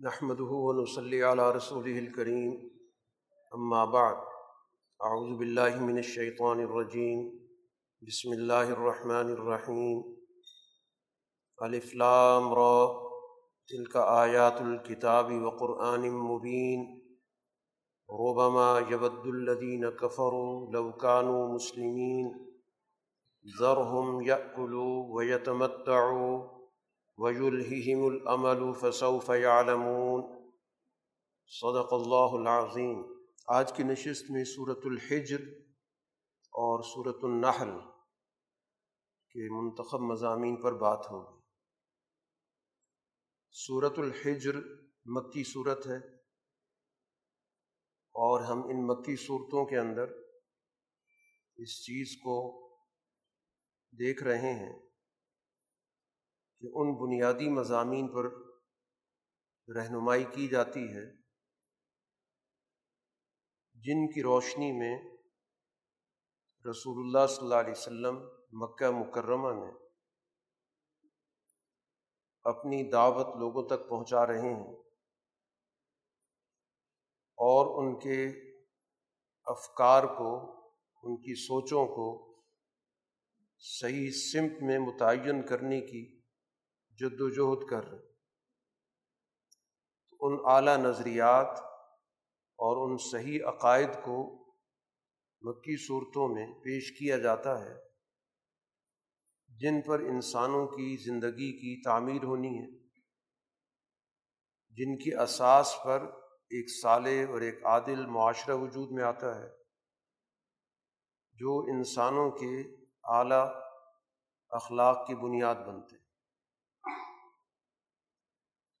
نحمد ونصلی علی رسول الکریم اما بعد اعوذ باللہ من الشیطان الرجیم بسم اللہ الرحمن الرحیم الف لام را. تلک آیات الکتاب وقرآن مبین ربما یود الذین کفروا لو كانوا مسلمین ذرهم يأكلوا ويتمتعوا. ويلههم الأمل فسوف يعلمون۔ صدق اللہ العظیم آج کی نشست میں صورت الحجر اور صورت النحل کے منتخب مضامین پر بات ہوگی۔ صورت الحجر مکی صورت ہے اور ہم ان مکی صورتوں کے اندر اس چیز کو دیکھ رہے ہیں۔ کہ ان بنیادی مضامین پر رہنمائی کی جاتی ہے جن کی روشنی میں رسول اللہ صلی اللہ علیہ وسلم مکہ مکرمہ میں اپنی دعوت لوگوں تک پہنچا رہے ہیں اور ان کے افکار کو، ان کی سوچوں کو صحیح سمت میں متعین کرنے کی جد وجہد کر رہے ان اعلیٰ نظریات اور ان صحیح عقائد کو مکی صورتوں میں پیش کیا جاتا ہے، جن پر انسانوں کی زندگی کی تعمیر ہونی ہے۔ جن کی اساس پر ایک صالح اور ایک عادل معاشرہ وجود میں آتا ہے۔ جو انسانوں کے اعلیٰ اخلاق کی بنیاد بنتے ہیں۔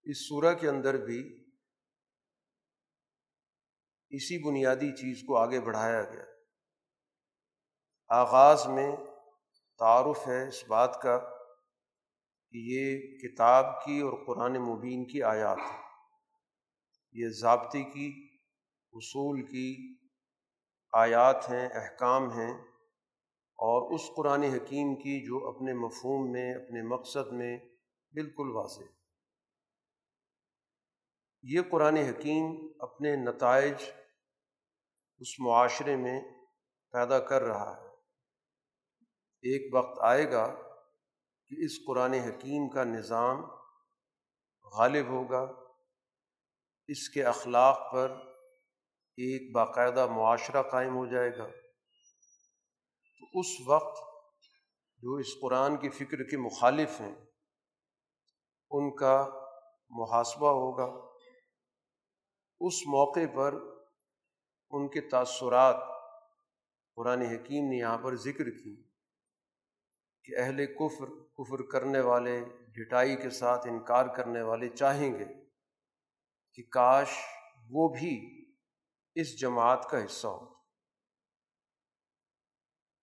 اس صورح کے اندر بھی اسی بنیادی چیز کو آگے بڑھایا گیا۔ آغاز میں تعارف ہے اس بات کا کہ یہ کتاب کی اور قرآن مبین کی آیات ہے یہ ضابطے کی، اصول کی آیات ہیں، احکام ہیں اور اس قرآن حکیم کی جو اپنے مفہوم میں، اپنے مقصد میں بالکل واضح یہ قرآن حکیم اپنے نتائج اس معاشرے میں پیدا کر رہا ہے۔ ایک وقت آئے گا کہ اس قرآن حکیم کا نظام غالب ہوگا۔ اس کے اخلاق پر ایک باقاعدہ معاشرہ قائم ہو جائے گا۔ تو اس وقت جو اس قرآن کی فکر کے مخالف ہیں، ان کا محاسبہ ہوگا۔ اس موقع پر ان کے تاثرات قرآن حکیم نے یہاں پر ذکر کی کہ اہل کفر کفر کرنے والے، ڈٹائی کے ساتھ انکار کرنے والے چاہیں گے کہ کاش وہ بھی اس جماعت کا حصہ ہو۔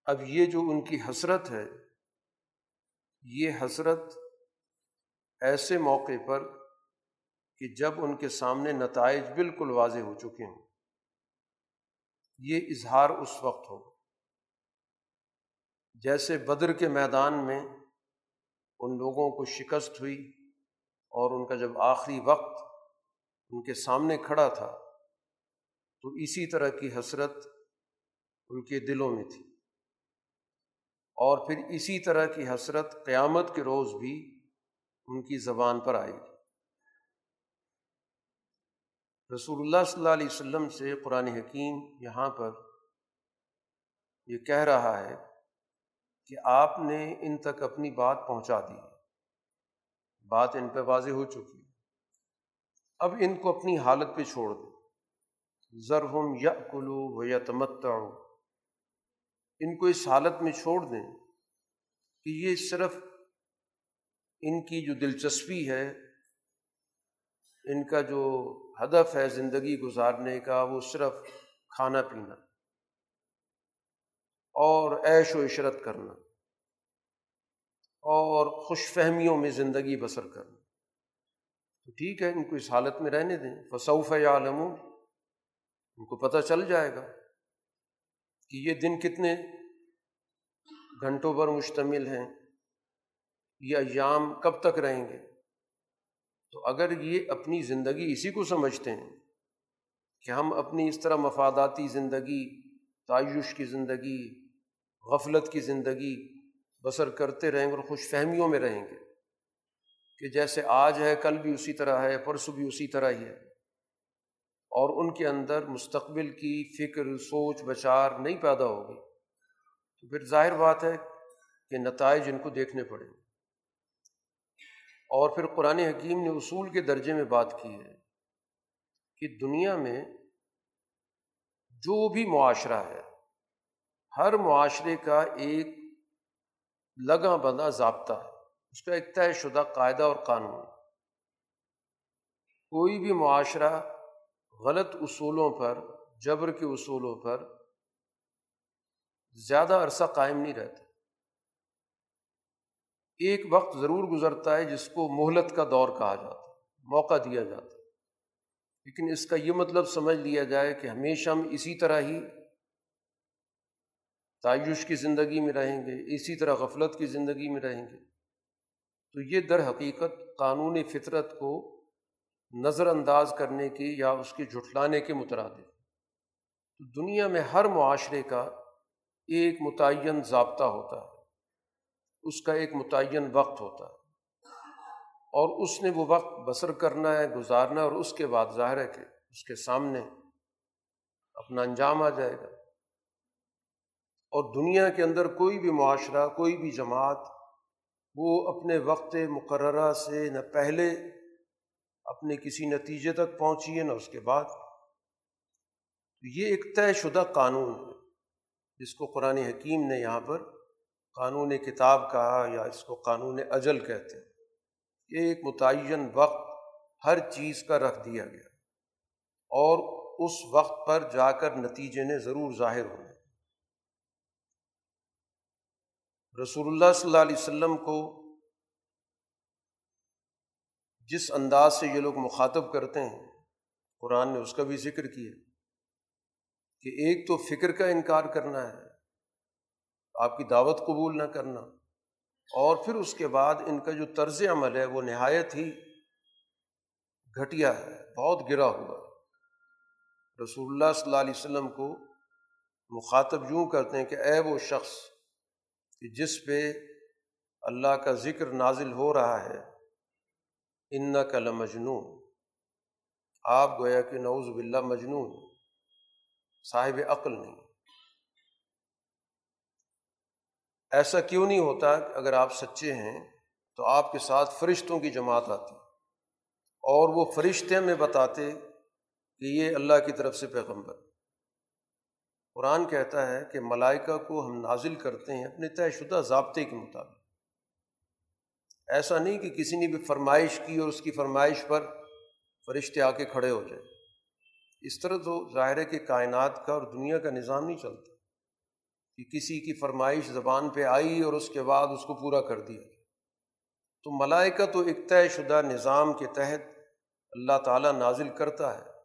اب یہ جو ان کی حسرت ہے، یہ حسرت ایسے موقع پر کہ جب ان کے سامنے نتائج بالکل واضح ہو چکے ہوں، یہ اظہار اس وقت ہو جیسے بدر کے میدان میں ان لوگوں کو شکست ہوئی اور ان کا جب آخری وقت ان کے سامنے کھڑا تھا، تو اسی طرح کی حسرت ان کے دلوں میں تھی۔ اور پھر اسی طرح کی حسرت قیامت کے روز بھی ان کی زبان پر آئے گی۔ رسول اللہ صلی اللہ علیہ وسلم سے قرآن حکیم یہاں پر یہ کہہ رہا ہے کہ آپ نے ان تک اپنی بات پہنچا دی۔ بات ان پہ واضح ہو چکی۔ اب ان کو اپنی حالت پہ چھوڑ دیں ضرحم یا کلو و یا ان کو اس حالت میں چھوڑ دیں کہ یہ صرف ان کی جو دلچسپی ہے، ان کا جو ہدف ہے زندگی گزارنے کا، وہ صرف کھانا پینا اور عیش و عشرت کرنا اور خوش فہمیوں میں زندگی بسر کرنا۔ تو ٹھیک ہے، ان کو اس حالت میں رہنے دیں۔ فصوف یا عالم ان کو پتہ چل جائے گا کہ یہ دن کتنے گھنٹوں پر مشتمل ہیں۔ یہ ایام کب تک رہیں گے؟ تو اگر یہ اپنی زندگی اسی کو سمجھتے ہیں کہ ہم اپنی اس طرح مفاداتی زندگی، تعیش کی زندگی، غفلت کی زندگی بسر کرتے رہیں گے اور خوش فہمیوں میں رہیں گے کہ جیسے آج ہے، کل بھی اسی طرح ہے، پرسوں بھی اسی طرح ہی ہے۔ اور ان کے اندر مستقبل کی فکر، سوچ، بچار نہیں پیدا ہوگی۔ تو پھر ظاہر بات ہے کہ نتائج ان کو دیکھنے پڑیں گے۔ اور پھر قرآن حکیم نے اصول کے درجے میں بات کی ہے کہ دنیا میں جو بھی معاشرہ ہے، ہر معاشرے کا ایک لگا بندہ ضابطہ ہے۔ اس کا ایک طے شدہ قاعدہ اور قانون۔ کوئی بھی معاشرہ غلط اصولوں پر، جبر کے اصولوں پر زیادہ عرصہ قائم نہیں رہتا۔ ایک وقت ضرور گزرتا ہے جس کو مہلت کا دور کہا جاتا ہے، موقع دیا جاتا ہے۔ لیکن اس کا یہ مطلب سمجھ لیا جائے کہ ہمیشہ ہم اسی طرح ہی تعیش کی زندگی میں رہیں گے، اسی طرح غفلت کی زندگی میں رہیں گے۔ تو یہ در حقیقت قانونی فطرت کو نظر انداز کرنے کی یا اس کے جھٹلانے کے مترادف تو دنیا میں ہر معاشرے کا ایک متعین ضابطہ ہوتا ہے۔ اس کا ایک متعین وقت ہوتا ہے۔ اور اس نے وہ وقت بسر کرنا ہے، گزارنا اور اس کے بعد ظاہر ہے کہ اس کے سامنے اپنا انجام آ جائے گا۔ اور دنیا کے اندر کوئی بھی معاشرہ، کوئی بھی جماعت وہ اپنے وقت مقررہ سے نہ پہلے اپنے کسی نتیجے تک پہنچی ہے نہ اس کے بعد۔ یہ ایک طے شدہ قانون ہے جس کو قرآن حکیم نے یہاں پر قانون کتاب کہا یا اس کو قانون اجل کہتے ہیں، یہ ایک متعین وقت ہر چیز کا رکھ دیا گیا۔ اور اس وقت پر جا کر نتیجے نے ضرور ظاہر ہونے۔ رسول اللہ صلی اللہ علیہ وسلم کو جس انداز سے یہ لوگ مخاطب کرتے ہیں، قرآن نے اس کا بھی ذکر کیا کہ ایک تو فکر کا انکار کرنا ہے آپ کی دعوت قبول نہ کرنا۔ اور پھر اس کے بعد ان کا جو طرز عمل ہے وہ نہایت ہی گھٹیا ہے، بہت گرا ہوا۔ رسول اللہ صلی اللہ علیہ وسلم کو مخاطب یوں کرتے ہیں کہ اے وہ شخص کہ جس پہ اللہ کا ذکر نازل ہو رہا ہے ان کا لمجنون۔ آپ گویا کہ نعوذ باللہ مجنون، صاحب عقل نہیں۔ ایسا کیوں نہیں ہوتا کہ اگر آپ سچے ہیں تو آپ کے ساتھ فرشتوں کی جماعت آتی اور وہ فرشتے میں بتاتے کہ یہ اللہ کی طرف سے پیغمبر قرآن کہتا ہے کہ ملائکہ کو ہم نازل کرتے ہیں اپنے طے شدہ ضابطے کے مطابق۔ ایسا نہیں کہ کسی نے بھی فرمائش کی اور اس کی فرمائش پر فرشتے آ کے کھڑے ہو جائیں۔ اس طرح تو ظاہر ہے کہ کائنات کا اور دنیا کا نظام نہیں چلتا۔ کہ کسی کی فرمائش زبان پہ آئی اور اس کے بعد اس کو پورا کر دیا تو ملائکہ تو ایک طے شدہ نظام کے تحت اللہ تعالیٰ نازل کرتا ہے۔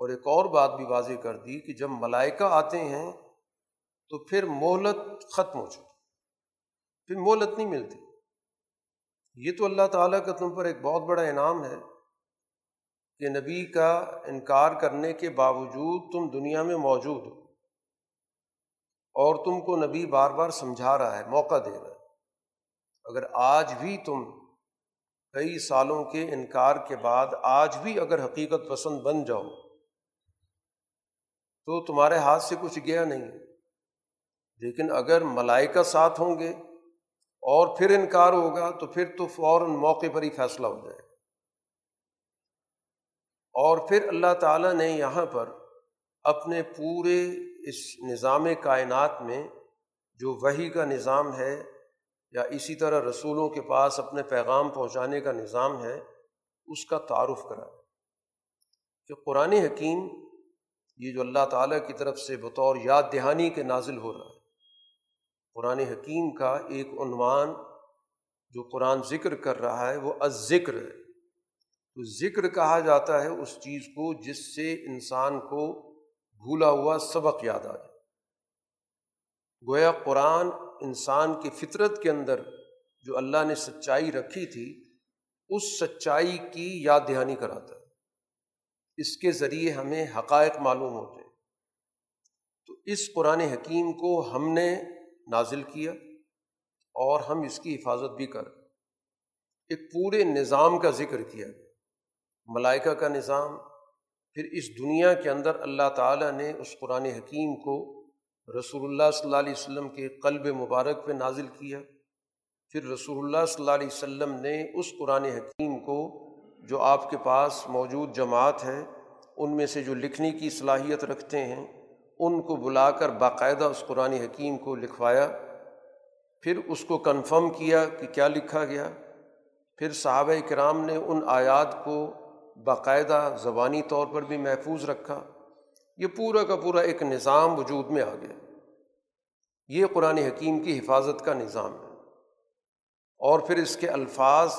اور ایک اور بات بھی واضح کر دی کہ جب ملائکہ آتے ہیں تو پھر مہلت ختم ہو چکی، پھر مہلت نہیں ملتی۔ یہ تو اللہ تعالیٰ کا تم پر ایک بہت بڑا انعام ہے کہ نبی کا انکار کرنے کے باوجود تم دنیا میں موجود ہو۔ اور تم کو نبی بار بار سمجھا رہا ہے، موقع دے رہا ہے۔ اگر آج بھی تم کئی سالوں کے انکار کے بعد آج بھی اگر حقیقت پسند بن جاؤ، تو تمہارے ہاتھ سے کچھ گیا نہیں۔ لیکن اگر ملائکہ ساتھ ہوں گے اور پھر انکار ہوگا، تو پھر تو فوراً موقع پر ہی فیصلہ ہو جائے۔ اور پھر اللہ تعالیٰ نے یہاں پر اپنے پورے اس نظام کائنات میں جو وہی کا نظام ہے یا اسی طرح رسولوں کے پاس اپنے پیغام پہنچانے کا نظام ہے، اس کا تعارف کرا کہ قرآن حکیم یہ جو اللہ تعالیٰ کی طرف سے بطور یاد دہانی کے نازل ہو رہا ہے، قرآن حکیم کا ایک عنوان جو قرآن ذکر کر رہا ہے، وہ از ذکر ہے۔ تو ذکر کہا جاتا ہے اس چیز کو جس سے انسان کو بھولا ہوا سبق یاد آ جائے۔ گویا قرآن انسان کی فطرت کے اندر جو اللہ نے سچائی رکھی تھی، اس سچائی کی یاد دہانی کراتا ہے۔ اس کے ذریعے ہمیں حقائق معلوم ہوتے ہیں۔ تو اس قرآن حکیم کو ہم نے نازل کیا اور ہم اس کی حفاظت بھی کر ایک پورے نظام کا ذکر کیا گیا۔ ملائکہ کا نظام پھر اس دنیا کے اندر اللہ تعالیٰ نے اس قرآن حکیم کو رسول اللہ صلی اللہ علیہ وسلم کے قلب مبارک پہ نازل کیا۔ پھر رسول اللہ صلی اللہ علیہ وسلم نے اس قرآن حکیم کو جو آپ کے پاس موجود جماعت ہے ان میں سے جو لکھنے کی صلاحیت رکھتے ہیں، ان کو بلا کر باقاعدہ اس قرآن حکیم کو لکھوایا۔ پھر اس کو کنفرم کیا کہ کیا لکھا گیا۔ پھر صحابہ کرام نے ان آیات کو باقاعدہ زبانی طور پر بھی محفوظ رکھا، یہ پورا کا پورا ایک نظام وجود میں آ گیا۔ یہ قرآن حکیم کی حفاظت کا نظام ہے۔ اور پھر اس کے الفاظ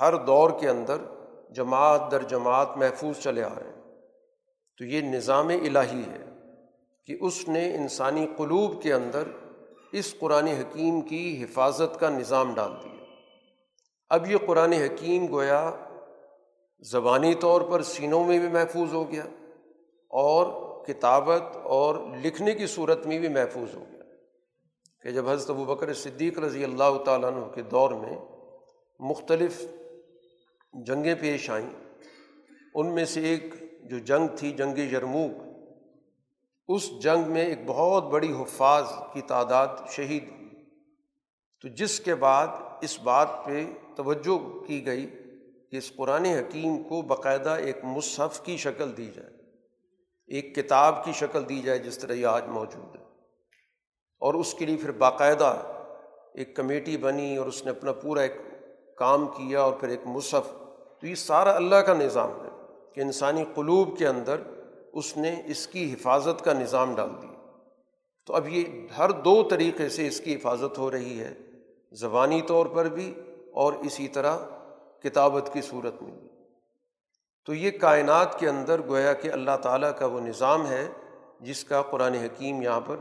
ہر دور کے اندر جماعت در جماعت محفوظ چلے آ رہے ہیں۔ تو یہ نظام الہی ہے کہ اس نے انسانی قلوب کے اندر اس قرآن حکیم کی حفاظت کا نظام ڈال دیا۔ اب یہ قرآن حکیم گویا زبانی طور پر سینوں میں بھی محفوظ ہو گیا اور کتابت اور لکھنے کی صورت میں بھی محفوظ ہو گیا کہ جب حضرت ابو بکر صدیق رضی اللہ تعالیٰ عنہ کے دور میں مختلف جنگیں پیش آئیں، ان میں سے ایک جو جنگ تھی جنگ یرموک، اس جنگ میں ایک بہت بڑی حفاظ کی تعداد شہید ہوئی۔ تو جس کے بعد اس بات پہ توجہ کی گئی کہ اس قرآن حکیم کو باقاعدہ ایک مصحف کی شکل دی جائے، ایک کتاب کی شکل دی جائے جس طرح یہ آج موجود ہے۔ اور اس کے لیے پھر باقاعدہ ایک کمیٹی بنی، اور اس نے اپنا پورا ایک کام کیا اور پھر ایک مصحف۔ تو یہ سارا اللہ کا نظام ہے کہ انسانی قلوب کے اندر اس نے اس کی حفاظت کا نظام ڈال دیا۔ تو اب یہ ہر دو طریقے سے اس کی حفاظت ہو رہی ہے، زبانی طور پر بھی اور اسی طرح کتابت کی صورت میں۔ تو یہ کائنات کے اندر گویا کہ اللہ تعالیٰ کا وہ نظام ہے جس کا قرآن حکیم یہاں پر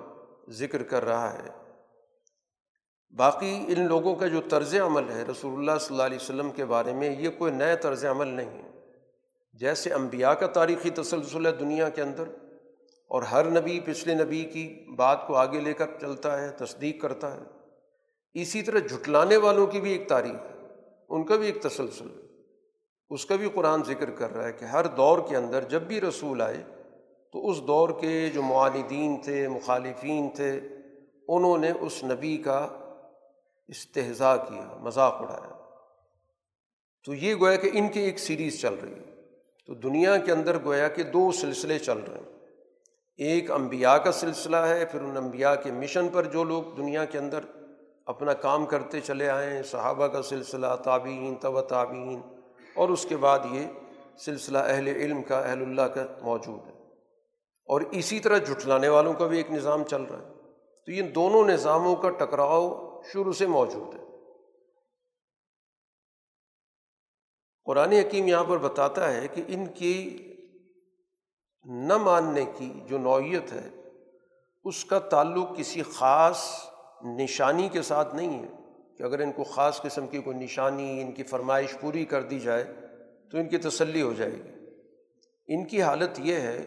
ذکر کر رہا ہے۔ باقی ان لوگوں کا جو طرز عمل ہے رسول اللہ صلی اللہ علیہ وسلم کے بارے میں یہ کوئی نئے طرز عمل نہیں ہے۔ جیسے انبیاء کا تاریخی تسلسل ہے دنیا کے اندر اور ہر نبی پچھلے نبی کی بات کو آگے لے کر چلتا ہے، تصدیق کرتا ہے۔ اسی طرح جھٹلانے والوں کی بھی ایک تاریخ ہے۔ ان کا بھی ایک تسلسل ہے۔ اس کا بھی قرآن ذکر کر رہا ہے کہ ہر دور کے اندر جب بھی رسول آئے تو اس دور کے جو معاندین تھے، مخالفین تھے، انہوں نے اس نبی کا استحضاء کیا، مذاق اڑایا۔ تو یہ گویا کہ ان کی ایک سیریز چل رہی ہے۔ تو دنیا کے اندر گویا کہ دو سلسلے چل رہے ہیں۔ ایک انبیاء کا سلسلہ ہے، پھر ان انبیاء کے مشن پر جو لوگ دنیا کے اندر اپنا کام کرتے چلے آئے صحابہ کا سلسلہ، تابعین طب تابعین، اور اس کے بعد یہ سلسلہ اہل علم کا، اہل اللہ کا موجود ہے۔ اور اسی طرح جھٹلانے والوں کا بھی ایک نظام چل رہا ہے۔ تو ان دونوں نظاموں کا ٹکراؤ شروع سے موجود ہے۔ قرآن حکیم یہاں پر بتاتا ہے کہ ان کی نہ ماننے کی جو نوعیت ہے، اس کا تعلق کسی خاص نشانی کے ساتھ نہیں ہے کہ اگر ان کو خاص قسم کی کوئی نشانی، ان کی فرمائش پوری کر دی جائے تو ان کی تسلی ہو جائے گی۔ ان کی حالت یہ ہے،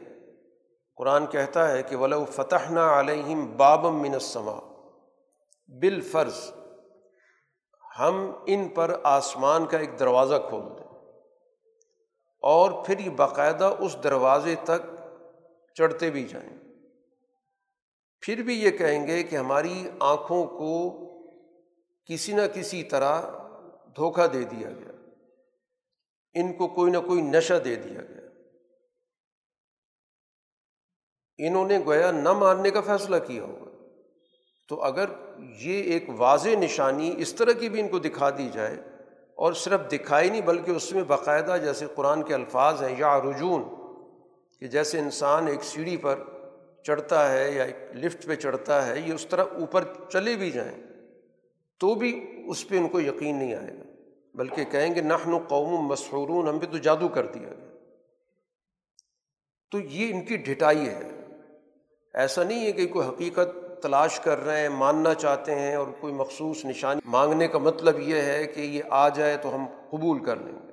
قرآن کہتا ہے کہ ولو فتح نہ علیہم بابم منسما بال فرض ہم ان پر آسمان کا ایک دروازہ کھول دیں۔ اور پھر یہ باقاعدہ اس دروازے تک چڑھتے بھی جائیں۔ پھر بھی یہ کہیں گے کہ ہماری آنکھوں کو کسی نہ کسی طرح دھوکہ دے دیا گیا۔ ان کو کوئی نہ کوئی نشہ دے دیا گیا۔ انہوں نے گویا نہ ماننے کا فیصلہ کیا ہوگا۔ تو اگر یہ ایک واضح نشانی اس طرح کی بھی ان کو دکھا دی جائے اور صرف دکھائی نہیں بلکہ اس میں باقاعدہ جیسے قرآن کے الفاظ ہیں، یا رجون کہ جیسے انسان ایک سیڑھی پر چڑھتا ہے یا ایک لفٹ پہ چڑھتا ہے، یہ اس طرح اوپر چلے بھی جائیں تو بھی اس پہ ان کو یقین نہیں آئے گا۔ بلکہ کہیں گے، نحن و قوم مسحورون، ہم پہ تو جادو کر دیا گیا۔ تو یہ ان کی ڈھٹائی ہے۔ ایسا نہیں ہے کہ کوئی حقیقت تلاش کر رہے ہیں، ماننا چاہتے ہیں اور کوئی مخصوص نشانی۔ مانگنے کا مطلب یہ ہے کہ یہ آ جائے تو ہم قبول کر لیں گے۔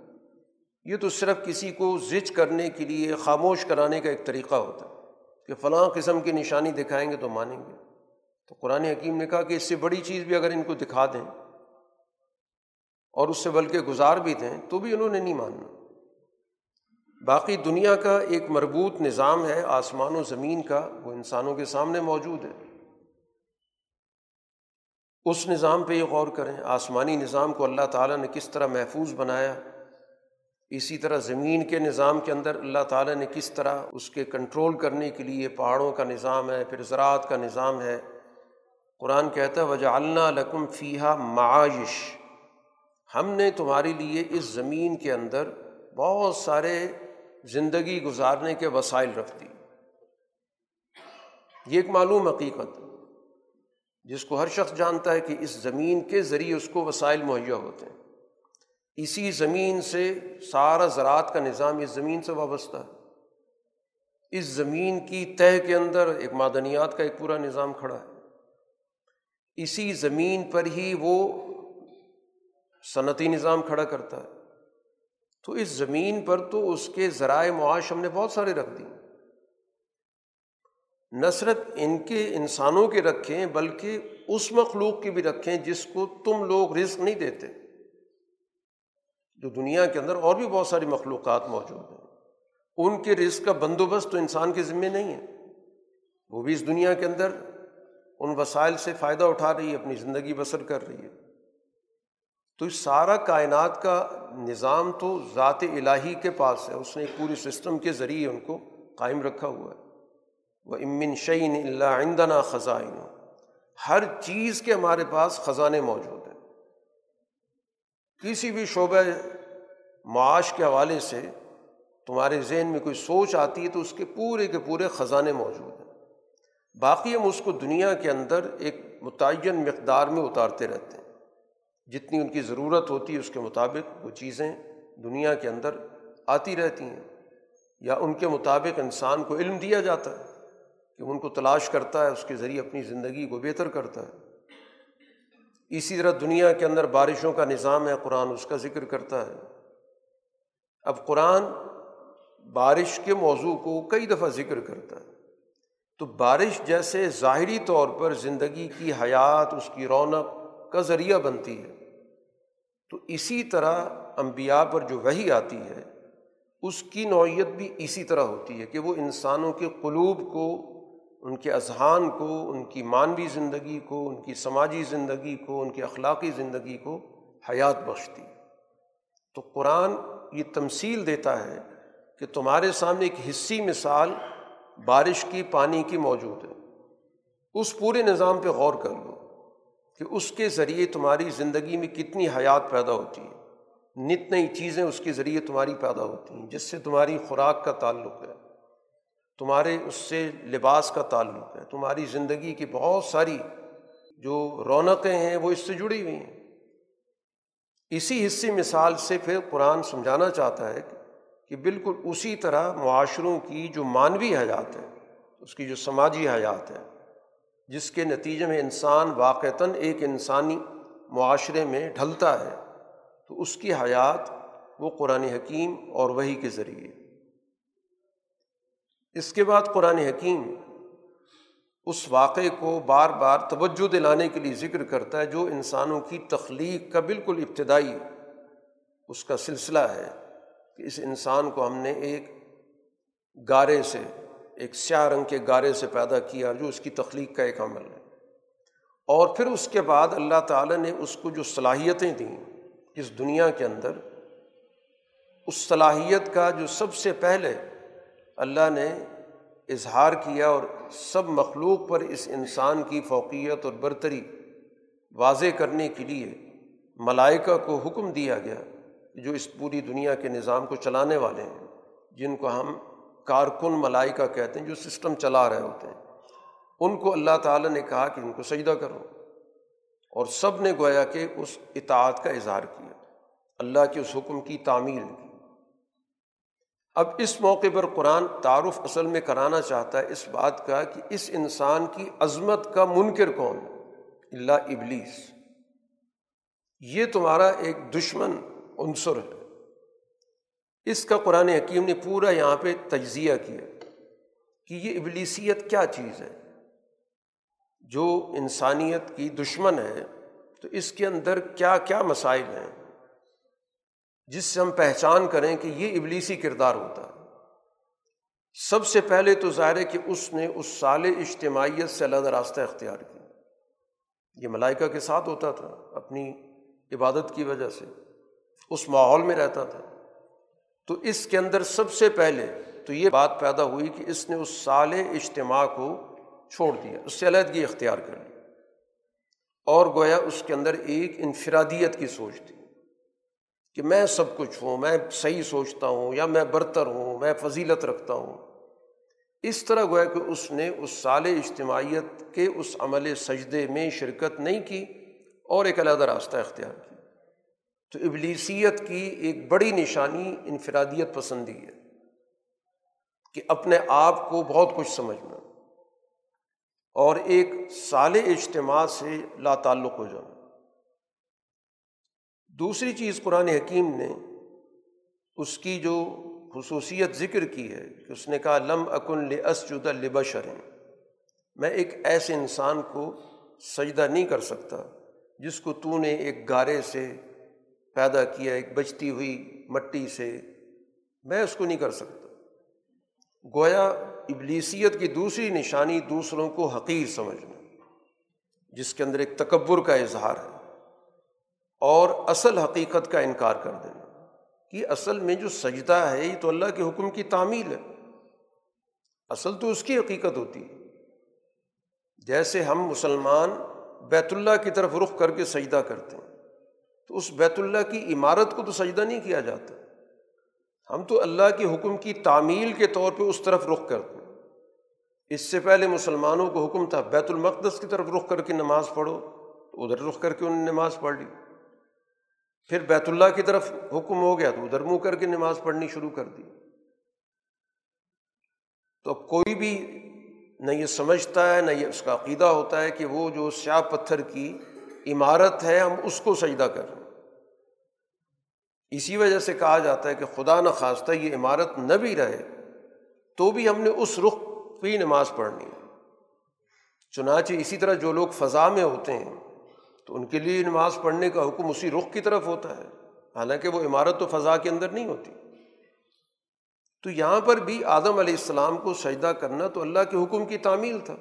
یہ تو صرف کسی کو زچ کرنے کے لیے، خاموش کرانے کا ایک طریقہ ہوتا ہے۔ کہ فلاں قسم کی نشانی دکھائیں گے تو مانیں گے۔ تو قرآن حکیم نے کہا کہ اس سے بڑی چیز بھی اگر ان کو دکھا دیں اور اس سے بلکہ گزار بھی دیں تو بھی انہوں نے نہیں ماننا۔ باقی دنیا کا ایک مربوط نظام ہے، آسمان و زمین کا، وہ انسانوں کے سامنے موجود ہے۔ اس نظام پہ یہ غور کریں، آسمانی نظام کو اللہ تعالیٰ نے کس طرح محفوظ بنایا اسی طرح زمین کے نظام کے اندر اللہ تعالیٰ نے کس طرح اس کے کنٹرول کرنے کے لیے پہاڑوں کا نظام ہے، پھر زراعت کا نظام ہے۔ قرآن کہتا ہے وجہ اللہ لکم فیحہ معاشش ہم نے تمہارے لیے اس زمین کے اندر بہت سارے زندگی گزارنے کے وسائل رکھ دی یہ ایک معلوم حقیقت جس کو ہر شخص جانتا ہے کہ اس زمین کے ذریعے اس کو وسائل مہیا ہوتے ہیں۔ اسی زمین سے سارا زراعت کا نظام اس زمین سے وابستہ ہے۔ اس زمین کی تہ کے اندر ایک معدنیات کا ایک پورا نظام کھڑا ہے۔ اسی زمین پر ہی وہ صنعتی نظام کھڑا کرتا ہے۔ تو اس زمین پر تو اس کے ذرائع معاش ہم نے بہت سارے رکھ دی نہ صرف ان کے انسانوں کے رکھیں، بلکہ اس مخلوق کے بھی رکھیں جس کو تم لوگ رزق نہیں دیتے۔ جو دنیا کے اندر اور بھی بہت ساری مخلوقات موجود ہیں۔ ان کے رزق کا بندوبست تو انسان کے ذمے نہیں ہے۔ وہ بھی اس دنیا کے اندر ان وسائل سے فائدہ اٹھا رہی ہے، اپنی زندگی بسر کر رہی ہے۔ تو اس سارا کائنات کا نظام تو ذات الہی کے پاس ہے۔ اس نے ایک پورے سسٹم کے ذریعے ان کو قائم رکھا ہوا ہے۔ وہ امن شعین اللہ عندنا خزائن۔ ہر چیز کے ہمارے پاس خزانے موجود ہیں۔ کسی بھی شعبہ معاش کے حوالے سے تمہارے ذہن میں کوئی سوچ آتی ہے تو اس کے پورے کے پورے خزانے موجود ہیں۔ باقی ہم اس کو دنیا کے اندر ایک متعین مقدار میں اتارتے رہتے ہیں۔ جتنی ان کی ضرورت ہوتی ہے اس کے مطابق وہ چیزیں دنیا کے اندر آتی رہتی ہیں۔ یا ان کے مطابق انسان کو علم دیا جاتا ہے کہ ان کو تلاش کرتا ہے، اس کے ذریعے اپنی زندگی کو بہتر کرتا ہے۔ اسی طرح دنیا کے اندر بارشوں کا نظام ہے، قرآن اس کا ذکر کرتا ہے۔ اب قرآن بارش کے موضوع کو کئی دفعہ ذکر کرتا ہے۔ تو بارش جیسے ظاہری طور پر زندگی کی حیات، اس کی رونق کا ذریعہ بنتی ہے۔ تو اسی طرح امبیا پر جو وہی آتی ہے، اس کی نوعیت بھی اسی طرح ہوتی ہے کہ وہ انسانوں کے قلوب کو ان کے اذہان کو، ان کی مانوی زندگی کو، ان کی سماجی زندگی کو، ان کی اخلاقی زندگی کو حیات بخشتی۔ تو قرآن یہ تمثیل دیتا ہے کہ تمہارے سامنے ایک حصی مثال بارش کی، پانی کی موجود ہے۔ اس پورے نظام پہ غور کر لو کہ اس کے ذریعے تمہاری زندگی میں کتنی حیات پیدا ہوتی ہے۔ نت نئی چیزیں اس کے ذریعے تمہاری پیدا ہوتی ہیں، جس سے تمہاری خوراک کا تعلق ہے۔ تمہارے اس سے لباس کا تعلق ہے، تمہاری زندگی کی بہت ساری جو رونقیں ہیں وہ اس سے جڑی ہوئی ہیں۔ اسی حصے مثال سے پھر قرآن سمجھانا چاہتا ہے کہ بالکل اسی طرح معاشروں کی جو مانوی حیات ہے، اس کی جو سماجی حیات ہے، جس کے نتیجے میں انسان واقعتاً ایک انسانی معاشرے میں ڈھلتا ہے، تو اس کی حیات وہ قرآن حکیم اور وہی کے ذریعے۔ اس کے بعد قرآن حکیم اس واقعے کو بار بار توجہ دلانے کے لیے ذکر کرتا ہے جو انسانوں کی تخلیق کا بالکل ابتدائی اس کا سلسلہ ہے کہ اس انسان کو ہم نے ایک گارے سے، ایک سیاہ رنگ کے گارے سے پیدا کیا جو اس کی تخلیق کا ایک عمل ہے۔ اور پھر اس کے بعد اللہ تعالیٰ نے اس کو جو صلاحیتیں دیں اس دنیا کے اندر، اس صلاحیت کا جو سب سے پہلے اللہ نے اظہار کیا اور سب مخلوق پر اس انسان کی فوقیت اور برتری واضح کرنے کے لیے ملائکہ کو حکم دیا گیا جو اس پوری دنیا کے نظام کو چلانے والے ہیں، جن کو ہم کارکن ملائکہ کہتے ہیں، جو سسٹم چلا رہے ہوتے ہیں۔ ان کو اللہ تعالیٰ نے کہا کہ ان کو سجدہ کرو۔ اور سب نے گویا کہ اس اطاعت کا اظہار کیا۔ اللہ کے اس حکم کی تعمیل کی۔ اب اس موقع پر قرآن تعارف اصل میں کرانا چاہتا ہے اس بات کا کہ اس انسان کی عظمت کا منکر کون؟ اللہ ابلیس۔ یہ تمہارا ایک دشمن عنصر ہے۔ اس کا قرآن حکیم نے پورا یہاں پہ تجزیہ کیا کہ یہ ابلیسیت کیا چیز ہے؟ جو انسانیت کی دشمن ہے، تو اس کے اندر کیا کیا مسائل ہیں؟ جس سے ہم پہچان کریں کہ یہ ابلیسی کردار ہوتا ہے۔ سب سے پہلے تو ظاہر ہے کہ اس نے اس سال اجتماعیت سے اللہ راستہ اختیار کیا۔ یہ ملائکہ کے ساتھ ہوتا تھا، اپنی عبادت کی وجہ سے۔ اس ماحول میں رہتا تھا۔ تو اس کے اندر سب سے پہلے تو یہ بات پیدا ہوئی کہ اس نے اس سال اجتماع کو چھوڑ دیا، اس سے علیحدگی اختیار کر لی۔ اور گویا اس کے اندر ایک انفرادیت کی سوچ تھی۔ کہ میں سب کچھ ہوں، میں صحیح سوچتا ہوں یا میں برتر ہوں، میں فضیلت رکھتا ہوں۔ اس طرح گویا کہ اس نے اس سال اجتماعیت کے اس عمل سجدے میں شرکت نہیں کی اور ایک علیحدہ راستہ اختیار کیا۔ تو ابلیسیت کی ایک بڑی نشانی، انفرادیت پسندی ہے کہ اپنے آپ کو بہت کچھ سمجھنا اور ایک سال اجتماع سے لا تعلق ہو جانا۔ دوسری چیز قرآن حکیم نے اس کی جو خصوصیت ذکر کی ہے کہ اس نے کہا، لم اکن لسجد لبشر، میں ایک ایسے انسان کو سجدہ نہیں کر سکتا جس کو تو نے ایک گارے سے پیدا کیا، ایک بچتی ہوئی مٹی سے، میں اس کو نہیں کر سکتا۔ گویا ابلیسیت کی دوسری نشانی دوسروں کو حقیر سمجھنا، جس کے اندر ایک تکبر کا اظہار ہے۔ اور اصل حقیقت کا انکار کر دینا کہ اصل میں جو سجدہ ہے یہ تو اللہ کے حکم کی تعمیل ہے۔ اصل تو اس کی حقیقت ہوتی ہے۔ جیسے ہم مسلمان بیت اللہ کی طرف رخ کر کے سجدہ کرتے ہیں، تو اس بیت اللہ کی عمارت کو تو سجدہ نہیں کیا جاتا۔ ہم تو اللہ کے حکم کی تعمیل کے طور پہ اس طرف رخ کرتے ہیں۔ اس سے پہلے مسلمانوں کو حکم تھا بیت المقدس کی طرف رخ کر کے نماز پڑھو، تو ادھر رخ کر کے انہوں نے نماز پڑھ لی۔ پھر بیت اللہ کی طرف حکم ہو گیا تو ادھر منہ کر کے نماز پڑھنی شروع کر دی۔ تو کوئی بھی نہ یہ سمجھتا ہے، نہ یہ اس کا عقیدہ ہوتا ہے کہ وہ جو سیاہ پتھر کی عمارت ہے، ہم اس کو سجدہ کر رہے ہیں۔ اسی وجہ سے کہا جاتا ہے کہ خدا نخواستہ یہ عمارت نہ بھی رہے، تو بھی ہم نے اس رخ پہ نماز پڑھنی ہے۔ چنانچہ اسی طرح جو لوگ فضا میں ہوتے ہیں تو ان کے لیے نماز پڑھنے کا حکم اسی رخ کی طرف ہوتا ہے۔ حالانکہ وہ عمارت تو فضا کے اندر نہیں ہوتی۔ تو یہاں پر بھی آدم علیہ السلام کو سجدہ کرنا تو اللہ کے حکم کی تعمیل تھا۔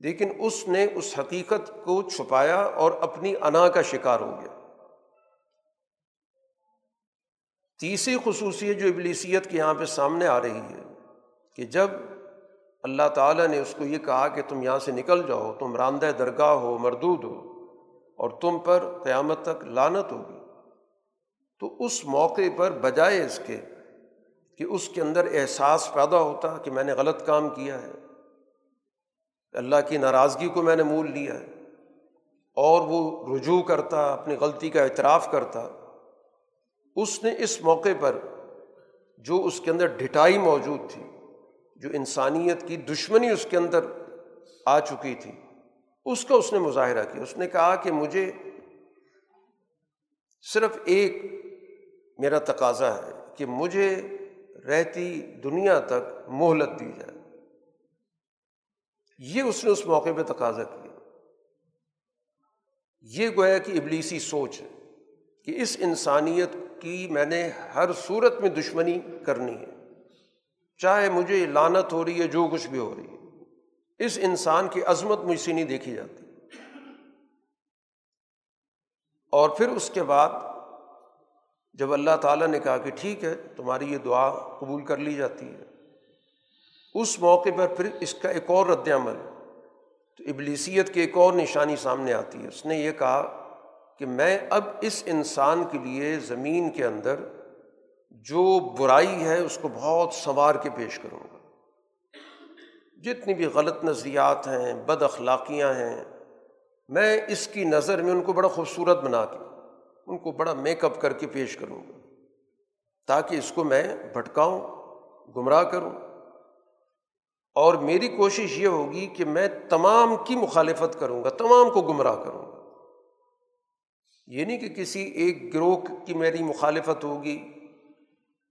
لیکن اس نے اس حقیقت کو چھپایا اور اپنی انا کا شکار ہو گیا۔ تیسری خصوصیت جو ابلیسیت کے یہاں پہ سامنے آ رہی ہے کہ جب اللہ تعالیٰ نے اس کو یہ کہا کہ تم یہاں سے نکل جاؤ، تم راندہ درگاہ ہو، مردود ہو، اور تم پر قیامت تک لانت ہوگی۔ تو اس موقع پر بجائے اس کے کہ اس کے اندر احساس پیدا ہوتا کہ میں نے غلط کام کیا ہے۔ اللہ کی ناراضگی کو میں نے مول لیا ہے۔ اور وہ رجوع کرتا، اپنی غلطی کا اعتراف کرتا۔ اس نے اس موقع پر جو اس کے اندر ڈھٹائی موجود تھی جو انسانیت کی دشمنی اس کے اندر آ چکی تھی، اس کا اس نے مظاہرہ کیا۔ اس نے کہا کہ مجھے صرف ایک میرا تقاضا ہے کہ مجھے رہتی دنیا تک مہلت دی جائے۔ یہ اس نے اس موقع پہ تقاضا کیا۔ یہ گویا کہ ابلیسی سوچ ہے کہ اس انسانیت کی میں نے ہر صورت میں دشمنی کرنی ہے۔ چاہے مجھے لانت ہو رہی ہے، جو کچھ بھی ہو رہی ہے۔ اس انسان کی عظمت مجھ سے نہیں دیکھی جاتی۔ اور پھر اس کے بعد جب اللہ تعالیٰ نے کہا کہ ٹھیک ہے، تمہاری یہ دعا قبول کر لی جاتی ہے۔ اس موقع پر پھر اس کا ایک اور رد عمل، تو ابلیسیت کی ایک اور نشانی سامنے آتی ہے۔ اس نے یہ کہا کہ میں اب اس انسان کے لیے زمین کے اندر جو برائی ہے اس کو بہت سنوار کے پیش کروں گا جتنی بھی غلط نظریات ہیں، بد اخلاقیاں ہیں، میں اس کی نظر میں ان کو بڑا خوبصورت بنا کے، ان کو بڑا میک اپ کر کے پیش کروں گا۔ تاکہ اس کو میں بھٹکاؤں، گمراہ کروں۔ اور میری کوشش یہ ہوگی کہ میں تمام کی مخالفت کروں گا، تمام کو گمراہ کروں گا۔ یہ نہیں کہ کسی ایک گروہ کی میری مخالفت ہوگی۔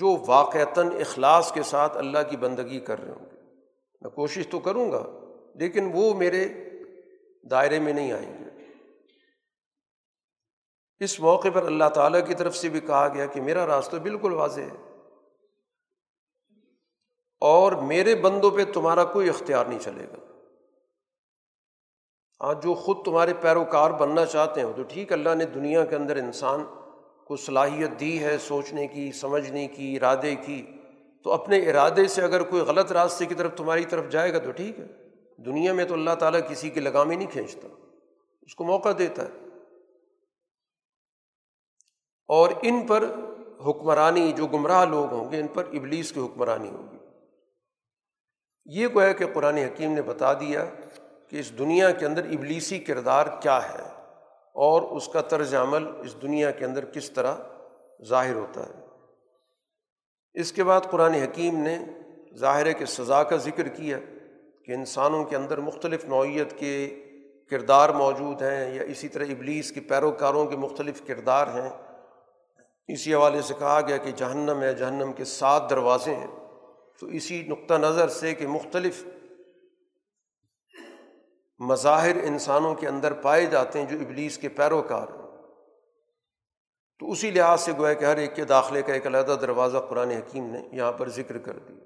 جو واقعتاً اخلاص کے ساتھ اللہ کی بندگی کر رہے ہوں گے۔ میں کوشش تو کروں گا، لیکن وہ میرے دائرے میں نہیں آئیں گے۔ اس موقع پر اللہ تعالیٰ کی طرف سے بھی کہا گیا کہ میرا راستہ بالکل واضح ہے۔ اور میرے بندوں پہ تمہارا کوئی اختیار نہیں چلے گا۔ ہاں جو خود تمہارے پیروکار بننا چاہتے ہیں تو ٹھیک، اللہ نے دنیا کے اندر انسان کو صلاحیت دی ہے سوچنے کی، سمجھنے کی، ارادے کی، تو اپنے ارادے سے اگر کوئی غلط راستے کی طرف تمہاری طرف جائے گا تو ٹھیک ہے۔ دنیا میں تو اللہ تعالیٰ کسی کی لگام ہی نہیں کھینچتا، اس کو موقع دیتا ہے۔ اور ان پر حکمرانی، جو گمراہ لوگ ہوں گے، ان پر ابلیس کی حکمرانی ہوگی۔ یہ گویا کہ قرآن حکیم نے بتا دیا کہ اس دنیا کے اندر ابلیسی کردار کیا ہے۔ اور اس کا طرز عمل اس دنیا کے اندر کس طرح ظاہر ہوتا ہے۔ اس کے بعد قرآن حکیم نے ظاہر کے سزا کا ذکر کیا کہ انسانوں کے اندر مختلف نوعیت کے کردار موجود ہیں یا اسی طرح ابلیس کے پیروکاروں کے مختلف کردار ہیں۔ اسی حوالے سے کہا گیا کہ جہنم ہے، جہنم کے سات دروازے ہیں۔ تو اسی نقطہ نظر سے کہ مختلف مظاہر انسانوں کے اندر پائے جاتے ہیں جو ابلیس کے پیروکار ہیں۔ تو اسی لحاظ سے گویا کہ ہر ایک کے داخلے کا ایک علیحدہ دروازہ قرآن حکیم نے یہاں پر ذکر کر دیا۔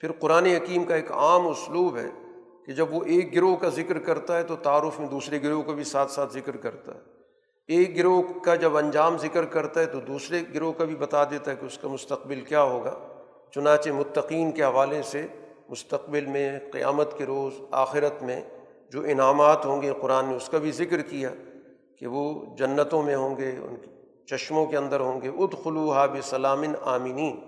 پھر قرآن حکیم کا ایک عام اسلوب ہے کہ جب وہ ایک گروہ کا ذکر کرتا ہے تو تعارف میں دوسرے گروہ کا بھی ساتھ ساتھ ذکر کرتا ہے۔ ایک گروہ کا جب انجام ذکر کرتا ہے تو دوسرے گروہ کا بھی بتا دیتا ہے کہ اس کا مستقبل کیا ہوگا۔ چنانچہ متقین کے حوالے سے مستقبل میں قیامت کے روز آخرت میں جو انعامات ہوں گے، قرآن نے اس کا بھی ذکر کیا کہ وہ جنتوں میں ہوں گے، ان کے چشموں کے اندر ہوں گے۔ اد خلو حاب سلامن آمینین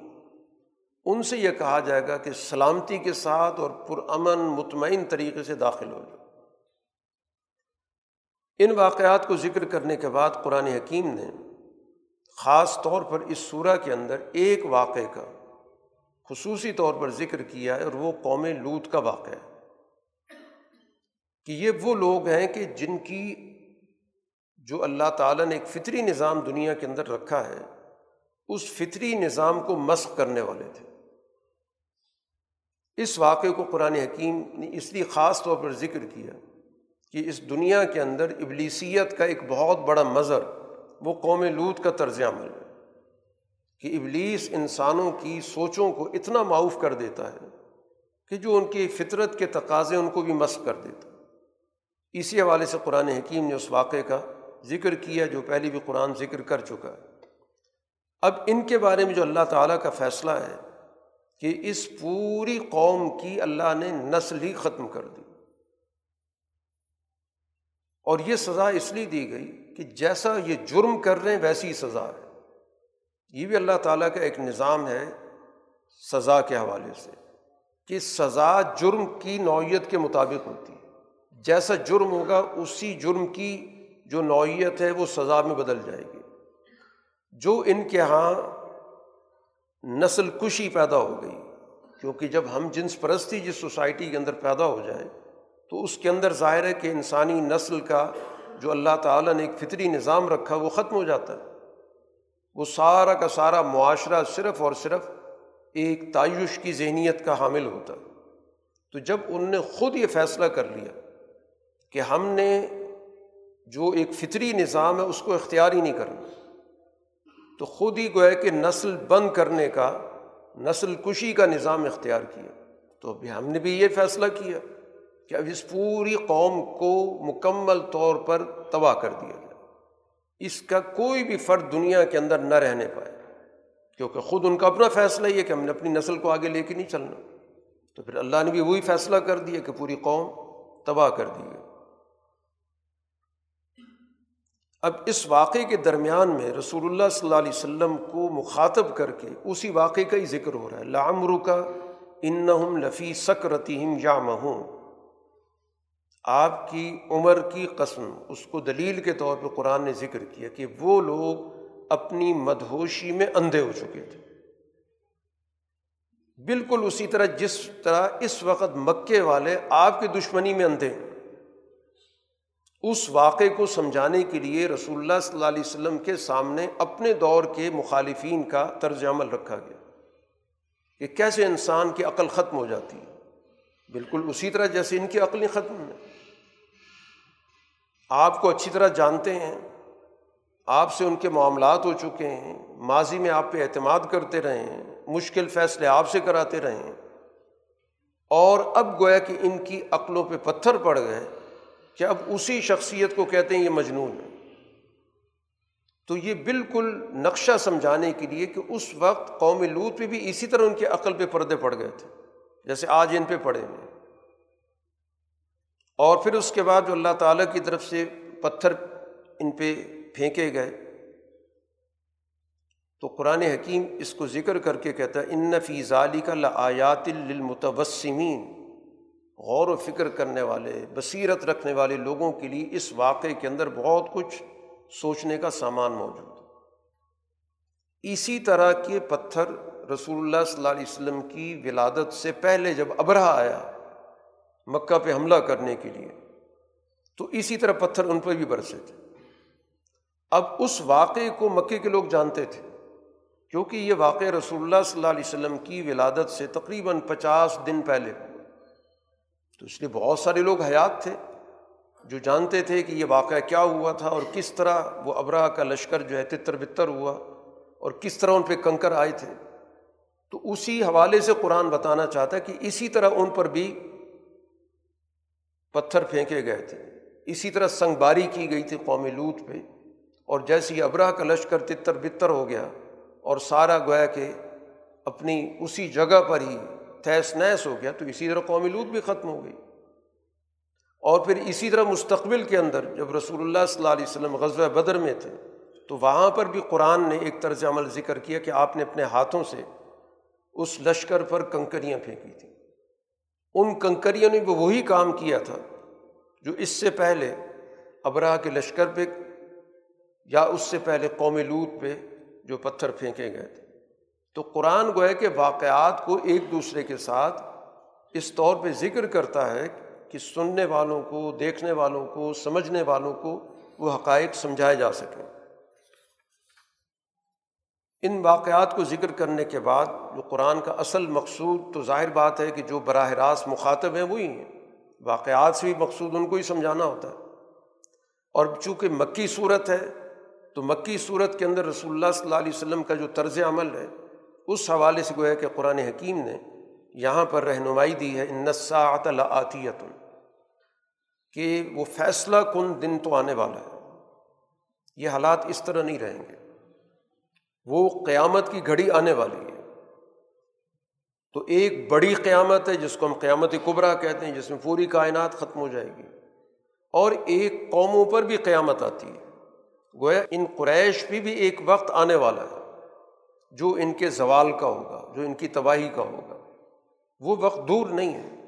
ان سے یہ کہا جائے گا کہ سلامتی کے ساتھ اور پرامن، مطمئن طریقے سے داخل ہو جائے ان واقعات کو ذکر کرنے کے بعد قرآن حکیم نے خاص طور پر اس صورح کے اندر ایک واقعے کا خصوصی طور پر ذکر کیا ہے اور وہ قوم لوت کا واقعہ ہے۔ کہ یہ وہ لوگ ہیں کہ جن کی جو اللہ تعالیٰ نے ایک فطری نظام دنیا کے اندر رکھا ہے، اس فطری نظام کو مسق کرنے والے تھے۔ اس واقعے کو قرآن حکیم نے اس لیے خاص طور پر ذکر کیا کہ اس دنیا کے اندر ابلیسیت کا ایک بہت بڑا مظر وہ قوم لوت کا طرز عمل ہے کہ ابلیس انسانوں کی سوچوں کو اتنا معاف کر دیتا ہے کہ جو ان کی فطرت کے تقاضے ان کو بھی مشق کر دیتا اسی حوالے سے قرآن حکیم نے اس واقعے کا ذکر کیا جو پہلے بھی قرآن ذکر کر چکا ہے۔ اب ان کے بارے میں جو اللہ تعالیٰ کا فیصلہ ہے کہ اس پوری قوم کی اللہ نے نسل ہی ختم کر دی۔ اور یہ سزا اس لیے دی گئی کہ جیسا یہ جرم کر رہے ہیں ویسی سزا ہے۔ یہ بھی اللہ تعالیٰ کا ایک نظام ہے سزا کے حوالے سے کہ سزا جرم کی نوعیت کے مطابق ہوتی ہے۔ جیسا جرم ہوگا، اسی جرم کی جو نوعیت ہے، وہ سزا میں بدل جائے گی۔ جو ان کے یہاں نسل کشی پیدا ہو گئی، کیونکہ جب ہم جنس پرستی جس سوسائٹی کے اندر پیدا ہو جائے تو اس کے اندر ظاہر ہے کہ انسانی نسل کا جو اللہ تعالیٰ نے ایک فطری نظام رکھا، وہ ختم ہو جاتا ہے۔ وہ سارا کا سارا معاشرہ صرف اور صرف ایک تعیش کی ذہنیت کا حامل ہوتا ہے۔ تو جب ان نے خود یہ فیصلہ کر لیا کہ ہم نے جو ایک فطری نظام ہے اس کو اختیار ہی نہیں کرنا۔ تو خود ہی گویا کہ نسل بند کرنے کا، نسل کشی کا نظام اختیار کیا۔ تو ابھی ہم نے بھی یہ فیصلہ کیا کہ اب اس پوری قوم کو مکمل طور پر تباہ کر دیا جائے۔ اس کا کوئی بھی فرد دنیا کے اندر نہ رہنے پائے۔ کیونکہ خود ان کا اپنا فیصلہ یہ کہ ہم نے اپنی نسل کو آگے لے کے نہیں چلنا۔ تو پھر اللہ نے بھی وہی فیصلہ کر دیا کہ پوری قوم تباہ کر دی اب اس واقعے کے درمیان میں رسول اللہ صلی اللہ علیہ وسلم کو مخاطب کر کے اسی واقعے کا ہی ذکر ہو رہا ہے۔ لامرو کا ان لفی سکرتیم یا مہوں آپ کی عمر کی قسم اس واقعے کو سمجھانے کے لیے رسول اللہ صلی اللہ علیہ وسلم کے سامنے اپنے دور کے مخالفین کا طرز عمل رکھا گیا۔ کہ کیسے انسان کی عقل ختم ہو جاتی ہے۔ بالکل اسی طرح جیسے ان کی عقلیں ختم ہیں۔ آپ کو اچھی طرح جانتے ہیں۔ آپ سے ان کے معاملات ہو چکے ہیں۔ ماضی میں آپ پہ اعتماد کرتے رہے ہیں۔ مشکل فیصلے آپ سے کراتے رہے ہیں۔ اور اب گویا کہ ان کی عقلوں پہ پتھر پڑ گئے۔ کہ اب اسی شخصیت کو کہتے ہیں یہ مجنون ہے۔ تو یہ بالکل نقشہ سمجھانے کے لیے کہ اس وقت قوم لوت پہ بھی اسی طرح ان کے عقل پہ پردے پڑ گئے تھے، جیسے آج ان پہ پڑے ہوئے۔ اور پھر اس کے بعد جو اللہ تعالیٰ کی طرف سے پتھر ان پہ پھینکے گئے، تو قرآن حکیم اس کو ذکر کر کے کہتا ہے، ان فی ظالی کا لآیات للمتوسمین غور و فکر کرنے والے، بصیرت رکھنے والے لوگوں کے لیے اس واقعے کے اندر بہت کچھ سوچنے کا سامان موجود ہے۔ اسی طرح کے پتھر رسول اللہ صلی اللہ علیہ وسلم کی ولادت سے پہلے جب ابرہ آیا مکہ پہ حملہ کرنے کے لیے، تو اسی طرح پتھر ان پہ بھی برسے تھے۔ اب اس واقعے کو مکے کے لوگ جانتے تھے، کیونکہ یہ واقعہ رسول اللہ صلی اللہ علیہ وسلم کی ولادت سے تقریباً پچاس دن پہلے۔ تو اس لیے بہت سارے لوگ حیات تھے جو جانتے تھے کہ یہ واقعہ کیا ہوا تھا اور کس طرح وہ ابراہ کا لشکر جو ہے تتر بتر ہوا اور کس طرح ان پہ کنکر آئے تھے۔ تو اسی حوالے سے قرآن بتانا چاہتا ہے کہ اسی طرح ان پر بھی پتھر پھینکے گئے تھے۔ اسی طرح سنگ باری کی گئی تھی قوم لوت پہ اور جیسے ہی ابراہ کا لشکر تتر بتر ہو گیا اور سارا گویا کہ اپنی اسی جگہ پر ہی تیس نیس ہو گیا تو اسی طرح قومی لوت بھی ختم ہو گئی۔ اور پھر اسی طرح مستقبل کے اندر جب رسول اللہ صلی اللہ علیہ وسلم غزوہ بدر میں تھے تو وہاں پر بھی قرآن نے ایک طرز عمل ذکر کیا کہ آپ نے اپنے ہاتھوں سے اس لشکر پر کنکریاں پھینکی تھیں۔ ان کنکریوں نے بھی وہی کام کیا تھا جو اس سے پہلے ابراہ کے لشکر پہ یا اس سے پہلے قوم لوت پہ جو پتھر پھینکے گئے تھے۔ تو قرآن گوئے کے واقعات کو ایک دوسرے کے ساتھ اس طور پہ ذکر کرتا ہے کہ سننے والوں کو، دیکھنے والوں کو، سمجھنے والوں کو وہ حقائق سمجھائے جا سکیں۔ ان واقعات کو ذکر کرنے کے بعد جو قرآن کا اصل مقصود تو ظاہر بات ہے کہ جو براہ راست مخاطب ہیں وہی ہیں۔ واقعات سے بھی مقصود ان کو ہی سمجھانا ہوتا ہے۔ اور چونکہ مکی صورت ہے تو مکی صورت کے اندر رسول اللہ صلی اللہ علیہ وسلم کا جو طرز عمل ہے اس حوالے سے گویا کہ قرآن حکیم نے یہاں پر رہنمائی دی ہے انساط العطیت کہ وہ فیصلہ کن دن تو آنے والا ہے۔ یہ حالات اس طرح نہیں رہیں گے۔ وہ قیامت کی گھڑی آنے والی ہے۔ تو ایک بڑی قیامت ہے، جس کو ہم قیامت قبرا کہتے ہیں، جس میں پوری کائنات ختم ہو جائے گی۔ اور ایک قوموں پر بھی قیامت آتی ہے۔ گویا ان قریش بھی بھی ایک وقت آنے والا ہے۔ جو ان کے زوال کا ہوگا، جو ان کی تباہی کا ہوگا، وہ وقت دور نہیں ہے۔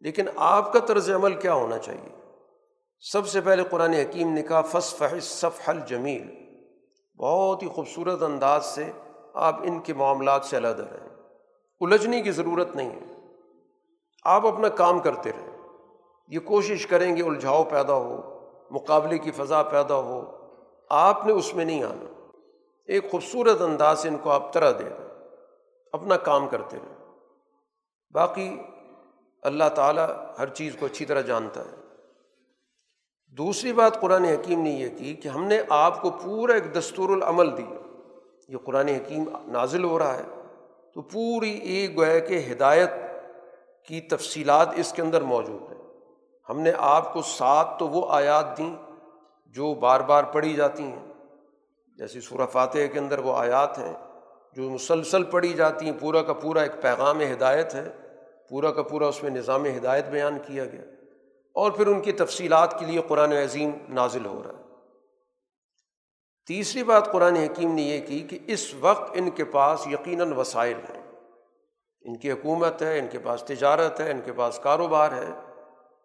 لیکن آپ کا طرز عمل کیا ہونا چاہیے؟ سب سے پہلے قرآن حکیم نے کہا فص فحص صف حل جمیل بہت ہی خوبصورت انداز سے آپ ان کے معاملات سے علیحدہ رہیں۔ الجھنے کی ضرورت نہیں ہے۔ آپ اپنا کام کرتے رہیں۔ یہ کوشش کریں گے، الجھاؤ پیدا ہو، مقابلے کی فضا پیدا ہو۔ آپ نے اس میں نہیں آنا۔ ایک خوبصورت انداز سے ان کو آپ طرح دے دیں، اپنا کام کرتے رہیں۔ باقی اللہ تعالیٰ ہر چیز کو اچھی طرح جانتا ہے۔ دوسری بات قرآن حکیم نے یہ کی کہ ہم نے آپ کو پورا ایک دستور العمل دی یہ قرآن حکیم نازل ہو رہا ہے۔ تو پوری ایک گویا کہ ہدایت کی تفصیلات اس کے اندر موجود ہیں۔ ہم نے آپ کو سات تو وہ آیات دیں جو بار بار پڑھی جاتی ہیں۔ جیسے سورہ فاتح کے اندر وہ آیات ہیں جو مسلسل پڑھی جاتی ہیں، پورا کا پورا ایک پیغام ہدایت ہے، پورا کا پورا اس میں نظام ہدایت بیان کیا گیا۔ اور پھر ان کی تفصیلات کے لیے قرآن عظیم نازل ہو رہا ہے۔ تیسری بات قرآن حکیم نے یہ کی کہ اس وقت ان کے پاس یقیناً وسائل ہیں۔ ان کی حکومت ہے، ان کے پاس تجارت ہے، ان کے پاس کاروبار ہے۔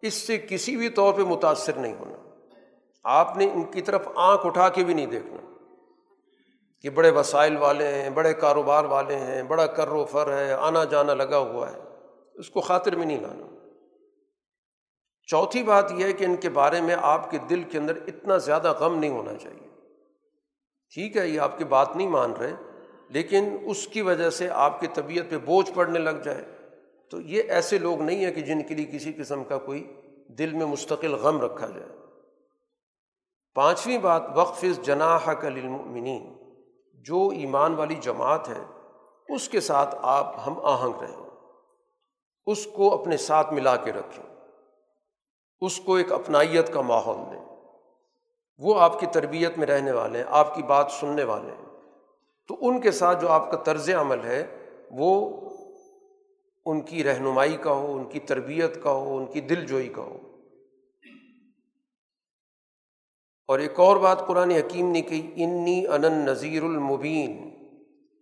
اس سے کسی بھی طور پہ متاثر نہیں ہونا۔ آپ نے ان کی طرف آنکھ اٹھا کے بھی نہیں دیکھنا۔ کہ بڑے وسائل والے ہیں، بڑے کاروبار والے ہیں، بڑا کر و فر ہے، آنا جانا لگا ہوا ہے۔ اس کو خاطر میں نہیں لانا۔ چوتھی بات یہ ہے کہ ان کے بارے میں آپ کے دل کے اندر اتنا زیادہ غم نہیں ہونا چاہیے۔ ٹھیک ہے، یہ آپ کی بات نہیں مان رہے، لیکن اس کی وجہ سے آپ کی طبیعت پہ بوجھ پڑنے لگ جائے۔ تو یہ ایسے لوگ نہیں ہیں کہ جن کے لیے کسی قسم کا کوئی دل میں مستقل غم رکھا جائے۔ پانچویں بات، وقف جناح کا للمؤمنین۔ جو ایمان والی جماعت ہے اس کے ساتھ آپ ہم آہنگ رہیں۔ اس کو اپنے ساتھ ملا کے رکھیں۔ اس کو ایک اپنائیت کا ماحول دیں۔ وہ آپ کی تربیت میں رہنے والے ہیں، آپ کی بات سننے والے ہیں۔ تو ان کے ساتھ جو آپ کا طرز عمل ہے، وہ ان کی رہنمائی کا ہو، ان کی تربیت کا ہو، ان کی دل جوئی کا ہو۔ اور ایک اور بات قرآن حکیم نے کہ انی ان نذیر المبین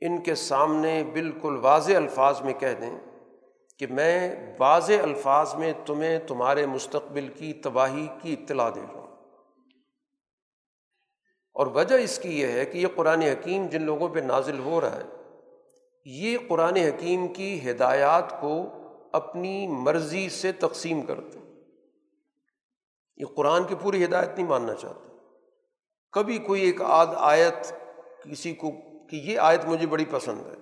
ان کے سامنے بالکل واضح الفاظ میں کہہ دیں کہ میں واضح الفاظ میں تمہیں، تمہارے مستقبل کی تباہی کی اطلاع دے رہا ہوں۔ اور وجہ اس کی یہ ہے کہ یہ قرآن حکیم جن لوگوں پہ نازل ہو رہا ہے، یہ قرآن حکیم کی ہدایات کو اپنی مرضی سے تقسیم کرتے یہ قرآن کی پوری ہدایت نہیں ماننا چاہتے۔ کبھی کوئی ایک آدھ آیت کسی کو کہ یہ آیت مجھے بڑی پسند ہے،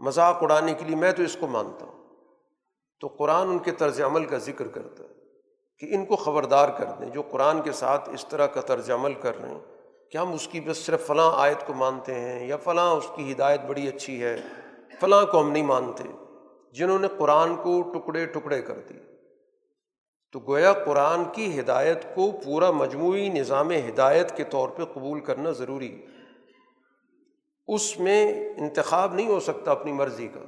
مذاق اڑانے کے لیے میں تو اس کو مانتا ہوں۔ تو قرآن ان کے طرز عمل کا ذکر کرتا ہے کہ ان کو خبردار کر دیں، جو قرآن کے ساتھ اس طرح کا طرز عمل کر رہے ہیں کہ ہم اس کی بس صرف فلاں آیت کو مانتے ہیں یا فلاں اس کی ہدایت بڑی اچھی ہے؟ فلاں کو ہم نہیں مانتے، جنہوں نے قرآن کو ٹکڑے ٹکڑے کر دیے۔ تو گویا قرآن کی ہدایت کو پورا مجموعی نظام ہدایت کے طور پہ قبول کرنا ضروری ہے۔ اس میں انتخاب نہیں ہو سکتا اپنی مرضی کا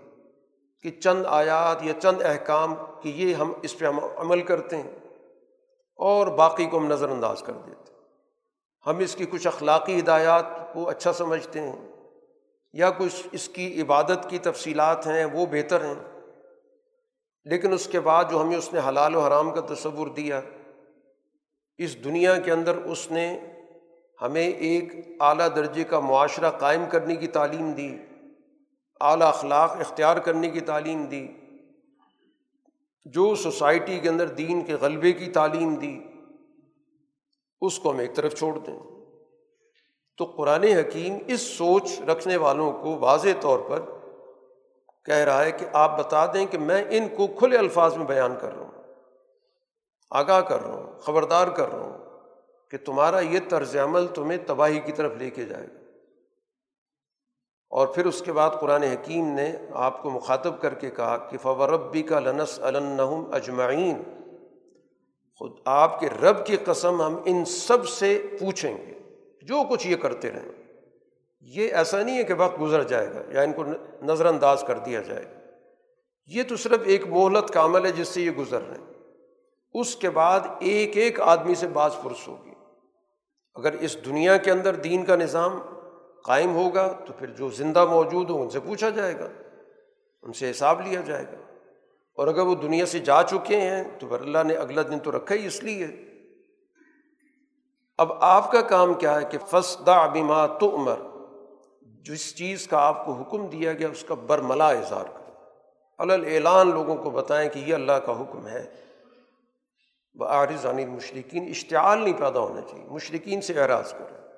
کہ چند آیات یا چند احکام کہ یہ ہم اس پہ ہم عمل کرتے ہیں اور باقی کو ہم نظر انداز کر دیتے ہم اس کی کچھ اخلاقی ہدایات کو اچھا سمجھتے ہیں یا کچھ اس کی عبادت کی تفصیلات ہیں وہ بہتر ہیں۔ لیکن اس کے بعد جو ہمیں اس نے حلال و حرام کا تصور دیا، اس دنیا کے اندر اس نے ہمیں ایک اعلیٰ درجے کا معاشرہ قائم کرنے کی تعلیم دی، اعلیٰ اخلاق اختیار کرنے کی تعلیم دی، جو سوسائٹی کے اندر دین کے غلبے کی تعلیم دی۔ اس کو ہم ایک طرف چھوڑ دیں۔ تو قرآن حکیم اس سوچ رکھنے والوں کو واضح طور پر کہہ رہا ہے کہ آپ بتا دیں کہ میں ان کو کھلے الفاظ میں بیان کر رہا ہوں، آگاہ کر رہا ہوں، خبردار کر رہا ہوں کہ تمہارا یہ طرز عمل تمہیں تباہی کی طرف لے کے جائے گا۔ اور پھر اس کے بعد قرآن حکیم نے آپ کو مخاطب کر کے کہا کہ فوربی کا لنس النحم اجمعین خود آپ کے رب کی قسم ہم ان سب سے پوچھیں گے، جو کچھ یہ کرتے رہیں۔ یہ ایسا نہیں ہے کہ وقت گزر جائے گا یا ان کو نظر انداز کر دیا جائے گا۔ یہ تو صرف ایک مہلت کا عمل ہے جس سے یہ گزر رہے ہیں۔ اس کے بعد ایک ایک آدمی سے بعض پرس ہوگی۔ اگر اس دنیا کے اندر دین کا نظام قائم ہوگا تو پھر جو زندہ موجود ہوں ان سے پوچھا جائے گا، ان سے حساب لیا جائے گا۔ اور اگر وہ دنیا سے جا چکے ہیں تو پھر اللہ نے اگلا دن تو رکھا ہی اس لیے۔ اب آپ کا کام کیا ہے کہ فسدا بیما تو عمر جس چیز کا آپ کو حکم دیا گیا، اس کا برملا اظہار کریں اعلان لوگوں کو بتائیں کہ یہ اللہ کا حکم ہے۔ عارض مشرقین اشتعال نہیں پیدا ہونا چاہیے۔ مشرقین سے اعراض کریں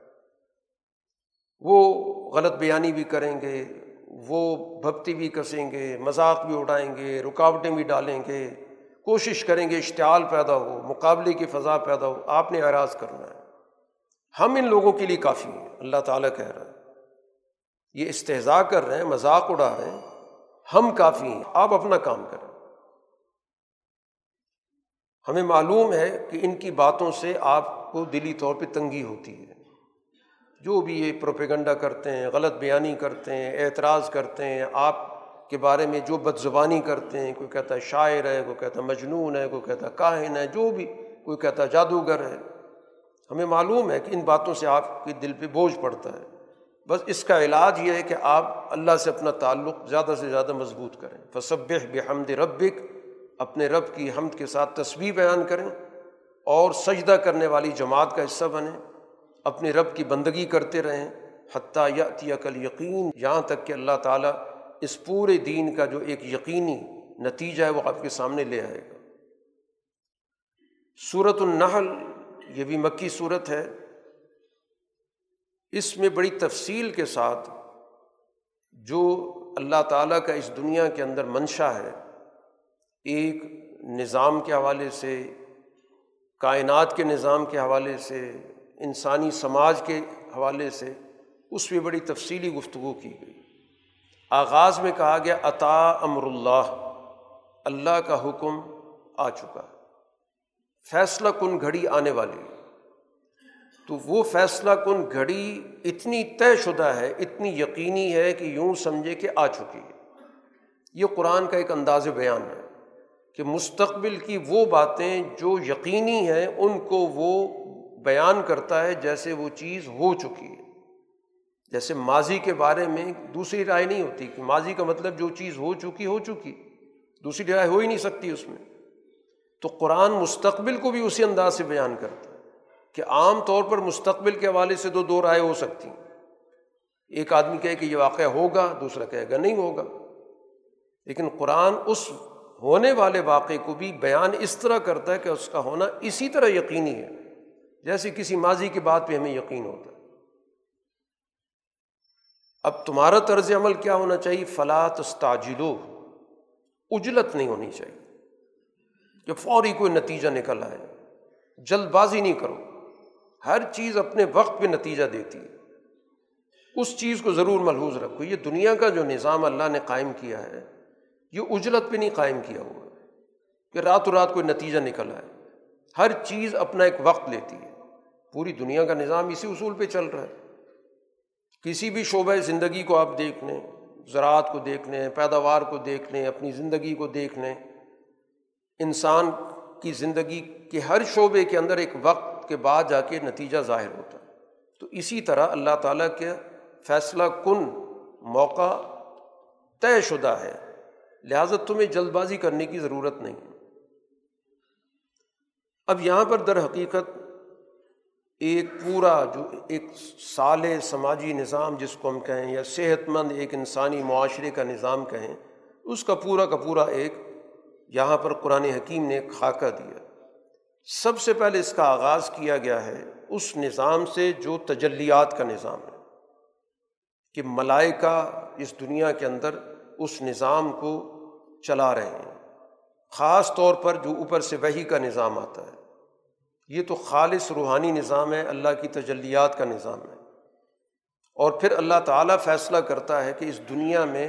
وہ غلط بیانی بھی کریں گے، وہ بھکتی بھی کسیں گے، مذاق بھی اڑائیں گے، رکاوٹیں بھی ڈالیں گے۔ کوشش کریں گے، اشتعال پیدا ہو، مقابلے کی فضا پیدا ہو۔ آپ نے اعراض کرنا ہے۔ ہم ان لوگوں کے لیے کافی ہیں۔ اللہ تعالیٰ کہہ رہا ہے۔ یہ استحضاء کر رہے ہیں، مذاق اڑا رہے ہیں۔ ہم کافی ہیں، آپ اپنا کام کریں۔ ہمیں معلوم ہے کہ ان کی باتوں سے آپ کو دلی طور پہ تنگی ہوتی ہے۔ جو بھی یہ پروپیگنڈا کرتے ہیں، غلط بیانی کرتے ہیں، اعتراض کرتے ہیں، آپ کے بارے میں جو بد زبانی کرتے ہیں، کوئی کہتا ہے شاعر ہے، کوئی کہتا ہے مجنون ہے، کوئی کہتا ہے کاہن ہے، جو بھی، کوئی کہتا ہے جادوگر ہے۔ ہمیں معلوم ہے کہ ان باتوں سے آپ کے دل پہ بوجھ پڑتا ہے۔ بس اس کا علاج یہ ہے کہ آپ اللہ سے اپنا تعلق زیادہ سے زیادہ مضبوط کریں۔ فصب بحمد ربک اپنے رب کی حمد کے ساتھ تصویر بیان کریں اور سجدہ کرنے والی جماعت کا حصہ بنیں۔ اپنے رب کی بندگی کرتے رہیں۔ حتیٰ یا کل یقین یہاں تک کہ اللہ تعالیٰ اس پورے دین کا جو ایک یقینی نتیجہ ہے وہ آپ کے سامنے لے آئے گا۔ صورت النحل، یہ بھی مکی صورت ہے۔ اس میں بڑی تفصیل کے ساتھ جو اللہ تعالیٰ کا اس دنیا کے اندر منشا ہے، ایک نظام کے حوالے سے، کائنات کے نظام کے حوالے سے، انسانی سماج کے حوالے سے اس میں بڑی تفصیلی گفتگو کی گئی۔ آغاز میں کہا گیا عطا امر اللہ اللہ کا حکم آ چکا ہے۔ فیصلہ کن گھڑی آنے والی ہے تو وہ فیصلہ کن گھڑی اتنی طے شدہ ہے، اتنی یقینی ہے کہ یوں سمجھے کہ آ چکی ہے۔ یہ قرآن کا ایک انداز بیان ہے کہ مستقبل کی وہ باتیں جو یقینی ہیں، ان کو وہ بیان کرتا ہے جیسے وہ چیز ہو چکی ہے۔ جیسے ماضی کے بارے میں دوسری رائے نہیں ہوتی کہ ماضی کا مطلب جو چیز ہو چکی ہو چکی، دوسری رائے ہو ہی نہیں سکتی اس میں۔ تو قرآن مستقبل کو بھی اسی انداز سے بیان کرتا کہ عام طور پر مستقبل کے حوالے سے دو دو رائے ہو سکتی ہیں۔ ایک آدمی کہے کہ یہ واقعہ ہوگا، دوسرا کہے گا نہیں ہوگا۔ لیکن قرآن اس ہونے والے واقعے کو بھی بیان اس طرح کرتا ہے کہ اس کا ہونا اسی طرح یقینی ہے، جیسے کسی ماضی کی بات پہ ہمیں یقین ہوتا ہے۔ اب تمہارا طرز عمل کیا ہونا چاہیے؟ فلاں استاجلو اجلت نہیں ہونی چاہیے۔ کہ فوری کوئی نتیجہ نکل آئے۔ جلد بازی نہیں کرو۔ ہر چیز اپنے وقت پہ نتیجہ دیتی ہے۔ اس چیز کو ضرور ملحوظ رکھو۔ یہ دنیا کا جو نظام اللہ نے قائم کیا ہے، یہ اجلت پہ نہیں قائم کیا ہوا کہ رات و رات کوئی نتیجہ نکل آئے۔ ہر چیز اپنا ایک وقت لیتی ہے۔ پوری دنیا کا نظام اسی اصول پہ چل رہا ہے۔ کسی بھی شعبۂ زندگی کو آپ دیکھ لیں، زراعت کو دیکھ لیں، پیداوار کو دیکھ لیں، اپنی زندگی کو دیکھ لیں۔ انسان کی زندگی کے ہر شعبے کے اندر ایک وقت کے بعد جا کے نتیجہ ظاہر ہوتا ہے۔ تو اسی طرح اللہ تعالیٰ کے فیصلہ کن موقع طے شدہ ہے۔ لہٰذا تمہیں جلد بازی کرنے کی ضرورت نہیں۔ اب یہاں پر در حقیقت ایک پورا جو ایک سال سماجی نظام جس کو ہم کہیں یا صحت مند ایک انسانی معاشرے کا نظام کہیں، اس کا پورا کا پورا ایک یہاں پر قرآن حکیم نے خاکہ دیا۔ سب سے پہلے اس کا آغاز کیا گیا ہے اس نظام سے جو تجلیات کا نظام ہے، کہ ملائکہ اس دنیا کے اندر اس نظام کو چلا رہے ہیں۔ خاص طور پر جو اوپر سے وہی کا نظام آتا ہے۔ یہ تو خالص روحانی نظام ہے، اللہ کی تجلیات کا نظام ہے۔ اور پھر اللہ تعالیٰ فیصلہ کرتا ہے کہ اس دنیا میں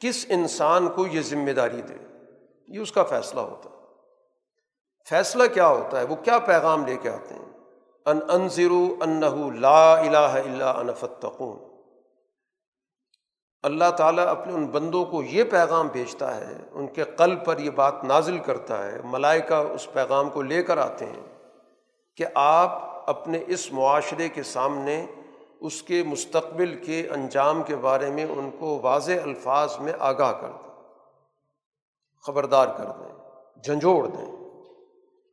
کس انسان کو یہ ذمہ داری دے۔ یہ اس کا فیصلہ ہوتا ہے۔ فیصلہ کیا ہوتا ہے؟ وہ کیا پیغام لے کے آتے ہیں؟ ان انضرو انہ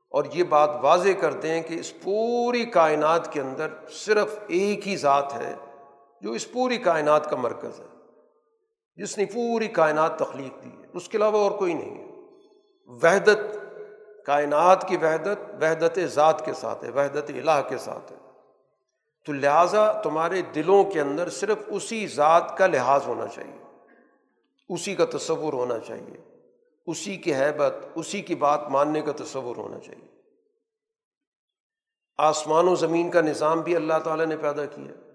اور یہ بات واضح کر دیں کہ اس پوری کائنات کے اندر صرف ایک ہی ذات ہے جو اس پوری کائنات کا مرکز ہے، جس نے پوری کائنات تخلیق دی ہے۔ اس کے علاوہ اور کوئی نہیں ہے۔ وحدت، کائنات کی وحدت وحدت ذات کے ساتھ ہے، وحدت الہ کے ساتھ ہے۔ تو لہٰذا تمہارے دلوں کے اندر صرف اسی ذات کا لحاظ ہونا چاہیے۔ اسی کا تصور ہونا چاہیے۔ اسی کی حیبت، اسی کی بات ماننے کا تصور ہونا چاہیے۔ آسمان و زمین کا نظام بھی اللہ تعالیٰ نے پیدا کیا۔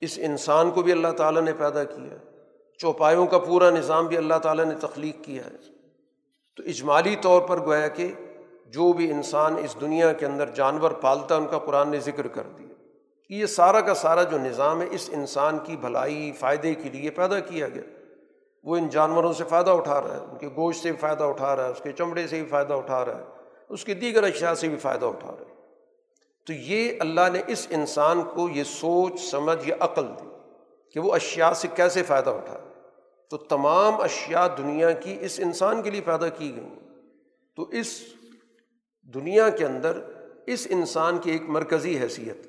اس انسان کو بھی اللہ تعالیٰ نے پیدا کیا۔ چوپایوں کا پورا نظام بھی اللہ تعالیٰ نے تخلیق کیا ہے۔ تو اجمالی طور پر گویا کہ جو بھی انسان اس دنیا کے اندر جانور پالتا ان کا قرآن نے ذکر کر دیا۔ یہ سارا کا سارا جو نظام ہے، اس انسان کی بھلائی، فائدے کے لیے پیدا کیا گیا۔ وہ ان جانوروں سے فائدہ اٹھا رہا ہے، ان کے گوشت سے بھی فائدہ اٹھا رہا ہے، اس کے چمڑے سے بھی فائدہ اٹھا رہا ہے، اس کے دیگر اشیاء سے بھی فائدہ اٹھا رہا ہے۔ تو یہ اللہ نے اس انسان کو یہ سوچ، سمجھ یا عقل دی کہ وہ اشیا سے کیسے فائدہ اٹھائے تو تمام اشیا دنیا کی اس انسان کے لیے پیدا کی گئی۔ تو اس دنیا کے اندر اس انسان کی ایک مرکزی حیثیت۔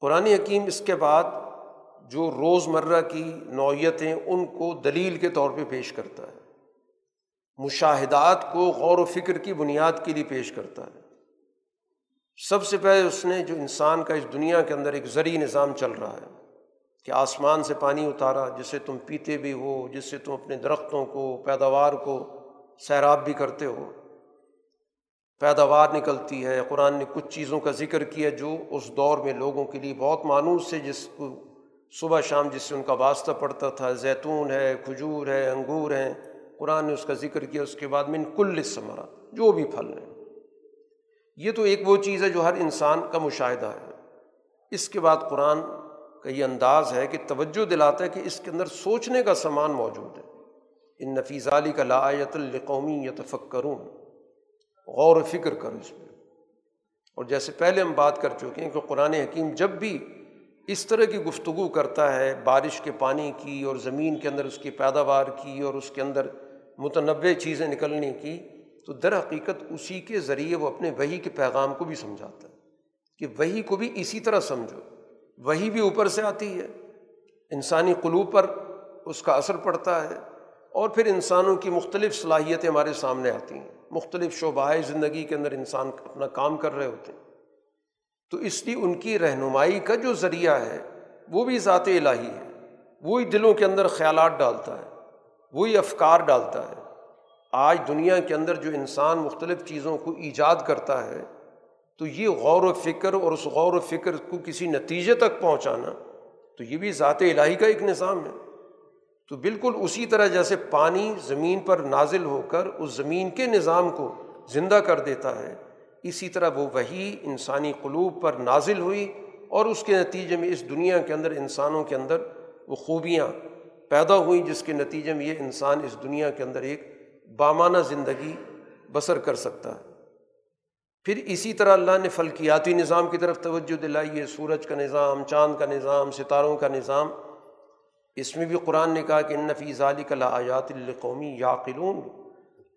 قرآن حکیم اس کے بعد جو روز مرہ کی نوعیتیں ان کو دلیل کے طور پہ پیش کرتا ہے، مشاہدات کو غور و فکر کی بنیاد کے لیے پیش کرتا ہے۔ سب سے پہلے اس نے جو انسان کا اس دنیا کے اندر ایک زرعی نظام چل رہا ہے کہ آسمان سے پانی اتارا جس سے تم پیتے بھی ہو جس سے تم اپنے درختوں کو، پیداوار کو سیراب بھی کرتے ہو۔ پیداوار نکلتی ہے، قرآن نے کچھ چیزوں کا ذکر کیا جو اس دور میں لوگوں کے لیے بہت مانوس سے جس کو صبح شام جس سے ان کا واسطہ پڑتا تھا، زیتون ہے، کھجور ہے، انگور ہیں۔ قرآن نے اس کا ذکر کیا، اس کے بعد من کل ثمرا جو بھی پھل ہیں۔ یہ تو ایک وہ چیز ہے جو ہر انسان کا مشاہدہ ہے۔ اس کے بعد قرآن کا یہ انداز ہے کہ توجہ دلاتا ہے کہ اس کے اندر سوچنے کا سامان موجود ہے۔ ان نفیز علی کا لایت القومی یا تفکروں غور و فکر کر اس میں اور جیسے پہلے ہم بات کر چکے ہیں کہ قرآن حکیم جب بھی اس طرح کی گفتگو کرتا ہے، بارش کے پانی کی اور زمین کے اندر اس کی پیداوار کی اور اس کے اندر متنوع چیزیں نکلنے کی، تو در حقیقت اسی کے ذریعے وہ اپنے وہی کے پیغام کو بھی سمجھاتا ہے کہ وہی کو بھی اسی طرح سمجھو۔ وہی بھی اوپر سے آتی ہے، انسانی قلوب پر اس کا اثر پڑتا ہے اور پھر انسانوں کی مختلف صلاحیتیں ہمارے سامنے آتی ہیں۔ مختلف شعبۂ زندگی کے اندر انسان اپنا کام کر رہے ہوتے ہیں۔ تو اس لیے ان کی رہنمائی کا جو ذریعہ ہے، وہ بھی ذات الہی ہے۔ وہی دلوں کے اندر خیالات ڈالتا ہے، وہی افکار ڈالتا ہے۔ آج دنیا کے اندر جو انسان مختلف چیزوں کو ایجاد کرتا ہے، تو یہ غور و فکر اور اس غور و فکر کو کسی نتیجے تک پہنچانا، تو یہ بھی ذات الہی کا ایک نظام ہے۔ تو بالکل اسی طرح جیسے پانی زمین پر نازل ہو کر اس زمین کے نظام کو زندہ کر دیتا ہے اسی طرح وہ وہی انسانی قلوب پر نازل ہوئی اور اس کے نتیجے میں اس دنیا کے اندر انسانوں کے اندر وہ خوبیاں پیدا ہوئیں، جس کے نتیجے میں یہ انسان اس دنیا کے اندر ایک بامانہ زندگی بسر کر سکتا ہے۔ پھر اسی طرح اللہ نے فلکیاتی نظام کی طرف توجہ دلائی ہے سورج کا نظام، چاند کا نظام، ستاروں کا نظام۔ اس میں بھی قرآن نے کہا کہ ان نفیز علی کلا آیات القومی یا قلون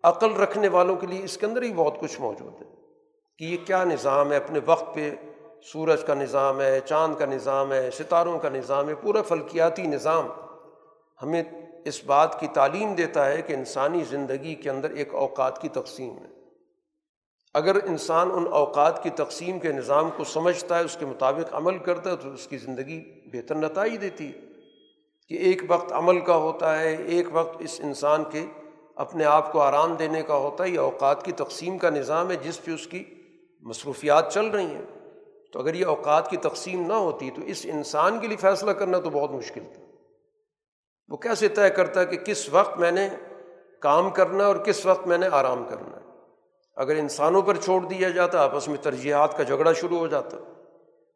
عقل رکھنے والوں کے لیے اس کے اندر ہی بہت کچھ موجود ہے۔ کہ یہ کیا نظام ہے؟ اپنے وقت پہ سورج کا نظام ہے، چاند کا نظام ہے، ستاروں کا نظام ہے، پورا فلکیاتی نظام ہمیں اس بات کی تعلیم دیتا ہے کہ انسانی زندگی کے اندر ایک اوقات کی تقسیم ہے۔ اگر انسان ان اوقات کی تقسیم کے نظام کو سمجھتا ہے، اس کے مطابق عمل کرتا ہے، تو اس کی زندگی بہتر نتائج دیتی ہے۔ کہ ایک وقت عمل کا ہوتا ہے، ایک وقت اس انسان کے اپنے آپ کو آرام دینے کا ہوتا ہے، یہ اوقات کی تقسیم کا نظام ہے جس پہ اس کی مصروفیات چل رہی ہیں۔ تو اگر یہ اوقات کی تقسیم نہ ہوتی تو اس انسان کے لیے فیصلہ کرنا تو بہت مشکل تھا۔ وہ کیسے طے کرتا ہے کہ کس وقت میں نے کام کرنا اور کس وقت میں نے آرام کرنا۔ ہے اگر انسانوں پر چھوڑ دیا جاتا، آپس میں ترجیحات کا جھگڑا شروع ہو جاتا۔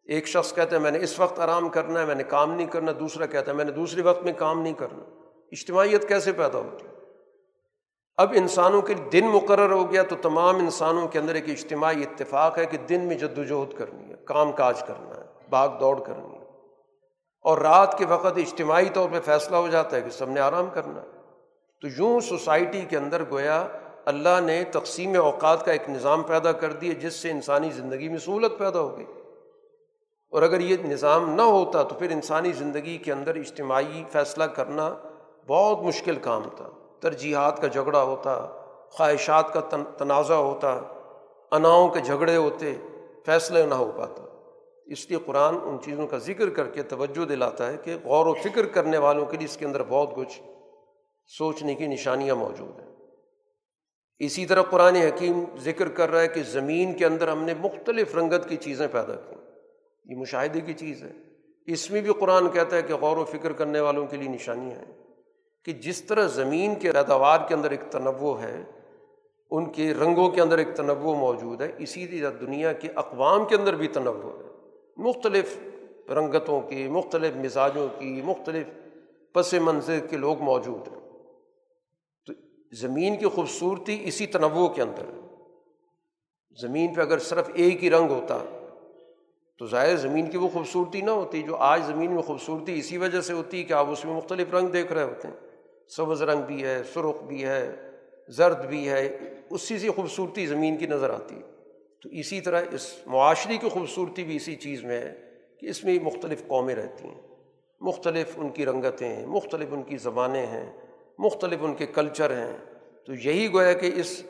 ایک شخص کہتا ہے، میں نے اس وقت آرام کرنا ہے، میں نے کام نہیں کرنا۔ دوسرا کہتا ہے، میں نے دوسرے وقت میں کام نہیں کرنا۔ اجتماعیت کیسے پیدا ہوتی؟ اب انسانوں کے دن مقرر ہو گیا تو تمام انسانوں کے اندر ایک اجتماعی اتفاق ہے کہ دن میں جد وجہد کرنی ہے، کام کاج کرنا ہے، باغ دوڑ کرنی ہے۔ اور رات کے وقت اجتماعی طور پہ فیصلہ ہو جاتا ہے کہ سب نے آرام کرنا ہے۔ تو یوں سوسائٹی کے اندر گویا اللہ نے تقسیم اوقات کا ایک نظام پیدا کر دیا جس سے انسانی زندگی میں سہولت پیدا ہو گئی۔ اور اگر یہ نظام نہ ہوتا تو پھر انسانی زندگی کے اندر اجتماعی فیصلہ کرنا بہت مشکل کام تھا۔ ترجیحات کا جھگڑا ہوتا، خواہشات کا تنازع ہوتا، اناؤں کے جھگڑے ہوتے، فیصلے نہ ہو پاتا۔ اس لیے قرآن ان چیزوں کا ذکر کر کے توجہ دلاتا ہے کہ غور و فکر کرنے والوں کے لیے اس کے اندر بہت کچھ سوچنے کی نشانیاں موجود ہیں۔ اسی طرح قرآن حکیم ذکر کر رہا ہے کہ زمین کے اندر ہم نے مختلف رنگت کی چیزیں پیدا کی۔ یہ مشاہدے کی چیز ہے۔ اس میں بھی قرآن کہتا ہے کہ غور و فکر کرنے والوں کے لیے نشانیاں ہیں۔ کہ جس طرح زمین کے پیداوار کے اندر ایک تنوع ہے، ان کے رنگوں کے اندر ایک تنوع موجود ہے، اسی طرح دنیا کے اقوام کے اندر بھی تنوع ہے۔ مختلف رنگتوں کی مختلف مزاجوں کی، مختلف پس منظر کے لوگ موجود ہیں۔ تو زمین کی خوبصورتی اسی تنوع کے اندر ہے۔ زمین پہ اگر صرف ایک ہی رنگ ہوتا، تو ظاہر زمین کی وہ خوبصورتی نہ ہوتی جو آج زمین میں خوبصورتی اسی وجہ سے ہوتی کہ آپ اس میں مختلف رنگ دیکھ رہے ہوتے ہیں۔ سبز رنگ بھی ہے، سرخ بھی ہے، زرد بھی ہے، اسی سی خوبصورتی زمین کی نظر آتی ہے۔ تو اسی طرح اس معاشرے کی خوبصورتی بھی اسی چیز میں ہے کہ اس میں مختلف قومیں رہتی ہیں۔ مختلف ان کی رنگتیں ہیں، مختلف ان کی زبانیں ہیں، مختلف ان کے کلچر ہیں۔ تو یہی گویا کہ اس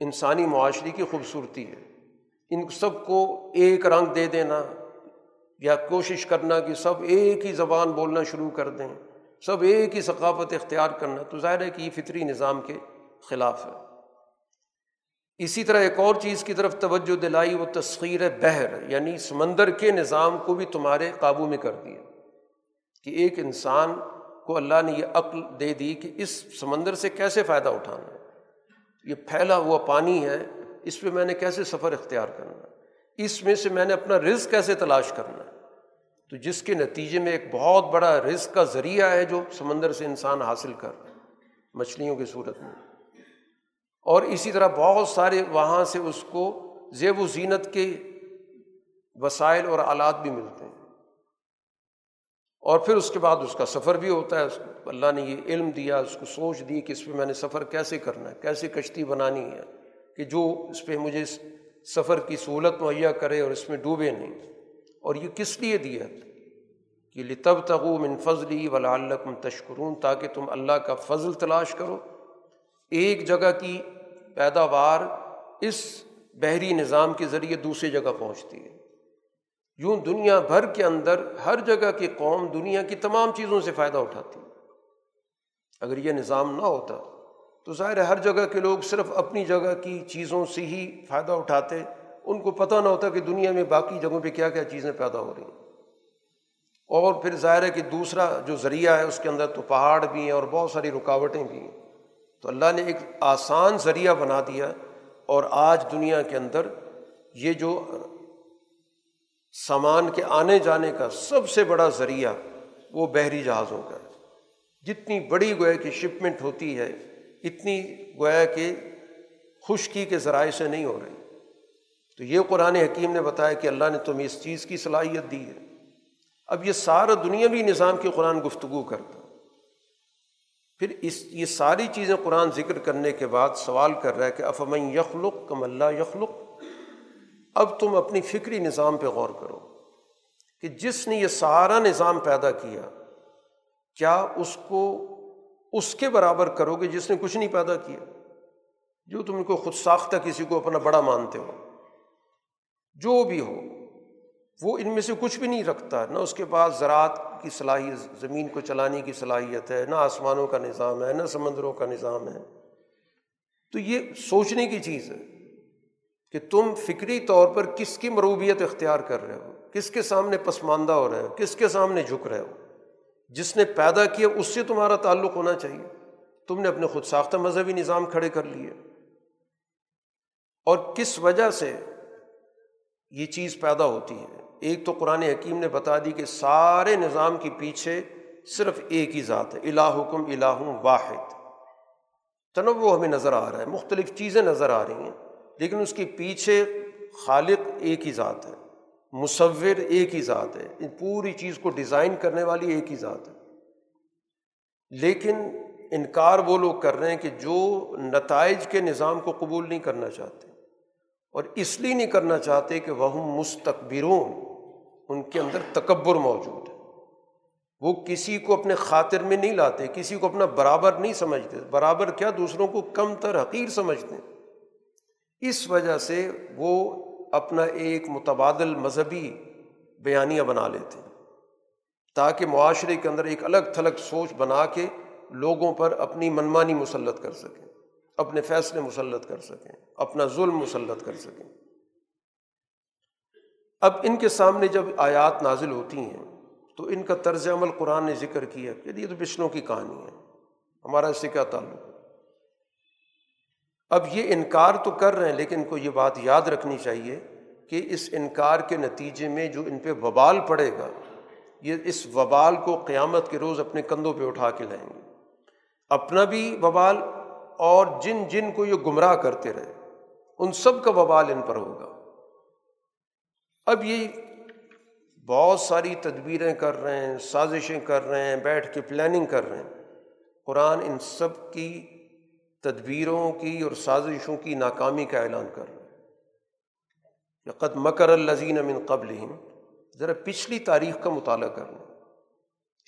انسانی معاشرے کی خوبصورتی ہے۔ ان سب کو ایک رنگ دے دینا یا کوشش کرنا کہ سب ایک ہی زبان بولنا شروع کر دیں۔ سب ایک ہی ثقافت اختیار کرنا تو ظاہر ہے کہ یہ فطری نظام کے خلاف ہے۔ اسی طرح ایک اور چیز کی طرف توجہ دلائی وہ تسخیر بحر یعنی سمندر کے نظام کو بھی تمہارے قابو میں کر دیا کہ ایک انسان کو اللہ نے یہ عقل دے دی کہ اس سمندر سے کیسے فائدہ اٹھانا ہے۔ یہ پھیلا ہوا پانی ہے، اس پہ میں نے کیسے سفر اختیار کرنا اس میں سے میں نے اپنا رزق کیسے تلاش کرنا ہے؟ تو جس کے نتیجے میں ایک بہت بڑا رزق کا ذریعہ ہے جو سمندر سے انسان حاصل کر مچھلیوں کی صورت میں۔ اور اسی طرح بہت سارے وہاں سے اس کو زیب و زینت کے وسائل اور آلات بھی ملتے ہیں۔ اور پھر اس کے بعد اس کا سفر بھی ہوتا ہے اللہ نے یہ علم دیا، اس کو سوچ دی کہ اس پہ میں نے سفر کیسے کرنا ہے، کیسے کشتی بنانی ہے، کہ جو اس پہ مجھے سفر کی سہولت مہیا کرے اور اس میں ڈوبے نہیں۔ اور یہ کس لیے دیا کہ لطب تغو من فضلی ولا تشکرون تاکہ تم اللہ کا فضل تلاش کرو۔ ایک جگہ کی پیداوار اس بحری نظام کے ذریعے دوسری جگہ پہنچتی ہے۔ یوں دنیا بھر کے اندر ہر جگہ کی قوم دنیا کی تمام چیزوں سے فائدہ اٹھاتی اگر یہ نظام نہ ہوتا تو ظاہر ہر جگہ کے لوگ صرف اپنی جگہ کی چیزوں سے ہی فائدہ اٹھاتے۔ ان کو پتہ نہ ہوتا کہ دنیا میں باقی جگہوں پہ کیا کیا چیزیں پیدا ہو رہی ہیں۔ اور پھر ظاہر ہے کہ دوسرا جو ذریعہ ہے، اس کے اندر تو پہاڑ بھی ہیں اور بہت ساری رکاوٹیں بھی ہیں۔ تو اللہ نے ایک آسان ذریعہ بنا دیا اور آج دنیا کے اندر یہ جو سامان کے آنے جانے کا سب سے بڑا ذریعہ وہ بحری جہازوں کا ہے۔ جتنی بڑی گویا کی شپمنٹ ہوتی ہے، اتنی گویا کہ خشکی کے ذرائع سے نہیں ہو رہی۔ تو یہ قرآن حکیم نے بتایا کہ اللہ نے تمہیں اس چیز کی صلاحیت دی ہے۔ اب یہ سارا دنیاوی نظام کی قرآن گفتگو کرتا۔ پھر اس، یہ ساری چیزیں قرآن ذکر کرنے کے بعد سوال کر رہا ہے کہ افمن یخلق کم اللہ یخلق؟ اب تم اپنی فکری نظام پہ غور کرو کہ جس نے یہ سارا نظام پیدا کیا کیا اس کو اس کے برابر کرو گے جس نے کچھ نہیں پیدا کیا؟ جو تم کو خود ساختہ کسی کو اپنا بڑا مانتے ہو۔ جو بھی ہو، وہ ان میں سے کچھ بھی نہیں رکھتا، نہ اس کے پاس زراعت کی صلاحیت، زمین کو چلانے کی صلاحیت ہے، نہ آسمانوں کا نظام ہے، نہ سمندروں کا نظام ہے۔ تو یہ سوچنے کی چیز ہے کہ تم فکری طور پر کس کی مروبیت اختیار کر رہے ہو؟ کس کے سامنے پسماندہ ہو رہے ہو؟ کس کے سامنے جھک رہے ہو؟ جس نے پیدا کیا اس سے تمہارا تعلق ہونا چاہیے۔ تم نے اپنے خود ساختہ مذہبی نظام کھڑے کر لیے۔ اور کس وجہ سے یہ چیز پیدا ہوتی ہے۔ ایک تو قرآن حکیم نے بتا دی کہ سارے نظام کے پیچھے صرف ایک ہی ذات ہے الہ حکم الہ واحد۔ تنوع ہمیں نظر آ رہا ہے، مختلف چیزیں نظر آ رہی ہیں، لیکن اس کے پیچھے خالق ایک ہی ذات ہے، مصور ایک ہی ذات ہے۔ ان پوری چیز کو ڈیزائن کرنے والی ایک ہی ذات ہے۔ لیکن انکار وہ لوگ کر رہے ہیں کہ جو نتائج کے نظام کو قبول نہیں کرنا چاہتے۔ اور اس لیے نہیں کرنا چاہتے کہ وہ مستقبرون ان کے اندر تکبر موجود ہے۔ وہ کسی کو اپنے خاطر میں نہیں لاتے، کسی کو اپنا برابر نہیں سمجھتے۔ برابر کیا؟ دوسروں کو کم تر حقیر سمجھتے اس وجہ سے وہ اپنا ایک متبادل مذہبی بیانیہ بنا لیتے تاکہ معاشرے کے اندر ایک الگ تھلگ سوچ بنا کے لوگوں پر اپنی منمانی مسلط کر سکیں۔ اپنے فیصلے مسلط کر سکیں، اپنا ظلم مسلط کر سکیں۔ اب ان کے سامنے جب آیات نازل ہوتی ہیں، تو ان کا طرز عمل قرآن نے ذکر کیا کہ یہ تو پچھلوں کی کہانی ہے، ہمارا اس سے کیا تعلق؟ ہے اب یہ انکار تو کر رہے ہیں، لیکن ان کو یہ بات یاد رکھنی چاہیے کہ اس انکار کے نتیجے میں جو ان پہ وبال پڑے گا، یہ اس وبال کو قیامت کے روز اپنے کندھوں پہ اٹھا کے لائیں گے۔ اپنا بھی وبال اور جن جن کو یہ گمراہ کرتے رہے، ان سب کا وبال ان پر ہوگا۔ اب یہ بہت ساری تدبیریں کر رہے ہیں، سازشیں کر رہے ہیں، بیٹھ کے پلاننگ کر رہے ہیں۔ قرآن ان سب کی تدبیروں کی اور سازشوں کی ناکامی کا اعلان کر رہے ہیں قد مکر الزین امن قبل ذرا پچھلی تاریخ کا مطالعہ کر لیں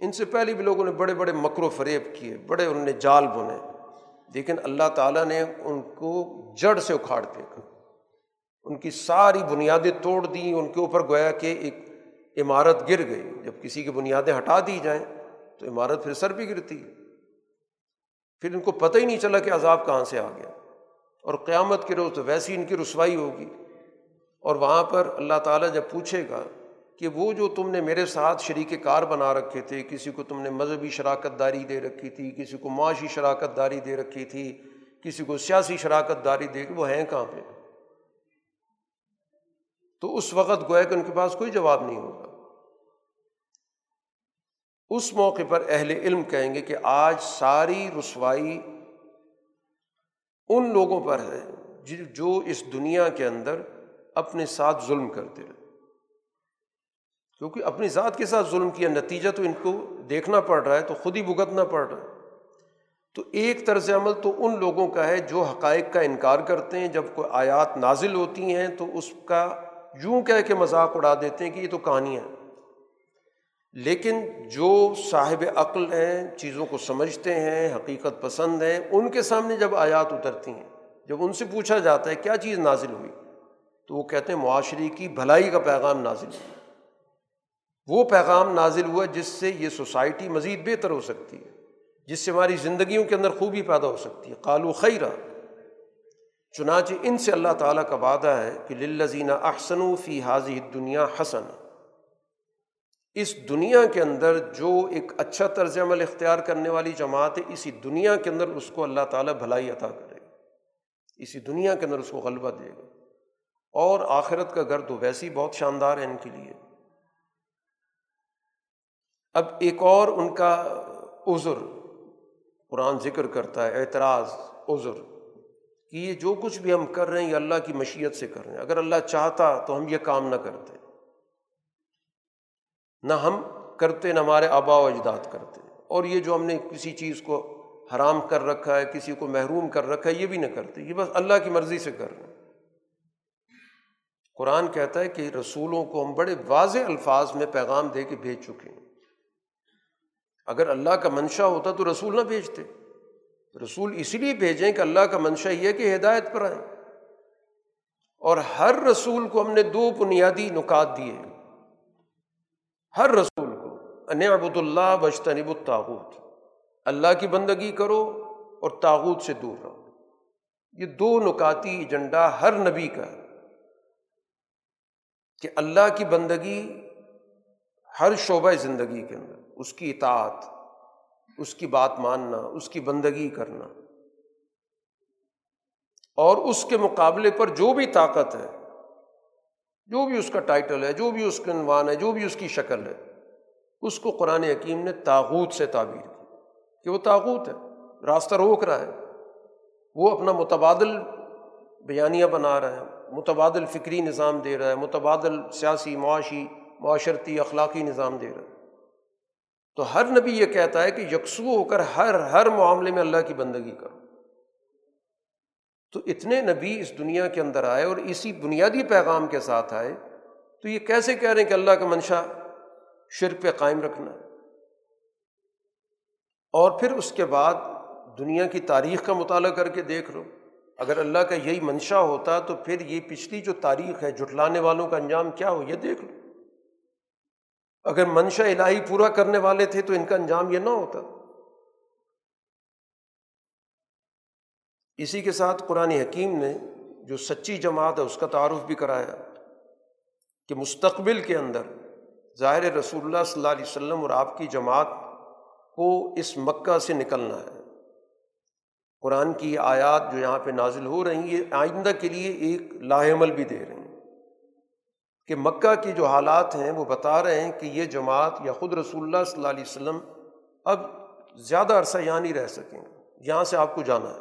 ان سے پہلے بھی لوگوں نے بڑے بڑے مکر و فریب کیے، بڑے انہوں نے جال بنے۔ لیکن اللہ تعالیٰ نے ان کو جڑ سے اکھاڑ پھینکا ان کی ساری بنیادیں توڑ دیں، ان کے اوپر گویا کہ ایک عمارت گر گئی۔ جب کسی کی بنیادیں ہٹا دی جائیں تو عمارت پھر سر بھی گرتی۔ ہے پھر ان کو پتہ ہی نہیں چلا کہ عذاب کہاں سے آ گیا۔ اور قیامت کے روز تو ویسی ان کی رسوائی ہوگی۔ اور وہاں پر اللہ تعالیٰ جب پوچھے گا کہ وہ جو تم نے میرے ساتھ شریک کار بنا رکھے تھے، کسی کو تم نے مذہبی شراکت داری دے رکھی تھی، کسی کو معاشی شراکت داری دے رکھی تھی، کسی کو سیاسی شراکت داری دے وہ ہیں کہاں پہ؟ تو اس وقت گویا کہ ان کے پاس کوئی جواب نہیں ہوگا۔ اس موقع پر اہل علم کہیں گے کہ آج ساری رسوائی ان لوگوں پر ہے جو اس دنیا کے اندر اپنے ساتھ ظلم کرتے رہے کیونکہ اپنی ذات کے ساتھ ظلم کیا، نتیجہ تو ان کو دیکھنا پڑ رہا ہے، تو خود ہی بھگتنا پڑ رہا ہے۔ تو ایک طرز عمل تو ان لوگوں کا ہے جو حقائق کا انکار کرتے ہیں۔ جب کوئی آیات نازل ہوتی ہیں تو اس کا یوں کہہ کے مذاق اڑا دیتے ہیں کہ یہ تو کہانیاں ہیں لیکن جو صاحب عقل ہیں، چیزوں کو سمجھتے ہیں، حقیقت پسند ہیں، ان کے سامنے جب آیات اترتی ہیں، جب ان سے پوچھا جاتا ہے کیا چیز نازل ہوئی، تو وہ کہتے ہیں معاشرے کی بھلائی کا پیغام نازل ہوا وہ پیغام نازل ہوا جس سے یہ سوسائٹی مزید بہتر ہو سکتی ہے، جس سے ہماری زندگیوں کے اندر خوبی پیدا ہو سکتی ہے۔ قالو خیرہ چنانچہ ان سے اللہ تعالیٰ کا وعدہ ہے کہ للزینہ احسن فی حاضی دنیا حسن اس دنیا کے اندر جو ایک اچھا طرز عمل اختیار کرنے والی جماعت ہے، اسی دنیا کے اندر اس کو اللہ تعالیٰ بھلائی عطا کرے گا۔ اسی دنیا کے اندر اس کو غلبہ دے گا۔ اور آخرت کا گھر تو ویسے ہی بہت شاندار ہے ان کے لیے۔ اب ایک اور ان کا عذر، قرآن ذکر کرتا ہے، اعتراض، عذر، کہ یہ جو کچھ بھی ہم کر رہے ہیں، یہ اللہ کی مشیت سے کر رہے ہیں۔ اگر اللہ چاہتا تو ہم یہ کام نہ کرتے۔ نہ ہم کرتے، نہ ہمارے آبا و اجداد کرتے۔ اور یہ جو ہم نے کسی چیز کو حرام کر رکھا ہے، کسی کو محروم کر رکھا ہے، یہ بھی نہ کرتے۔ یہ بس اللہ کی مرضی سے کر رہے ہیں۔ قرآن کہتا ہے کہ رسولوں کو ہم بڑے واضح الفاظ میں پیغام دے کے بھیج چکے ہیں۔ اگر اللہ کا منشا ہوتا تو رسول نہ بھیجتے۔ رسول اس لیے بھیجیں کہ اللہ کا منشا یہ ہے کہ ہدایت پر آئیں۔ اور ہر رسول کو ہم نے دو بنیادی نکات دیے ہر رسول کو، ان ابود اللہ بجتنب الطاغوت۔ اللہ کی بندگی کرو اور تاغوت سے دور رہو۔ یہ دو نکاتی ایجنڈا ہر نبی کا ہے۔ کہ اللہ کی بندگی ہر شعبۂ زندگی کے اندر۔ اس کی اطاعت، اس کی بات ماننا، اس کی بندگی کرنا۔ اور اس کے مقابلے پر جو بھی طاقت ہے، جو بھی اس کا ٹائٹل ہے، جو بھی اس کا عنوان ہے، جو بھی اس کی شکل ہے، اس کو قرآن حکیم نے تاغوت سے تعبیر کی کہ وہ تاغوت ہے، راستہ روک رہا ہے۔ وہ اپنا متبادل بیانیہ بنا رہا ہے، متبادل فکری نظام دے رہا ہے، متبادل سیاسی، معاشی، معاشرتی، اخلاقی نظام دے رہا ہے۔ تو ہر نبی یہ کہتا ہے کہ یکسو ہو کر ہر ہر معاملے میں اللہ کی بندگی کرو۔ تو اتنے نبی اس دنیا کے اندر آئے اور اسی بنیادی پیغام کے ساتھ آئے۔ تو یہ کیسے کہہ رہے ہیں کہ اللہ کا منشا شرک پہ قائم رکھنا اور پھر اس کے بعد دنیا کی تاریخ کا مطالعہ کر کے دیکھ لو۔ اگر اللہ کا یہی منشا ہوتا تو پھر یہ پچھلی جو تاریخ ہے جٹلانے والوں کا انجام کیا ہو یہ دیکھ لو۔ اگر منشا الہی پورا کرنے والے تھے تو ان کا انجام یہ نہ ہوتا۔ اسی کے ساتھ قرآن حکیم نے جو سچی جماعت ہے اس کا تعارف بھی کرایا کہ مستقبل کے اندر ظاہر رسول اللہ صلی اللہ علیہ وسلم اور آپ کی جماعت کو اس مکہ سے نکلنا ہے۔ قرآن کی آیات جو یہاں پہ نازل ہو رہی ہیں یہ آئندہ کے لیے ایک لاہ عمل بھی دے رہے ہیں۔ کہ مکہ کی جو حالات ہیں وہ بتا رہے ہیں کہ یہ جماعت یا خود رسول اللہ صلی اللہ علیہ وسلم اب زیادہ عرصہ یہاں نہیں رہ سکیں گے، یہاں سے آپ کو جانا ہے۔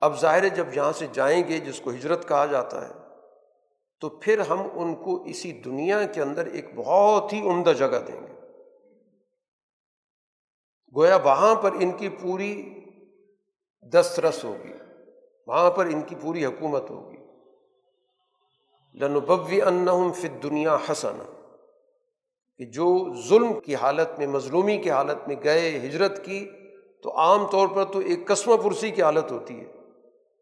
اب ظاہر جب یہاں سے جائیں گے، جس کو ہجرت کہا جاتا ہے، تو پھر ہم ان کو اسی دنیا کے اندر ایک بہت ہی عمدہ جگہ دیں گے۔ گویا وہاں پر ان کی پوری دسترس ہوگی، وہاں پر ان کی پوری حکومت ہوگی۔ لنبوی انہم فی دنیا حسن کہ جو ظلم کی حالت میں، مظلومی کی حالت میں گئے ہجرت کی، تو عام طور پر تو ایک قسم پرسی کی حالت ہوتی ہے،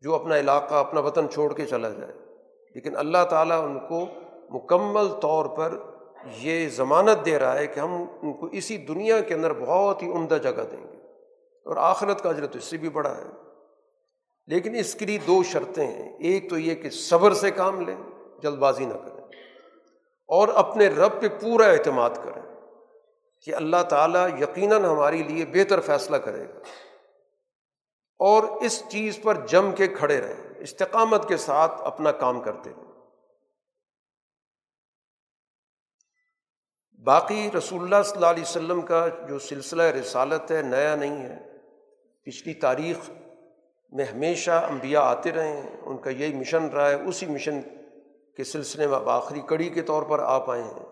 جو اپنا علاقہ، اپنا وطن چھوڑ کے چلا جائے۔ لیکن اللہ تعالیٰ ان کو مکمل طور پر یہ ضمانت دے رہا ہے کہ ہم ان کو اسی دنیا کے اندر بہت ہی عمدہ جگہ دیں گے۔ اور آخرت کا اجرت اس سے بھی بڑا ہے۔ لیکن اس کے لیے دو شرطیں ہیں۔ ایک تو یہ کہ صبر سے کام لیں۔ جلد بازی نہ کریں اور اپنے رب پہ پورا اعتماد کریں کہ اللہ تعالیٰ یقیناً ہمارے لیے بہتر فیصلہ کرے گا اور اس چیز پر جم کے کھڑے رہیں، استقامت کے ساتھ اپنا کام کرتے رہیں۔ باقی رسول اللہ صلی اللہ علیہ وسلم کا جو سلسلہ رسالت ہے نیا نہیں ہے، پچھلی تاریخ میں ہمیشہ انبیاء آتے رہے ہیں ان کا یہی مشن رہا ہے، اسی مشن کے سلسلے میں اب آخری کڑی کے طور پر آپ آئے ہیں۔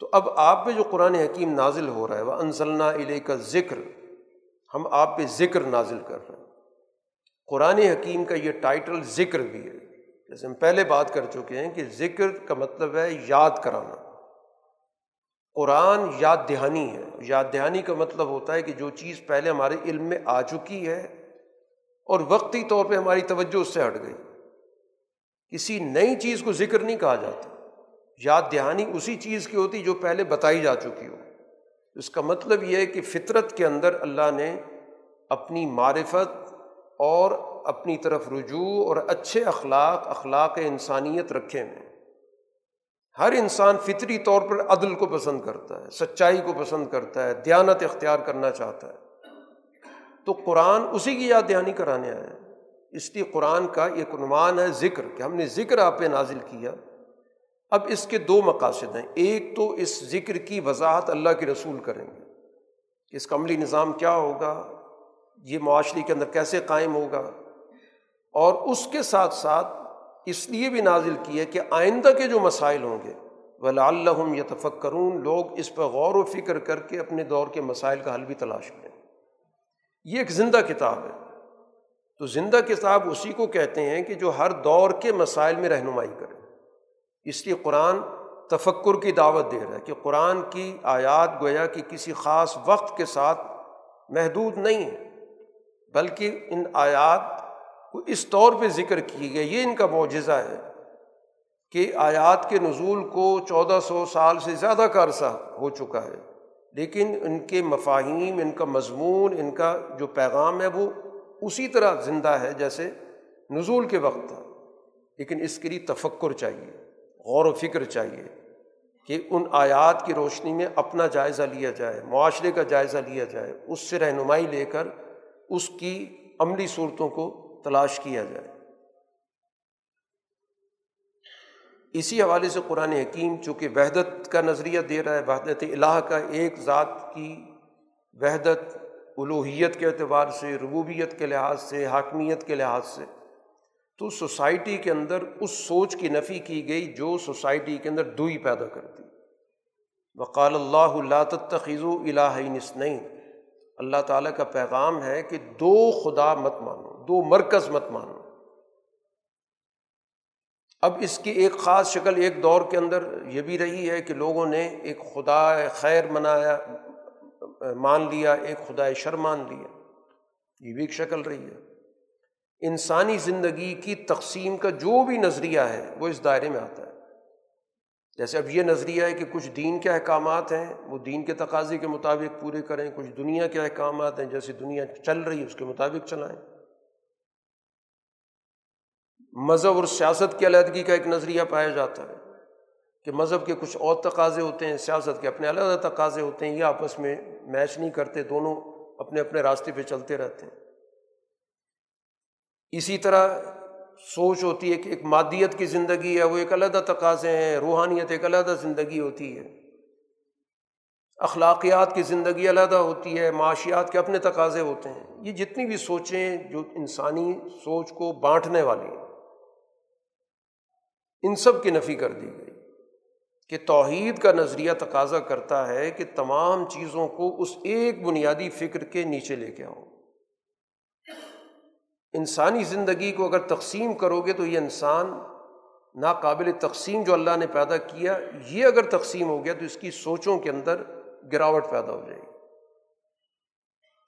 تو اب آپ پہ جو قرآن حکیم نازل ہو رہا ہے وہ انزلنا علیہ کا ذکر ہم آپ پہ ذکر نازل کر رہے ہیں۔ قرآن حکیم کا یہ ٹائٹل ذکر بھی ہے۔ جیسے ہم پہلے بات کر چکے ہیں کہ ذکر کا مطلب ہے یاد کرانا۔ قرآن یاد دہانی ہے۔ یاد دہانی کا مطلب ہوتا ہے کہ جو چیز پہلے ہمارے علم میں آ چکی ہے اور وقتی طور پہ ہماری توجہ اس سے ہٹ گئی۔ کسی نئی چیز کو ذکر نہیں کہا جاتا۔ یاد دہانی اسی چیز کی ہوتی جو پہلے بتائی جا چکی ہو۔ اس کا مطلب یہ ہے کہ فطرت کے اندر اللہ نے اپنی معرفت اور اپنی طرف رجوع اور اچھے اخلاق اخلاق انسانیت رکھے ہیں۔ ہر انسان فطری طور پر عدل کو پسند کرتا ہے، سچائی کو پسند کرتا ہے، دیانت اختیار کرنا چاہتا ہے۔ تو قرآن اسی کی یاد دہانی کرانے آیا ہے۔ اس لیے قرآن کا ایک عنوان ہے ذکر، کہ ہم نے ذکر آپ پہ نازل کیا۔ اب اس کے دو مقاصد ہیں۔ ایک تو اس ذکر کی وضاحت اللہ کے رسول کریں گے۔ اس کا عملی نظام کیا ہوگا؟ یہ معاشرے کے اندر کیسے قائم ہوگا؟ اور اس کے ساتھ ساتھ اس لیے بھی نازل کیا کہ آئندہ کے جو مسائل ہوں گے ولا تو زندہ کتاب اسی کو کہتے ہیں کہ جو ہر دور کے مسائل میں رہنمائی کرے۔ اس لیے قرآن تفکر کی دعوت دے رہا ہے کہ قرآن کی آیات گویا کہ کسی خاص وقت کے ساتھ محدود نہیں ہے بلکہ ان آیات کو اس طور پہ ذکر کی گئی یہ ان کا معجزہ ہے کہ آیات کے نزول کو چودہ سو سال سے زیادہ کا عرصہ ہو چکا ہے، لیکن ان کے مفاہیم، ان کا مضمون، ان کا جو پیغام ہے وہ اسی طرح زندہ ہے جیسے نزول کے وقت تھا، لیکن اس کے لیے تفکر چاہیے، غور و فکر چاہیے کہ ان آیات کی روشنی میں اپنا جائزہ لیا جائے، معاشرے کا جائزہ لیا جائے، اس سے رہنمائی لے کر اس کی عملی صورتوں کو تلاش کیا جائے۔ اسی حوالے سے قرآن حکیم چونکہ وحدت کا نظریہ دے رہا ہے، وحدت الہ کا ایک ذات کی وحدت الوحیت کے اعتبار سے، ربوبیت کے لحاظ سے، حاکمیت کے لحاظ سے۔ تو سوسائٹی کے اندر اس سوچ کی نفی کی گئی جو سوسائٹی کے اندر دوئی پیدا کرتی۔ وقال اللہ اللہ تخیض و الہ نسنئی اللہ تعالیٰ کا پیغام ہے کہ دو خدا مت مانو، دو مرکز مت مانو۔ اب اس کی ایک خاص شکل ایک دور کے اندر یہ بھی رہی ہے کہ لوگوں نے ایک خدا خیر منایا مان لیا، ایک خدا شر مان لیا۔ یہ بھی ایک شکل رہی ہے۔ انسانی زندگی کی تقسیم کا جو بھی نظریہ ہے، وہ اس دائرے میں آتا ہے۔ جیسے اب یہ نظریہ ہے کہ کچھ دین کے احکامات ہیں، وہ دین کے تقاضے کے مطابق پورے کریں، کچھ دنیا کے احکامات ہیں، جیسے دنیا چل رہی ہے، اس کے مطابق چلائیں۔ مذہب اور سیاست کی علیحدگی کا ایک نظریہ پایا جاتا ہے۔ کہ مذہب کے کچھ اور تقاضے ہوتے ہیں، سیاست کے اپنے علیحدہ تقاضے ہوتے ہیں یہ آپس میں میچ نہیں کرتے، دونوں اپنے اپنے راستے پہ چلتے رہتے ہیں۔ اسی طرح سوچ ہوتی ہے کہ ایک مادیت کی زندگی ہے، وہ ایک علیحدہ تقاضے ہیں، روحانیت ایک علیحدہ زندگی ہوتی ہے۔ اخلاقیات کی زندگی علیحدہ ہوتی ہے، معاشیات کے اپنے تقاضے ہوتے ہیں۔ یہ جتنی بھی سوچیں جو انسانی سوچ کو بانٹنے والی ہیں، ان سب کی نفی کر دی گئی۔ کہ توحید کا نظریہ تقاضا کرتا ہے کہ تمام چیزوں کو اس ایک بنیادی فکر کے نیچے لے کے آؤ۔ انسانی زندگی کو اگر تقسیم کرو گے تو یہ انسان ناقابل تقسیم جو اللہ نے پیدا کیا، یہ اگر تقسیم ہو گیا تو اس کی سوچوں کے اندر گراوٹ پیدا ہو جائے گی۔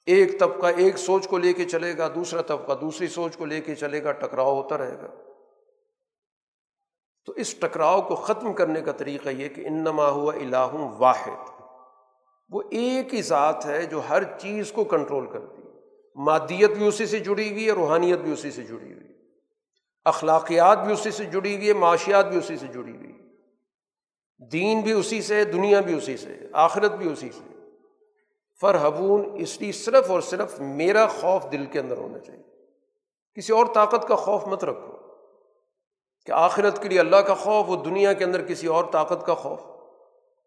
ایک طبقہ ایک سوچ کو لے کے چلے گا، دوسرا طبقہ دوسری سوچ کو لے کے چلے گا، ٹکراؤ ہوتا رہے گا۔ تو اس ٹکراؤ کو ختم کرنے کا طریقہ یہ کہ انما ہوا الہ واحد۔ وہ ایک ہی ذات ہے جو ہر چیز کو کنٹرول کرتی ہے۔ مادیت بھی اسی سے جڑی ہوئی ہے، روحانیت بھی اسی سے جڑی ہوئی اخلاقیات بھی اسی سے جڑی ہوئی ہے، معاشیات بھی اسی سے جڑی ہوئی دین بھی اسی سے دنیا بھی اسی سے آخرت بھی اسی سے فرحبون، اس لیے صرف اور صرف میرا خوف دل کے اندر ہونا چاہیے۔ کسی اور طاقت کا خوف مت رکھو۔ کہ آخرت کے لیے اللہ کا خوف، وہ دنیا کے اندر کسی اور طاقت کا خوف۔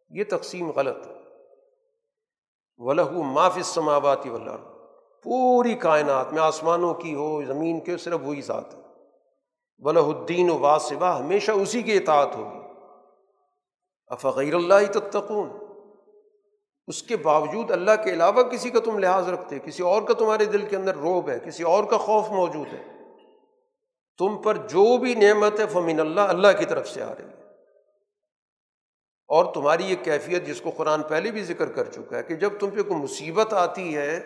یہ تقسیم غلط ہے۔ ولہ معاف سماواتی ولر پوری کائنات میں آسمانوں کی ہو، زمین کے، صرف وہی ذات ہے۔ ولہ الدین و واسبہ ہمیشہ اسی کی اطاعت ہوگی۔ افغیر اللہ تتقون؟ اس کے باوجود اللہ کے علاوہ کسی کا تم لحاظ رکھتے، کسی اور کا تمہارے دل کے اندر روب ہے، کسی اور کا خوف موجود ہے۔ تم پر جو بھی نعمت ہے فمین اللہ اللہ کی طرف سے آ رہی ہے۔ اور تمہاری یہ کیفیت جس کو قرآن پہلے بھی ذکر کر چکا ہے کہ جب تم پہ کوئی مصیبت آتی ہے،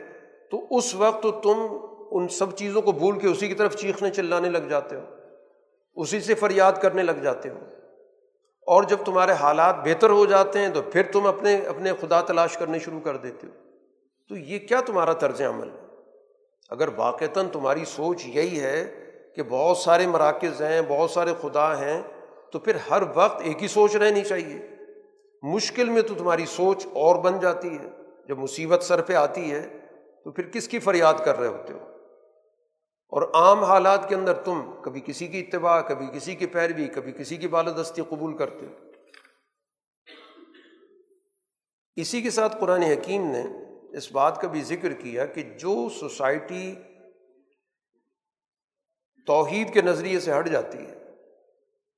تو اس وقت تم ان سب چیزوں کو بھول کے اسی کی طرف چیخنے چلانے لگ جاتے ہو۔ اسی سے فریاد کرنے لگ جاتے ہو۔ اور جب تمہارے حالات بہتر ہو جاتے ہیں، تو پھر تم اپنے اپنے خدا تلاش کرنے شروع کر دیتے ہو۔ تو یہ کیا تمہارا طرز عمل ہے؟ اگر واقعتاً تمہاری سوچ یہی ہے کہ بہت سارے مراکز ہیں، بہت سارے خدا ہیں، تو پھر ہر وقت ایک ہی سوچ رہنی چاہیے۔ مشکل میں تو تمہاری سوچ اور بن جاتی ہے۔ جب مصیبت سر پہ آتی ہے، تو پھر کس کی فریاد کر رہے ہوتے ہو؟ اور عام حالات کے اندر تم کبھی کسی کی اتباع، کبھی کسی کی پیروی، کبھی کسی کی بالدستی قبول کرتے ہو۔ اسی کے ساتھ قرآن حکیم نے اس بات کا بھی ذکر کیا کہ جو سوسائٹی توحید کے نظریے سے ہٹ جاتی ہے،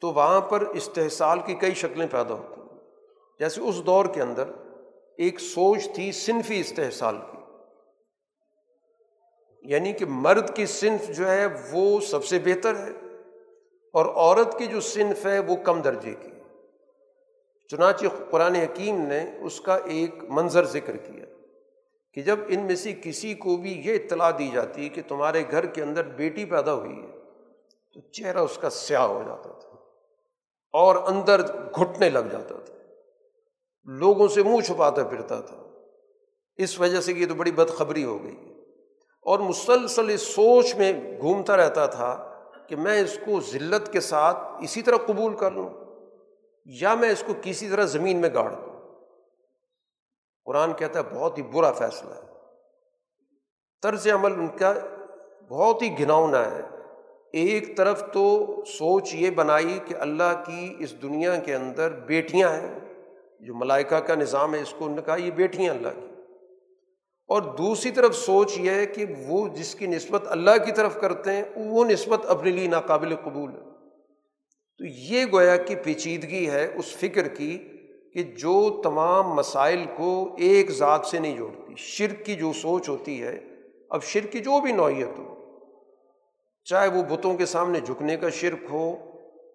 تو وہاں پر استحصال کی کئی شکلیں پیدا ہوتی ہیں۔ جیسے اس دور کے اندر ایک سوچ تھی صنفی استحصال کی۔ یعنی کہ مرد کی صنف جو ہے وہ سب سے بہتر ہے اور عورت کی جو صنف ہے وہ کم درجے کی۔ چنانچہ قرآن حکیم نے اس کا ایک منظر ذکر کیا کہ جب ان میں سے کسی کو بھی یہ اطلاع دی جاتی کہ تمہارے گھر کے اندر بیٹی پیدا ہوئی ہے تو چہرہ اس کا سیاہ ہو جاتا تھا اور اندر گھٹنے لگ جاتا تھا۔ لوگوں سے منہ چھپاتا پھرتا تھا۔ اس وجہ سے یہ تو بڑی بدخبری ہو گئی۔ اور مسلسل اس سوچ میں گھومتا رہتا تھا کہ میں اس کو ذلت کے ساتھ اسی طرح قبول کر لوں یا میں اس کو کسی طرح زمین میں گاڑ دوں۔ قرآن کہتا ہے بہت ہی برا فیصلہ ہے۔ طرز عمل ان کا بہت ہی گھناؤنا ہے۔ ایک طرف تو سوچ یہ بنائی کہ اللہ کی اس دنیا کے اندر بیٹیاں ہیں، جو ملائکہ کا نظام ہے، اس کو ان نے کہا یہ بیٹیاں اللہ کی۔ اور دوسری طرف سوچ یہ ہے کہ وہ جس کی نسبت اللہ کی طرف کرتے ہیں، وہ نسبت اپنے لیے ناقابل قبول ہے۔ تو یہ گویا کہ پیچیدگی ہے اس فکر کی کہ جو تمام مسائل کو ایک ذات سے نہیں جوڑتی، شرک کی جو سوچ ہوتی ہے، اب شرک کی جو بھی نوعیت ہو چاہے وہ بتوں کے سامنے جھکنے کا شرک ہو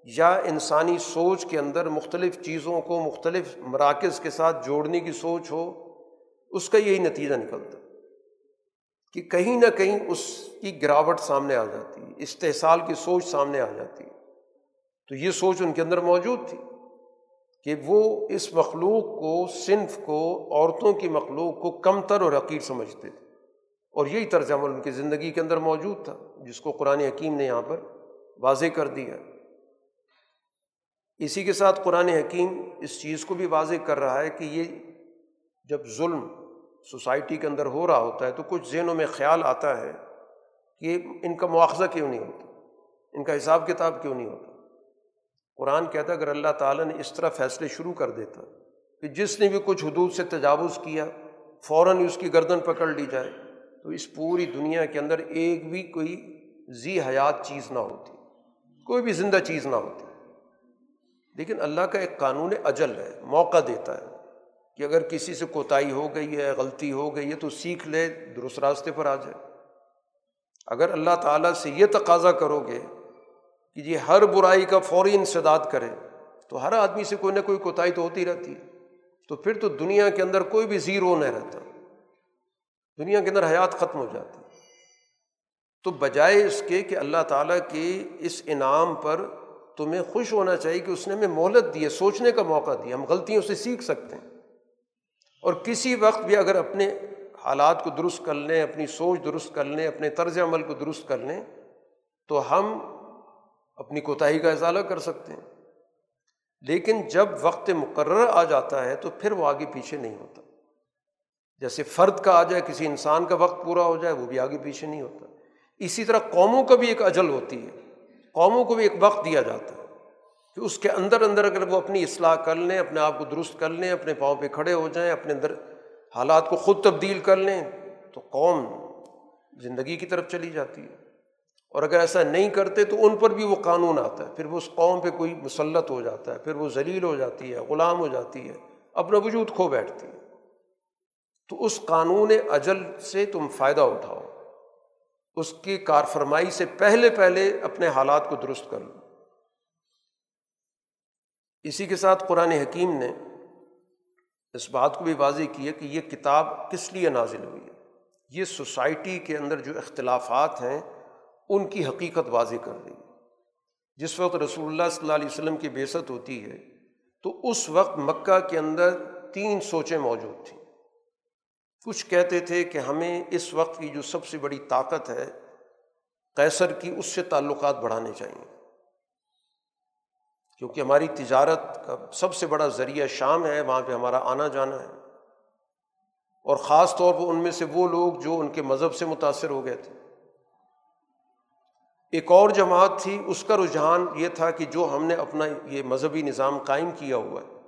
یا انسانی سوچ کے اندر مختلف چیزوں کو مختلف مراکز کے ساتھ جوڑنے کی سوچ ہو، اس کا یہی نتیجہ نکلتا کہ کہیں نہ کہیں اس کی گراوٹ سامنے آ جاتی ہے، استحصال کی سوچ سامنے آ جاتی ہے۔ تو یہ سوچ ان کے اندر موجود تھی کہ وہ اس مخلوق کو، صنف کو، عورتوں کی مخلوق کو کم تر اور عقیر سمجھتے تھے۔ اور یہی طرز عمل ان کی زندگی کے اندر موجود تھا، جس کو قرآن حکیم نے یہاں پر واضح کر دیا اسی کے ساتھ قرآن حکیم اس چیز کو بھی واضح کر رہا ہے کہ یہ جب ظلم سوسائٹی کے اندر ہو رہا ہوتا ہے تو کچھ ذہنوں میں خیال آتا ہے کہ ان کا مواخذہ کیوں نہیں ہوتا؟ ان کا حساب کتاب کیوں نہیں ہوتا؟ قرآن کہتا ہے اگر اللہ تعالیٰ نے اس طرح فیصلے شروع کر دیتا کہ جس نے بھی کچھ حدود سے تجاوز کیا، فوراً اس کی گردن پکڑ لی جائے تو اس پوری دنیا کے اندر ایک بھی کوئی زی حیات چیز نہ ہوتی، کوئی بھی زندہ چیز نہ ہوتی۔ لیکن اللہ کا ایک قانون اجل ہے، موقع دیتا ہے کہ اگر کسی سے کوتاہی ہو گئی ہے، غلطی ہو گئی ہے تو سیکھ لے، درست راستے پر آ جائے۔ اگر اللہ تعالیٰ سے یہ تقاضا کرو گے کہ یہ ہر برائی کا فوری انسداد کرے، تو ہر آدمی سے کوئی نہ کوئی کوتاہی تو ہوتی رہتی ہے۔ تو پھر تو دنیا کے اندر کوئی بھی زیرو نہیں رہتا۔ دنیا کے اندر حیات ختم ہو جاتی تو بجائے اس کے کہ اللہ تعالیٰ کے اس انعام پر تمہیں خوش ہونا چاہیے کہ اس نے ہمیں مہلت دی ہے، سوچنے کا موقع دیا ہم غلطیوں سے سیکھ سکتے ہیں۔ اور کسی وقت بھی اگر اپنے حالات کو درست کر لیں، اپنی سوچ درست کر لیں، اپنے طرز عمل کو درست کر لیں، تو ہم اپنی کوتاہی کا اضالہ کر سکتے ہیں۔ لیکن جب وقت مقرر آ جاتا ہے تو پھر وہ آگے پیچھے نہیں ہوتا۔ جیسے فرد کا آ جائے، کسی انسان کا وقت پورا ہو جائے، وہ بھی آگے پیچھے نہیں ہوتا۔ اسی طرح قوموں کا بھی ایک اجل ہوتی ہے۔ قوموں کو بھی ایک وقت دیا جاتا ہے کہ اس کے اندر اندر اگر وہ اپنی اصلاح کر لیں، اپنے آپ کو درست کر لیں، اپنے پاؤں پہ کھڑے ہو جائیں، اپنے اندر حالات کو خود تبدیل کر لیں، تو قوم زندگی کی طرف چلی جاتی ہے۔ اور اگر ایسا نہیں کرتے تو ان پر بھی وہ قانون آتا ہے۔ پھر وہ اس قوم پہ کوئی مسلط ہو جاتا ہے، پھر وہ ذلیل ہو جاتی ہے، غلام ہو جاتی ہے، اپنا وجود کھو بیٹھتی ہے۔ تو اس قانون اجل سے تم فائدہ اٹھاؤ۔ اس کی کار فرمائی سے پہلے پہلے اپنے حالات کو درست کر لو۔ اسی کے ساتھ قرآن حکیم نے اس بات کو بھی واضح کی ہے کہ یہ کتاب کس لیے نازل ہوئی ہے۔ یہ سوسائٹی کے اندر جو اختلافات ہیں، ان کی حقیقت واضح کر رہی ہے جس وقت رسول اللہ صلی اللہ علیہ وسلم کی بیست ہوتی ہے، تو اس وقت مکہ کے اندر تین سوچیں موجود تھیں۔ کچھ کہتے تھے کہ ہمیں اس وقت کی جو سب سے بڑی طاقت ہے کیسر کی، اس سے تعلقات بڑھانے چاہئیں کیونکہ ہماری تجارت کا سب سے بڑا ذریعہ شام ہے، وہاں پہ ہمارا آنا جانا ہے۔ اور خاص طور پر ان میں سے وہ لوگ جو ان کے مذہب سے متاثر ہو گئے تھے۔ ایک اور جماعت تھی، اس کا رجحان یہ تھا کہ جو ہم نے اپنا یہ مذہبی نظام قائم کیا ہوا ہے۔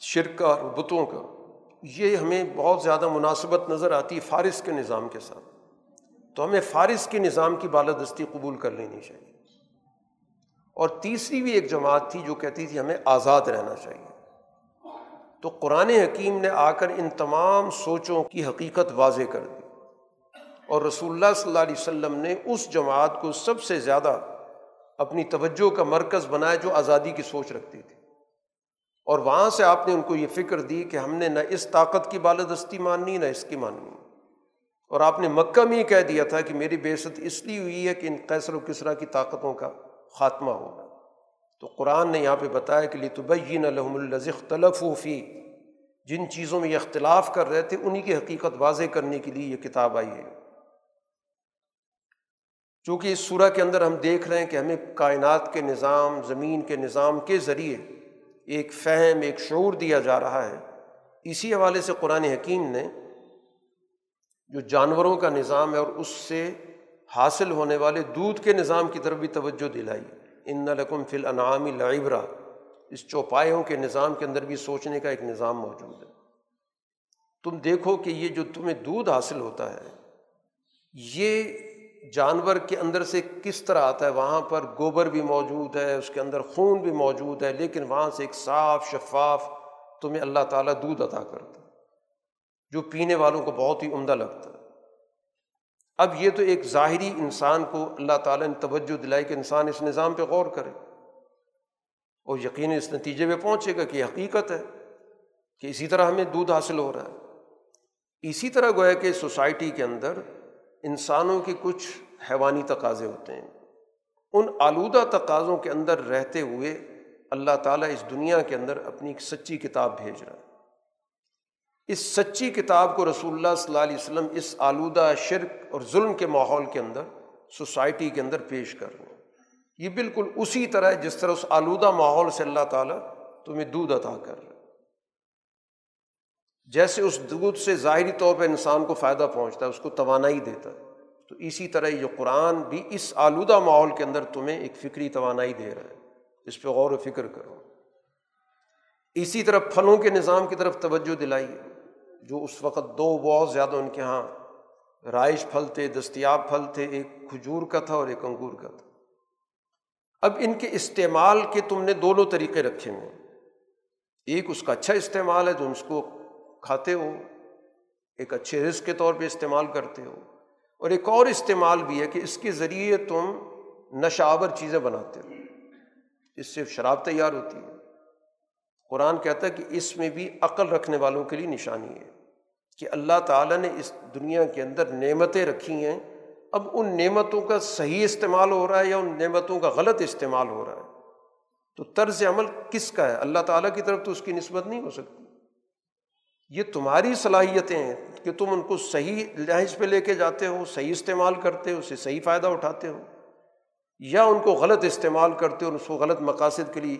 شرک اور بتوں کا۔ یہ ہمیں بہت زیادہ مناسبت نظر آتی ہے فارس کے نظام کے ساتھ۔ تو ہمیں فارس کے نظام کی بالادستی قبول کر لینی چاہیے۔ اور تیسری بھی ایک جماعت تھی جو کہتی تھی ہمیں آزاد رہنا چاہیے۔ تو قرآن حکیم نے آ کر ان تمام سوچوں کی حقیقت واضح کر دی۔ اور رسول اللہ صلی اللہ علیہ وسلم نے اس جماعت کو سب سے زیادہ اپنی توجہ کا مرکز بنایا جو آزادی کی سوچ رکھتی تھی۔ اور وہاں سے آپ نے ان کو یہ فکر دی کہ ہم نے نہ اس طاقت کی بالادستی ماننی، نہ اس کی ماننی۔ اور آپ نے مکہ میں ہی کہہ دیا تھا کہ میری بےست اس لیے ہوئی ہے کہ ان قیصر و کسرا کی طاقتوں کا خاتمہ ہوگا۔ تو قرآن نے یہاں پہ بتایا کہ لتبین الحم الزخ تلفوفی جن چیزوں میں یہ اختلاف کر رہے تھے انہیں کی حقیقت واضح کرنے کے لیے یہ کتاب آئی ہے۔ چونکہ اس صورح کے اندر ہم دیکھ رہے ہیں کہ ہمیں کائنات کے نظام، زمین کے نظام کے ذریعے ایک فہم، ایک شعور دیا جا رہا ہے۔ اسی حوالے سے قرآن حکیم نے جو جانوروں کا نظام ہے اور اس سے حاصل ہونے والے دودھ کے نظام کی طرف بھی توجہ دلائی۔ ان نلکم فل انعامی لعبرا۔ اس چوپایوں کے نظام کے اندر بھی سوچنے کا ایک نظام موجود ہے۔ تم دیکھو کہ یہ جو تمہیں دودھ حاصل ہوتا ہے، یہ جانور کے اندر سے کس طرح آتا ہے؟ وہاں پر گوبر بھی موجود ہے، اس کے اندر خون بھی موجود ہے، لیکن وہاں سے ایک صاف شفاف تمہیں اللہ تعالیٰ دودھ عطا کرتا ہے، جو پینے والوں کو بہت ہی عمدہ لگتا ہے۔ اب یہ تو ایک ظاہری انسان کو اللہ تعالیٰ نے توجہ دلائی کہ انسان اس نظام پہ غور کرے۔ اور یقین اس نتیجے پہ پہنچے گا کہ حقیقت ہے کہ اسی طرح ہمیں دودھ حاصل ہو رہا ہے۔ اسی طرح گویا کہ سوسائٹی کے اندر انسانوں کے کچھ حیوانی تقاضے ہوتے ہیں۔ ان آلودہ تقاضوں کے اندر رہتے ہوئے اللہ تعالیٰ اس دنیا کے اندر اپنی ایک سچی کتاب بھیج رہا ہے۔ اس سچی کتاب کو رسول اللہ صلی اللہ علیہ وسلم اس آلودہ شرک اور ظلم کے ماحول کے اندر، سوسائٹی کے اندر پیش کر رہے ہیں۔ یہ بالکل اسی طرح جس طرح اس آلودہ ماحول سے اللہ تعالیٰ تمہیں دودھ عطا کر رہے جیسے اس دودھ سے ظاہری طور پہ انسان کو فائدہ پہنچتا ہے، اس کو توانائی دیتا ہے۔ تو اسی طرح یہ قرآن بھی اس آلودہ ماحول کے اندر تمہیں ایک فکری توانائی دے رہا ہے۔ اس پہ غور و فکر کرو۔ اسی طرح پھلوں کے نظام کی طرف توجہ دلائی جو اس وقت دو بہت زیادہ ان کے یہاں رائش پھل تھے، دستیاب پھل تھے، ایک کھجور کا تھا اور ایک انگور کا تھا۔ اب ان کے استعمال کے تم نے دونوں طریقے رکھے ہوئے ایک اس کا اچھا استعمال ہے تم اس کو کھاتے ہو، ایک اچھے رزق کے طور پہ استعمال کرتے ہو، اور ایک اور استعمال بھی ہے کہ اس کے ذریعے تم نشاور چیزیں بناتے ہو اس سے شراب تیار ہوتی ہے۔ قرآن کہتا ہے کہ اس میں بھی عقل رکھنے والوں کے لیے نشانی ہے کہ اللہ تعالیٰ نے اس دنیا کے اندر نعمتیں رکھی ہیں۔ اب ان نعمتوں کا صحیح استعمال ہو رہا ہے یا ان نعمتوں کا غلط استعمال ہو رہا ہے؟ تو طرز عمل کس کا ہے؟ اللہ تعالیٰ کی طرف تو اس کی نسبت نہیں ہو سکتی۔ یہ تمہاری صلاحیتیں ہیں کہ تم ان کو صحیح لہج پہ لے کے جاتے ہو، صحیح استعمال کرتے ہو، اسے صحیح فائدہ اٹھاتے ہو، یا ان کو غلط استعمال کرتے ہو اور اس کو غلط مقاصد کے لیے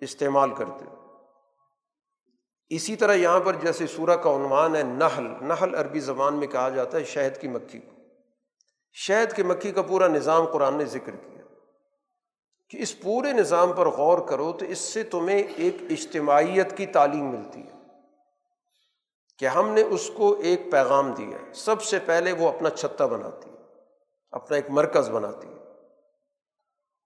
استعمال کرتے ہو۔ اسی طرح یہاں پر جیسے سورہ کا عنوان ہے، نحل۔ نحل عربی زبان میں کہا جاتا ہے شہد کی مکھی کو۔ شہد کی مکھی کا پورا نظام قرآن نے ذکر کیا۔ کہ اس پورے نظام پر غور کرو تو اس سے تمہیں ایک اجتماعیت کی تعلیم ملتی ہے۔ کہ ہم نے اس کو ایک پیغام دیا ہے۔ سب سے پہلے وہ اپنا چھتا بناتی ہے، اپنا ایک مرکز بناتی ہے۔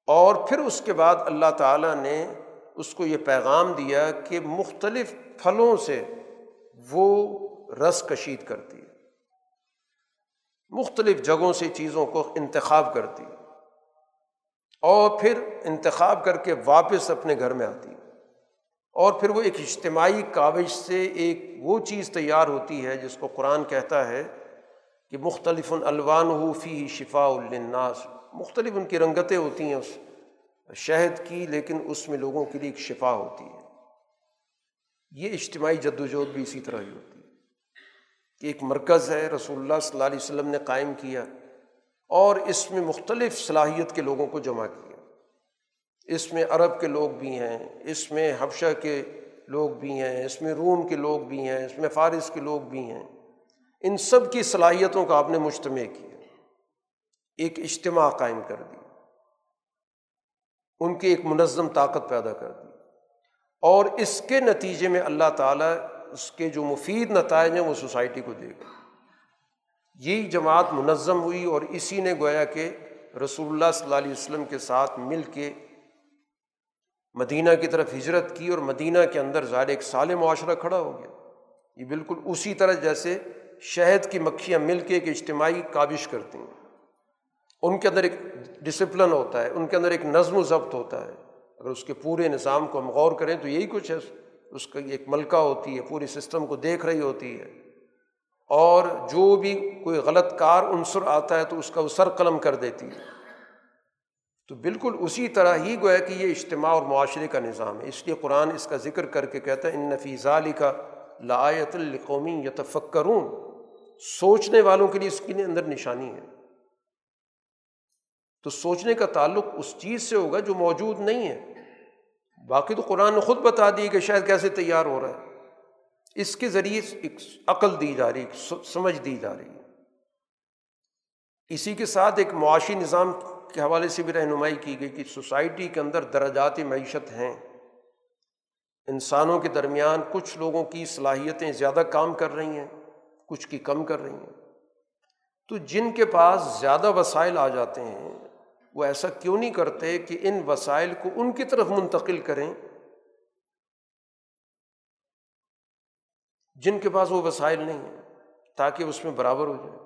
اور پھر اس کے بعد اللہ تعالیٰ نے اس کو یہ پیغام دیا کہ مختلف پھلوں سے وہ رس کشید کرتی ہے۔ مختلف جگہوں سے چیزوں کو انتخاب کرتی ہے۔ اور پھر انتخاب کر کے واپس اپنے گھر میں آتی ہے۔ اور پھر وہ ایک اجتماعی کاوش سے ایک وہ چیز تیار ہوتی ہے جس کو قرآن کہتا ہے کہ مختلف الوان ہو فی شفا الناس مختلف ان کی رنگتیں ہوتی ہیں اس شہد کی، لیکن اس میں لوگوں کے لیے ایک شفا ہوتی ہے۔ یہ اجتماعی جد وجہد بھی اسی طرح ہی ہوتی ہے کہ ایک مرکز ہے، رسول اللہ صلی اللہ علیہ وسلم نے قائم کیا اور اس میں مختلف صلاحیت کے لوگوں کو جمع کیا۔ اس میں عرب کے لوگ بھی ہیں، اس میں حبشہ کے لوگ بھی ہیں، اس میں روم کے لوگ بھی ہیں، اس میں فارس کے لوگ بھی ہیں۔ ان سب کی صلاحیتوں کا آپ نے مجتمع کیا۔ ایک اجتماع قائم کر دی۔ ان کی ایک منظم طاقت پیدا کر دی۔ اور اس کے نتیجے میں اللہ تعالیٰ اس کے جو مفید نتائج ہیں وہ سوسائٹی کو دے گا یہی جماعت منظم ہوئی اور اسی نے گویا کہ رسول اللہ صلی اللہ علیہ وسلم کے ساتھ مل کے مدینہ کی طرف ہجرت کی اور مدینہ کے اندر ظاہر ایک سال معاشرہ کھڑا ہو گیا۔ یہ بالکل اسی طرح جیسے شہد کی مکھیاں مل کے ایک اجتماعی کابش کرتی ہیں۔ ان کے اندر ایک ڈسپلن ہوتا ہے، ان کے اندر ایک نظم و ضبط ہوتا ہے۔ اگر اس کے پورے نظام کو ہم غور کریں تو یہی کچھ ہے۔ اس کا ایک ملکہ ہوتی ہے پورے سسٹم کو دیکھ رہی ہوتی ہے۔ اور جو بھی کوئی غلط کار عنصر آتا ہے تو اس کا وہ سر قلم کر دیتی ہے۔ تو بالکل اسی طرح ہی گویا کہ یہ اجتماع اور معاشرے کا نظام ہے۔ اس لیے قرآن اس کا ذکر کر کے کہتا ہے، ان نفیز علی کا لایت القومی یتفکرون۔ سوچنے والوں کے لیے اس کے اندر نشانی ہے۔ تو سوچنے کا تعلق اس چیز سے ہوگا جو موجود نہیں ہے۔ باقی تو قرآن نے خود بتا دی کہ شاید کیسے تیار ہو رہا ہے۔ اس کے ذریعے ایک عقل دی جا رہی سمجھ دی جا رہی۔ ہے اسی کے ساتھ ایک معاشی نظام کے حوالے سے بھی رہنمائی کی گئی کہ سوسائٹی کے اندر درجات معیشت ہیں۔ انسانوں کے درمیان کچھ لوگوں کی صلاحیتیں زیادہ کام کر رہی ہیں، کچھ کی کم کر رہی ہیں۔ تو جن کے پاس زیادہ وسائل آ جاتے ہیں، وہ ایسا کیوں نہیں کرتے کہ ان وسائل کو ان کی طرف منتقل کریں؟ جن کے پاس وہ وسائل نہیں ہیں، تاکہ اس میں برابر ہو جائے۔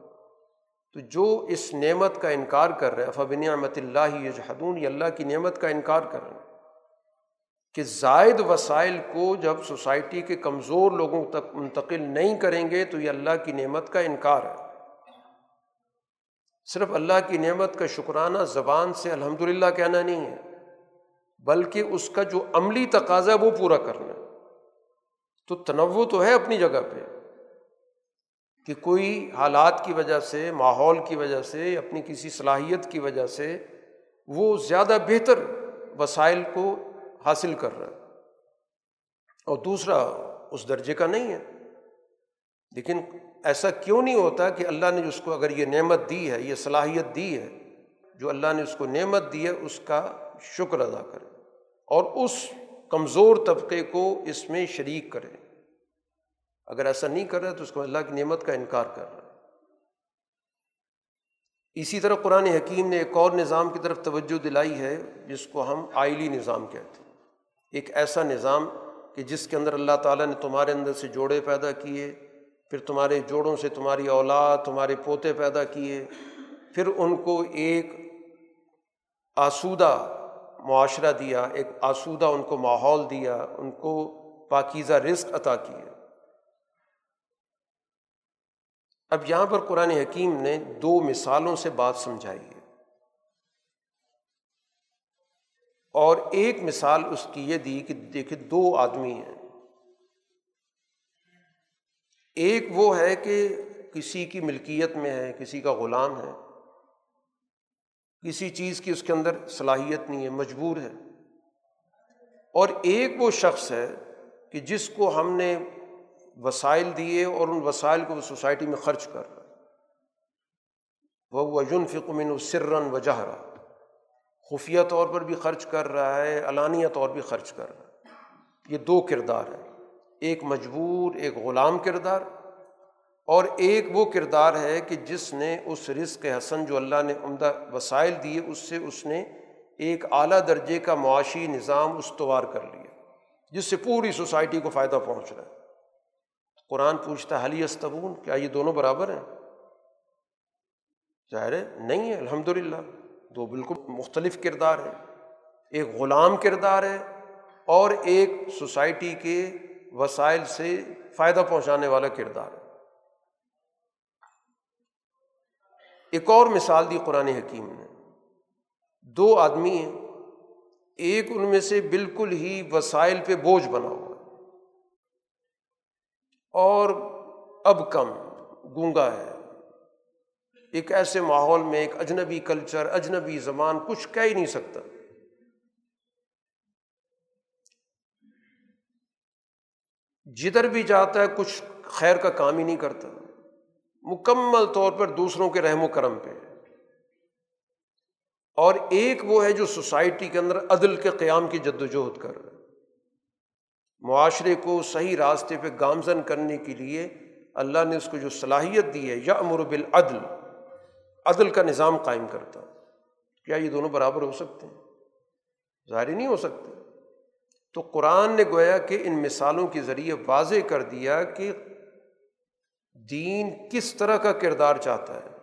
تو جو اس نعمت کا انکار کر رہے ہیں فبن احمد اللہ یجحدون، یہ اللہ کی نعمت کا انکار کر رہے ہیں کہ زائد وسائل کو جب سوسائٹی کے کمزور لوگوں تک منتقل نہیں کریں گے تو یہ اللہ کی نعمت کا انکار ہے۔ صرف اللہ کی نعمت کا شکرانہ زبان سے الحمد للہ کہنا نہیں ہے، بلکہ اس کا جو عملی تقاضا ہے وہ پورا کرنا تو تنوع تو ہے اپنی جگہ پہ۔ کہ کوئی حالات کی وجہ سے، ماحول کی وجہ سے، اپنی کسی صلاحیت کی وجہ سے وہ زیادہ بہتر وسائل کو حاصل کر رہا ہے۔ اور دوسرا، اس درجے کا نہیں ہے۔ لیکن ایسا کیوں نہیں ہوتا کہ اللہ نے اس کو، اگر یہ نعمت دی ہے، یہ صلاحیت دی ہے، جو اللہ نے اس کو نعمت دی ہے، اس کا شکر ادا کرے اور اس کمزور طبقے کو اس میں شریک کرے۔ اگر ایسا نہیں کر رہا تو اس کو اللہ کی نعمت کا انکار کر رہا ہے اسی طرح قرآن حکیم نے ایک اور نظام کی طرف توجہ دلائی ہے، جس کو ہم آئلی نظام کہتے ہیں۔ ایک ایسا نظام کہ جس کے اندر اللہ تعالیٰ نے تمہارے اندر سے جوڑے پیدا کیے، پھر تمہارے جوڑوں سے تمہاری اولاد، تمہارے پوتے پیدا کیے، پھر ان کو ایک آسودہ معاشرہ دیا، ایک آسودہ ان کو ماحول دیا، ان کو پاکیزہ رزق عطا کیا اب یہاں پر قرآن حکیم نے دو مثالوں سے بات سمجھائی ہے۔ اور ایک مثال اس کی یہ دی کہ دیکھے دو آدمی ہیں۔ ایک وہ ہے کہ کسی کی ملکیت میں ہے، کسی کا غلام ہے۔ کسی چیز کی اس کے اندر صلاحیت نہیں ہے، مجبور ہے۔ اور ایک وہ شخص ہے کہ جس کو ہم نے وسائل دیے اور ان وسائل کو وہ سوسائٹی میں خرچ کر رہا وہ وجن فکمن و سرن و جہرا۔ خفیہ طور پر بھی خرچ کر رہا ہے، علانیہ طور بھی خرچ کر رہا ہے۔ یہ دو کردار ہیں۔ ایک مجبور، ایک غلام کردار۔ اور ایک وہ کردار ہے کہ جس نے اس رزق حسن جو اللہ نے عمدہ وسائل دیے، اس سے اس نے ایک اعلیٰ درجے کا معاشی نظام استوار کر لیا، جس سے پوری سوسائٹی کو فائدہ پہنچ رہا ہے۔ قرآن پوچھتا حلی استبون کیا یہ دونوں برابر ہیں؟ ظاہر ہے، نہیں ہے الحمد للہ دو بالکل مختلف کردار ہیں۔ ایک غلام کردار ہے اور ایک سوسائٹی کے وسائل سے فائدہ پہنچانے والا کردار ہے۔ ایک اور مثال دی قرآن حکیم نے۔ دو آدمی ہیں، ایک ان میں سے بالکل ہی وسائل پہ بوجھ بنا ہوا۔ اور اب کم گونگا ہے۔ ایک ایسے ماحول میں ایک اجنبی کلچر، اجنبی زبان کچھ کہہ ہی نہیں سکتا۔ جدھر بھی جاتا ہے کچھ خیر کا کام ہی نہیں کرتا۔ مکمل طور پر دوسروں کے رحم و کرم پہ۔ اور ایک وہ ہے جو سوسائٹی کے اندر عدل کے قیام کی جد وجہد کر رہا ہے۔ معاشرے کو صحیح راستے پہ گامزن کرنے کے لیے اللہ نے اس کو جو صلاحیت دی ہے یا امر بالعدل، عدل کا نظام قائم کرتا کیا یہ دونوں برابر ہو سکتے ہیں؟ ظاہر نہیں ہو سکتے۔ تو قرآن نے گویا کہ ان مثالوں کے ذریعے واضح کر دیا کہ دین کس طرح کا کردار چاہتا ہے۔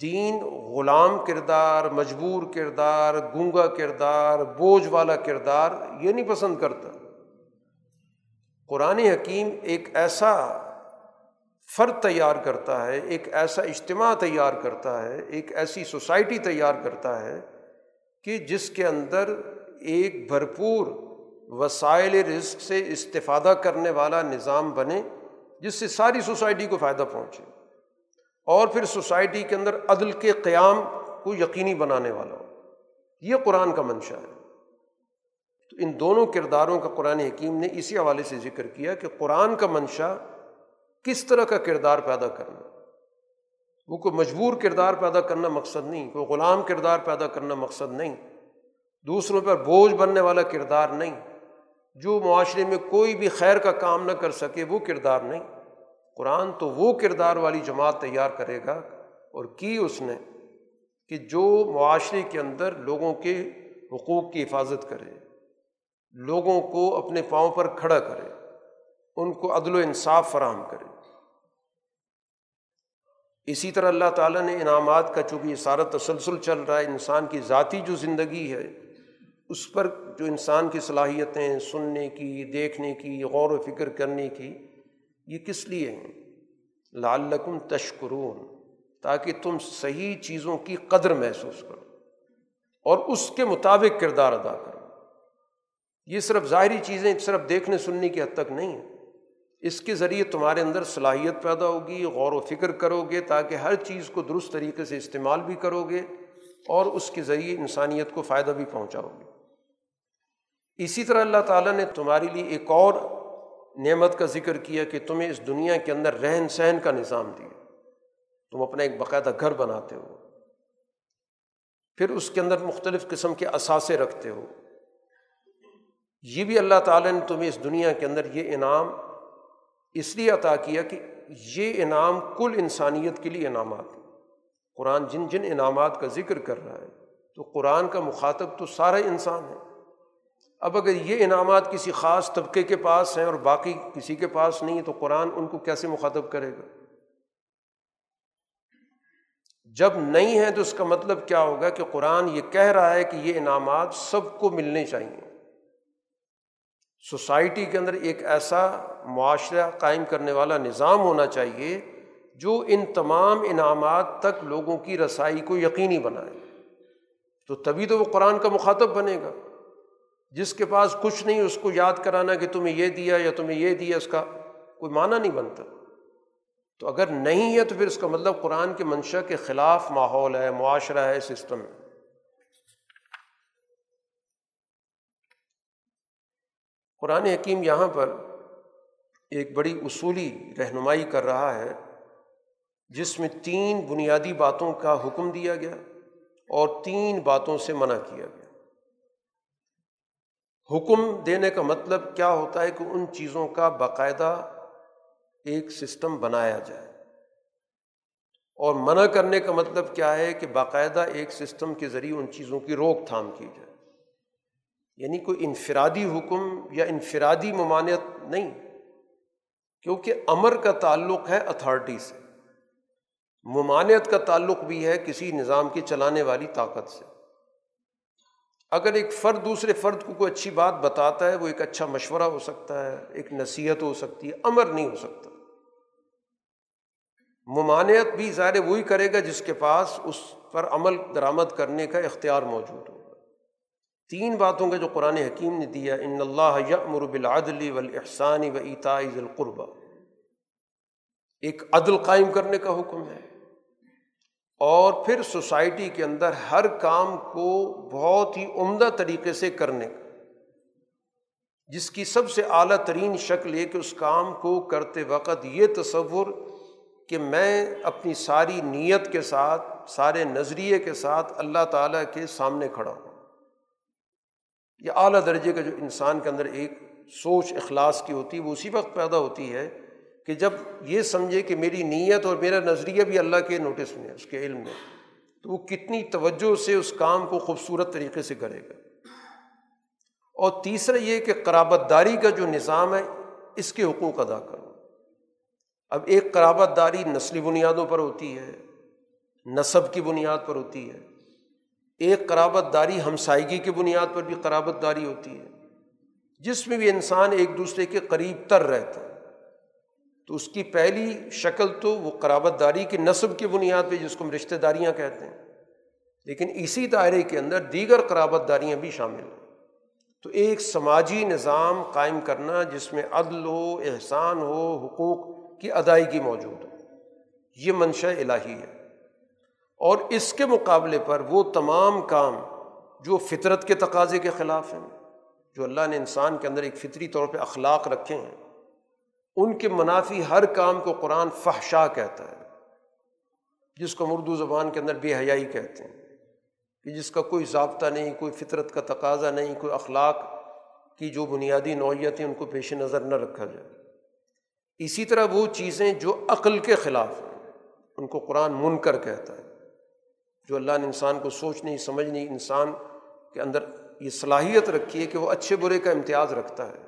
دین غلام کردار، مجبور کردار، گونگا کردار، بوجھ والا کردار یہ نہیں پسند کرتا۔ قرآن حکیم ایک ایسا فرد تیار کرتا ہے، ایک ایسا اجتماع تیار کرتا ہے، ایک ایسی سوسائٹی تیار کرتا ہے کہ جس کے اندر ایک بھرپور وسائل رزق سے استفادہ کرنے والا نظام بنے، جس سے ساری سوسائٹی کو فائدہ پہنچے۔ اور پھر سوسائٹی کے اندر عدل کے قیام کو یقینی بنانے والا ہو۔ یہ قرآن کا منشا ہے۔ تو ان دونوں کرداروں کا قرآن حکیم نے اسی حوالے سے ذکر کیا کہ قرآن کا منشا کس طرح کا کردار پیدا کرنا۔ وہ کوئی مجبور کردار پیدا کرنا مقصد نہیں، کوئی غلام کردار پیدا کرنا مقصد نہیں۔ دوسروں پر بوجھ بننے والا کردار نہیں۔ جو معاشرے میں کوئی بھی خیر کا کام نہ کر سکے، وہ کردار نہیں۔ قرآن تو وہ کردار والی جماعت تیار کرے گا اور کی اس نے کہ جو معاشرے کے اندر لوگوں کے حقوق کی حفاظت کرے۔ لوگوں کو اپنے پاؤں پر کھڑا کرے، ان کو عدل و انصاف فراہم کرے۔ اسی طرح اللہ تعالیٰ نے انعامات کا، چونکہ یہ سارا تسلسل چل رہا ہے، انسان کی ذاتی جو زندگی ہے، اس پر جو انسان کی صلاحیتیں سننے کی، دیکھنے کی، غور و فکر کرنے کی، یہ کس لیے ہیں؟ لعلکم تشکرون، تاکہ تم صحیح چیزوں کی قدر محسوس کرو اور اس کے مطابق کردار ادا کرو۔ یہ صرف ظاہری چیزیں صرف دیکھنے سننے کی حد تک نہیں ہیں۔ اس کے ذریعے تمہارے اندر صلاحیت پیدا ہوگی، غور و فکر کرو گے تاکہ ہر چیز کو درست طریقے سے استعمال بھی کرو گے اور اس کے ذریعے انسانیت کو فائدہ بھی پہنچاؤ گے اسی طرح اللہ تعالیٰ نے تمہارے لیے ایک اور نعمت کا ذکر کیا کہ تمہیں اس دنیا کے اندر رہن سہن کا نظام دیا۔ تم اپنا ایک باقاعدہ گھر بناتے ہو، پھر اس کے اندر مختلف قسم کے اثاثے رکھتے ہو۔ یہ بھی اللہ تعالیٰ نے تمہیں اس دنیا کے اندر یہ انعام اس لیے عطا کیا کہ یہ انعام کل انسانیت کے لیے انعامات ہیں۔ قرآن جن جن انعامات کا ذکر کر رہا ہے، تو قرآن کا مخاطب تو سارا انسان ہے اب اگر یہ انعامات کسی خاص طبقے کے پاس ہیں اور باقی کسی کے پاس نہیں ہے تو قرآن ان کو کیسے مخاطب کرے گا؟ جب نہیں ہے تو اس کا مطلب کیا ہوگا کہ قرآن یہ کہہ رہا ہے کہ یہ انعامات سب کو ملنے چاہئیں سوسائٹی کے اندر ایک ایسا معاشرہ قائم کرنے والا نظام ہونا چاہیے جو ان تمام انعامات تک لوگوں کی رسائی کو یقینی بنائے۔ تو تبھی تو وہ قرآن کا مخاطب بنے گا۔ جس کے پاس کچھ نہیں، اس کو یاد کرانا کہ تمہیں یہ دیا یا تمہیں یہ دیا، اس کا کوئی معنی نہیں بنتا۔ تو اگر نہیں ہے تو پھر اس کا مطلب قرآن کے منشا کے خلاف ماحول ہے، معاشرہ ہے، سسٹم ہے۔ قرآن حکیم یہاں پر ایک بڑی اصولی رہنمائی کر رہا ہے، جس میں تین بنیادی باتوں کا حکم دیا گیا اور تین باتوں سے منع کیا گیا۔ حکم دینے کا مطلب کیا ہوتا ہے کہ ان چیزوں کا باقاعدہ ایک سسٹم بنایا جائے۔ اور منع کرنے کا مطلب کیا ہے کہ باقاعدہ ایک سسٹم کے ذریعے ان چیزوں کی روک تھام کی جائے۔ یعنی کوئی انفرادی حکم یا انفرادی ممانعت نہیں، کیونکہ امر کا تعلق ہے اتھارٹی سے۔ ممانعت کا تعلق بھی ہے کسی نظام کی چلانے والی طاقت سے۔ اگر ایک فرد دوسرے فرد کو کوئی اچھی بات بتاتا ہے، وہ ایک اچھا مشورہ ہو سکتا ہے، ایک نصیحت ہو سکتی ہے، امر نہیں ہو سکتا۔ ممانعت بھی ظاہر وہی کرے گا جس کے پاس اس پر عمل درآمد کرنے کا اختیار موجود ہوگا تین باتوں کا جو قرآن حکیم نے دیا ان اللہ یامر بالعدل والاحسان و ذی القربہ. ایک عدل قائم کرنے کا حکم ہے۔ اور پھر سوسائٹی کے اندر ہر کام کو بہت ہی عمدہ طریقے سے کرنے کا، جس کی سب سے اعلیٰ ترین شکل یہ کہ اس کام کو کرتے وقت یہ تصور کہ میں اپنی ساری نیت کے ساتھ، سارے نظریے کے ساتھ اللہ تعالیٰ کے سامنے کھڑا ہوں۔ یہ اعلیٰ درجے کا جو انسان کے اندر ایک سوچ اخلاص کی ہوتی ہے، وہ اسی وقت پیدا ہوتی ہے کہ جب یہ سمجھے کہ میری نیت اور میرا نظریہ بھی اللہ کے نوٹس میں ہے، اس کے علم میں، تو وہ کتنی توجہ سے اس کام کو خوبصورت طریقے سے کرے گا۔ اور تیسرا یہ کہ قرابت داری کا جو نظام ہے، اس کے حقوق ادا کرو۔ اب ایک قرابت داری نسلی بنیادوں پر ہوتی ہے، نصب کی بنیاد پر ہوتی ہے۔ ایک قرابت داری ہمسائیگی کی بنیاد پر بھی قرابت داری ہوتی ہے۔ جس میں بھی انسان ایک دوسرے کے قریب تر رہتا ہے۔ تو اس کی پہلی شکل تو وہ قرابت داری کی نصب کی بنیاد پہ جس کو ہم رشتہ داریاں کہتے ہیں۔ لیکن اسی دائرے کے اندر دیگر قرابت داریاں بھی شامل ہیں۔ تو ایک سماجی نظام قائم کرنا جس میں عدل ہو، احسان ہو، حقوق کی ادائیگی موجود ہو۔ یہ منشا الہی ہے۔ اور اس کے مقابلے پر وہ تمام کام جو فطرت کے تقاضے کے خلاف ہیں، جو اللہ نے انسان کے اندر ایک فطری طور پہ اخلاق رکھے ہیں، ان کے منافی ہر کام کو قرآن فحشا کہتا ہے، جس کو اردو زبان کے اندر بے حیائی کہتے ہیں، کہ جس کا کوئی ضابطہ نہیں، کوئی فطرت کا تقاضا نہیں، کوئی اخلاق کی جو بنیادی نوعیت ہیں ان کو پیش نظر نہ رکھا جائے۔ اسی طرح وہ چیزیں جو عقل کے خلاف ہیں، ان کو قرآن من کر کہتا ہے۔ جو اللہ نے انسان کو سوچنے سمجھنے انسان کے اندر یہ صلاحیت رکھی ہے کہ وہ اچھے برے کا امتیاز رکھتا ہے۔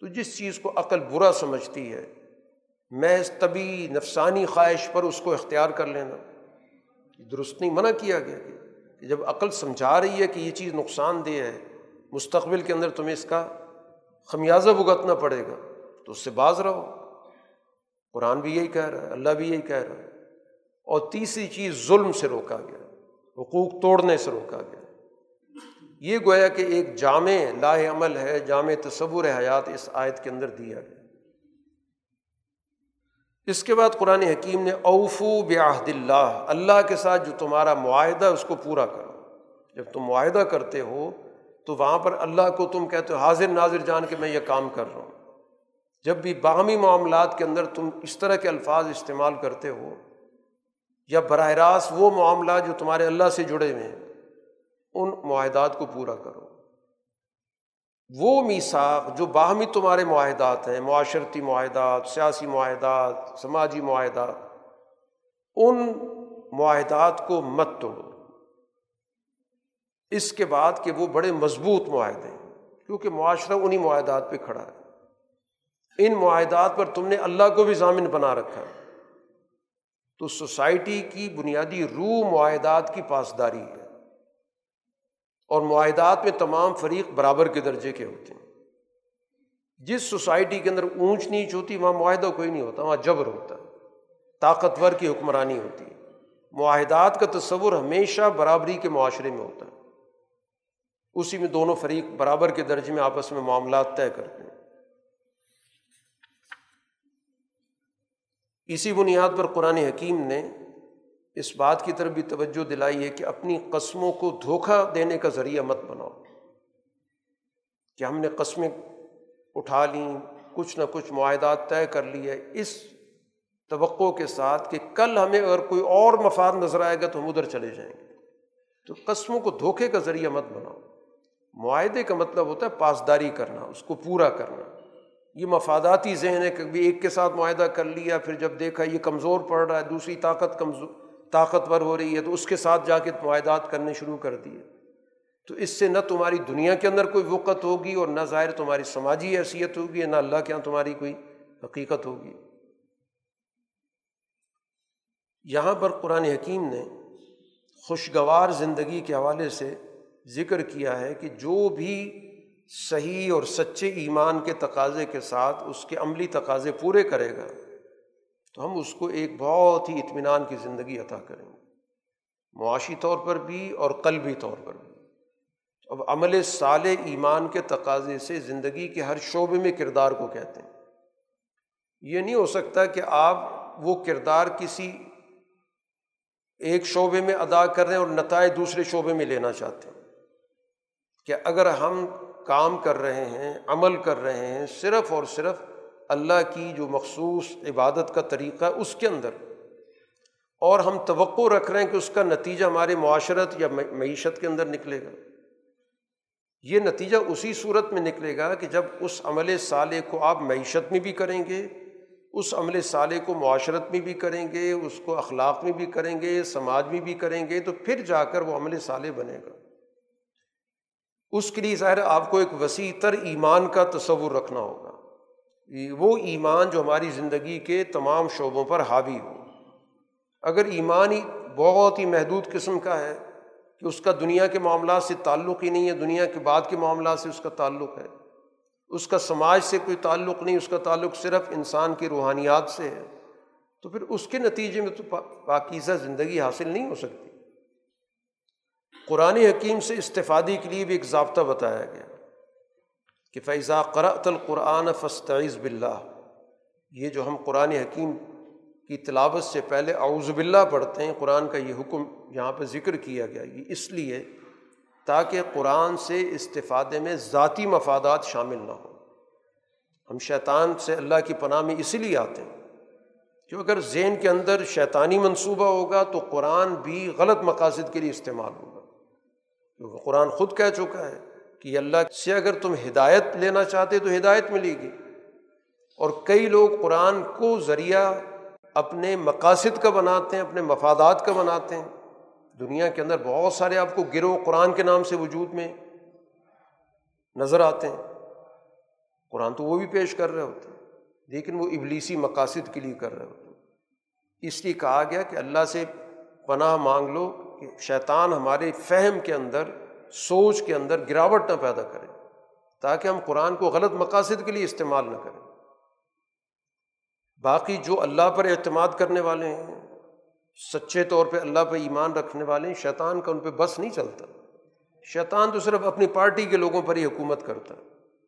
تو جس چیز کو عقل برا سمجھتی ہے محض طبی نفسانی خواہش پر اس کو اختیار کر لینا۔ درست نہیں، منع کیا گیا کہ جب عقل سمجھا رہی ہے کہ یہ چیز نقصان دہ ہے، مستقبل کے اندر تمہیں اس کا خمیازہ بھگتنا پڑے گا، تو اس سے باز رہو۔ قرآن بھی یہی کہہ رہا ہے، اللہ بھی یہی کہہ رہا ہے۔ اور تیسری چیز ظلم سے روکا گیا، حقوق توڑنے سے روکا گیا۔ یہ گویا کہ ایک جامع لاہ عمل ہے، جامع تصور حیات اس آیت کے اندر دیا گیا۔ اس کے بعد قرآن حکیم نے اوفو بعہد اللہ اللہ کے ساتھ جو تمہارا معاہدہ اس کو پورا کرو۔ جب تم معاہدہ کرتے ہو تو وہاں پر اللہ کو تم کہتے ہو، حاضر ناظر جان کے میں یہ کام کر رہا ہوں۔ جب بھی باہمی معاملات کے اندر تم اس طرح کے الفاظ استعمال کرتے ہو یا براہ راست وہ معاملات جو تمہارے اللہ سے جڑے ہوئے ہیں، ان معاہدات کو پورا کرو۔ وہ میساک جو باہمی تمہارے معاہدات ہیں، معاشرتی معاہدات، سیاسی معاہدات، سماجی معاہدات، ان معاہدات کو مت توڑو۔ اس کے بعد کہ وہ بڑے مضبوط معاہدے ہیں، کیونکہ معاشرہ انہیں معاہدات پہ کھڑا ہے۔ ان معاہدات پر تم نے اللہ کو بھی ضامن بنا رکھا ہے۔ تو سوسائٹی کی بنیادی روح معاہدات کی پاسداری ہے۔ اور معاہدات میں تمام فریق برابر کے درجے کے ہوتے ہیں۔ جس سوسائٹی کے اندر اونچ نیچ ہوتی، وہاں معاہدہ کوئی نہیں ہوتا، وہاں جبر ہوتا ہے، طاقتور کی حکمرانی ہوتی ہے۔ معاہدات کا تصور ہمیشہ برابری کے معاشرے میں ہوتا ہے۔ اسی میں دونوں فریق برابر کے درجے میں آپس میں معاملات طے کرتے ہیں۔ اسی بنیاد پر قرآن حکیم نے اس بات کی طرف بھی توجہ دلائی ہے کہ اپنی قسموں کو دھوکہ دینے کا ذریعہ مت بناؤ کہ ہم نے قسمیں اٹھا لیں، کچھ نہ کچھ معاہدات طے کر لی ہے۔ اس توقع کے ساتھ کہ کل ہمیں اگر کوئی اور مفاد نظر آئے گا تو ہم ادھر چلے جائیں گے۔ تو قسموں کو دھوکے کا ذریعہ مت بناؤ۔ معاہدے کا مطلب ہوتا ہے پاسداری کرنا، اس کو پورا کرنا۔ یہ مفاداتی ذہن ہے کبھی ایک کے ساتھ معاہدہ کر لیا، پھر جب دیکھا یہ کمزور پڑ رہا ہے، دوسری طاقت کمزور طاقتور ہو رہی ہے، تو اس کے ساتھ جا کے معاہدات کرنے شروع کر دیے۔ تو اس سے نہ تمہاری دنیا کے اندر کوئی وقت ہوگی اور نہ ظاہر تمہاری سماجی حیثیت ہوگی، نہ اللہ کے یہاں تمہاری کوئی حقیقت ہوگی۔ یہاں پر قرآن حکیم نے خوشگوار زندگی کے حوالے سے ذکر کیا ہے کہ جو بھی صحیح اور سچے ایمان کے تقاضے کے ساتھ اس کے عملی تقاضے پورے کرے گا، تو ہم اس کو ایک بہت ہی اطمینان کی زندگی عطا کریں گے۔ معاشی طور پر بھی اور قلبی طور پر بھی۔ اب عمل سال ایمان کے تقاضے سے زندگی کے ہر شعبے میں کردار کو کہتے ہیں۔ یہ نہیں ہو سکتا کہ آپ وہ کردار کسی ایک شعبے میں ادا کر رہے ہیں اور نتائج دوسرے شعبے میں لینا چاہتے ہیں۔ کہ اگر ہم کام کر رہے ہیں، عمل کر رہے ہیں، صرف اور صرف اللہ کی جو مخصوص عبادت کا طریقہ ہے، اس کے اندر۔ اور ہم توقع رکھ رہے ہیں کہ اس کا نتیجہ ہمارے معاشرت یا معیشت کے اندر نکلے گا۔ یہ نتیجہ اسی صورت میں نکلے گا کہ جب اس عمل سالے کو آپ معیشت میں بھی کریں گے، اس عمل سالے کو معاشرت میں بھی کریں گے، اس کو اخلاق میں بھی کریں گے، سماج میں بھی کریں گے، تو پھر جا کر وہ عمل سالے بنے گا۔ اس کے لیے ظاہر آپ کو ایک وسیع تر ایمان کا تصور رکھنا ہوگا۔ وہ ایمان جو ہماری زندگی کے تمام شعبوں پر حاوی ہو۔ اگر ایمان ہی بہت ہی محدود قسم کا ہے کہ اس کا دنیا کے معاملات سے تعلق ہی نہیں ہے، دنیا کے بعد کے معاملات سے اس کا تعلق ہے۔ اس کا سماج سے کوئی تعلق نہیں، اس کا تعلق صرف انسان کی روحانیات سے ہے۔ تو پھر اس کے نتیجے میں تو پاکیزہ زندگی حاصل نہیں ہو سکتی۔ قرآن حکیم سے استفادی کے لیے بھی ایک ضابطہ بتایا گیا کہ فیضا قرأت القرآن فستعز بلّہ یہ جو ہم قرآن حکیم کی تلاوت سے پہلے اعوذ باللہ پڑھتے ہیں، قرآن کا یہ حکم یہاں پہ ذکر کیا گیا۔ یہ اس لیے تاکہ قرآن سے استفادے میں ذاتی مفادات شامل نہ ہوں۔ ہم شیطان سے اللہ کی پناہ میں اسی لیے آتے ہیں کہ اگر ذہن کے اندر شیطانی منصوبہ ہوگا تو قرآن بھی غلط مقاصد کے لیے استعمال ہوگا۔ کیونکہ قرآن خود کہہ چکا ہے کہ اللہ سے اگر تم ہدایت لینا چاہتے تو ہدایت ملے گی۔ اور کئی لوگ قرآن کو ذریعہ اپنے مقاصد کا بناتے ہیں، اپنے مفادات کا بناتے ہیں۔ دنیا کے اندر بہت سارے آپ کو گروہ قرآن کے نام سے وجود میں نظر آتے ہیں۔ قرآن تو وہ بھی پیش کر رہے ہوتے ہیں، لیکن وہ ابلیسی مقاصد کے لیے کر رہے ہوتے ہیں۔ اس لیے کہا گیا کہ اللہ سے پناہ مانگ لو کہ شیطان ہمارے فہم کے اندر، سوچ کے اندر گراوٹ نہ پیدا کرے، تاکہ ہم قرآن کو غلط مقاصد کے لیے استعمال نہ کریں۔ باقی جو اللہ پر اعتماد کرنے والے ہیں، سچے طور پہ اللہ پہ ایمان رکھنے والے ہیں، شیطان کا ان پہ بس نہیں چلتا۔ شیطان تو صرف اپنی پارٹی کے لوگوں پر ہی حکومت کرتا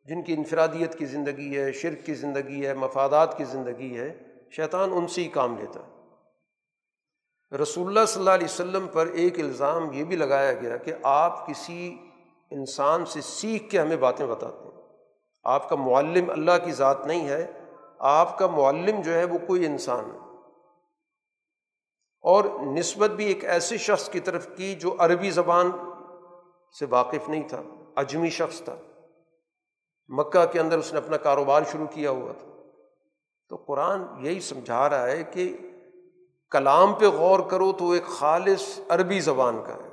جن کی انفرادیت کی زندگی ہے، شرک کی زندگی ہے، مفادات کی زندگی ہے، شیطان ان سے ہی کام لیتا ہے۔ رسول اللہ صلی اللہ علیہ وسلم پر ایک الزام یہ بھی لگایا گیا کہ آپ کسی انسان سے سیکھ کے ہمیں باتیں بتاتے ہیں۔ آپ کا معلم اللہ کی ذات نہیں ہے، آپ کا معلم جو ہے وہ کوئی انسان ہے۔ اور نسبت بھی ایک ایسے شخص کی طرف کی جو عربی زبان سے واقف نہیں تھا، اجمی شخص تھا۔ مکہ کے اندر اس نے اپنا کاروبار شروع کیا ہوا تھا۔ تو قرآن یہی سمجھا رہا ہے کہ کلام پہ غور کرو تو ایک خالص عربی زبان کا ہے۔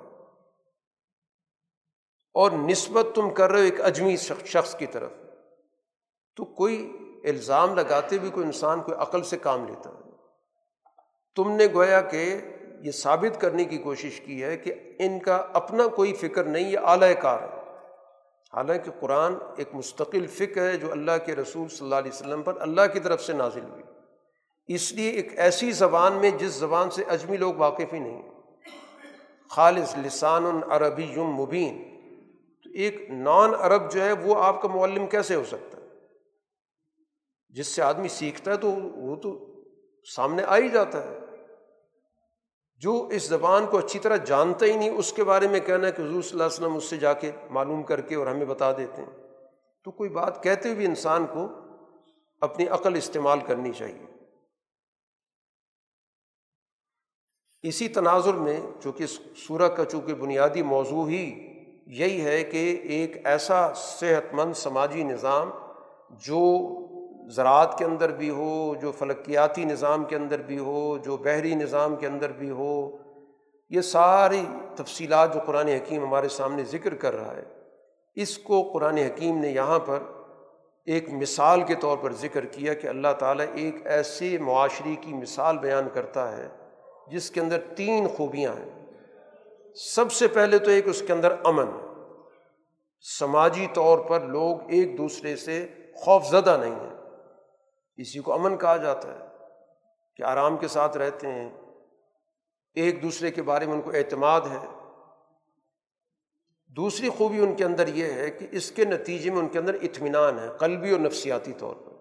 اور نسبت تم کر رہے ہو ایک اجمی شخص کی طرف۔ تو کوئی الزام لگاتے بھی کوئی انسان کوئی عقل سے کام لیتا ہے۔ تم نے گویا کہ یہ ثابت کرنے کی کوشش کی ہے کہ ان کا اپنا کوئی فکر نہیں، یہ اعلی کار ہے۔ حالانکہ قرآن ایک مستقل فکر ہے جو اللہ کے رسول صلی اللہ علیہ وسلم پر اللہ کی طرف سے نازل ہوئی۔ اس لیے ایک ایسی زبان میں جس زبان سے اجمی لوگ واقف ہی نہیں۔ خالص لسان عربی یم مبین۔ تو ایک نان عرب جو ہے وہ آپ کا معلم کیسے ہو سکتا ہے؟ جس سے آدمی سیکھتا ہے تو وہ تو سامنے آ ہی جاتا ہے۔ جو اس زبان کو اچھی طرح جانتا ہی نہیں، اس کے بارے میں کہنا ہے کہ حضور صلی اللہ علیہ وسلم اس سے جا کے معلوم کر کے اور ہمیں بتا دیتے ہیں۔ تو کوئی بات کہتے ہوئے بھی انسان کو اپنی عقل استعمال کرنی چاہیے۔ اسی تناظر میں چونکہ سورہ کا چونکہ بنیادی موضوع ہی یہی ہے کہ ایک ایسا صحت مند سماجی نظام جو زراعت کے اندر بھی ہو، جو فلکیاتی نظام کے اندر بھی ہو، جو بحری نظام کے اندر بھی ہو، یہ ساری تفصیلات جو قرآن حکیم ہمارے سامنے ذکر کر رہا ہے، اس کو قرآن حکیم نے یہاں پر ایک مثال کے طور پر ذکر کیا کہ اللہ تعالیٰ ایک ایسے معاشرے کی مثال بیان کرتا ہے جس کے اندر تین خوبیاں ہیں۔ سب سے پہلے تو ایک اس کے اندر امن۔ سماجی طور پر لوگ ایک دوسرے سے خوف زدہ نہیں ہیں۔ اسی کو امن کہا جاتا ہے کہ آرام کے ساتھ رہتے ہیں۔ ایک دوسرے کے بارے میں ان کو اعتماد ہے۔ دوسری خوبی ان کے اندر یہ ہے کہ اس کے نتیجے میں ان کے اندر اطمینان ہے، قلبی اور نفسیاتی طور پر۔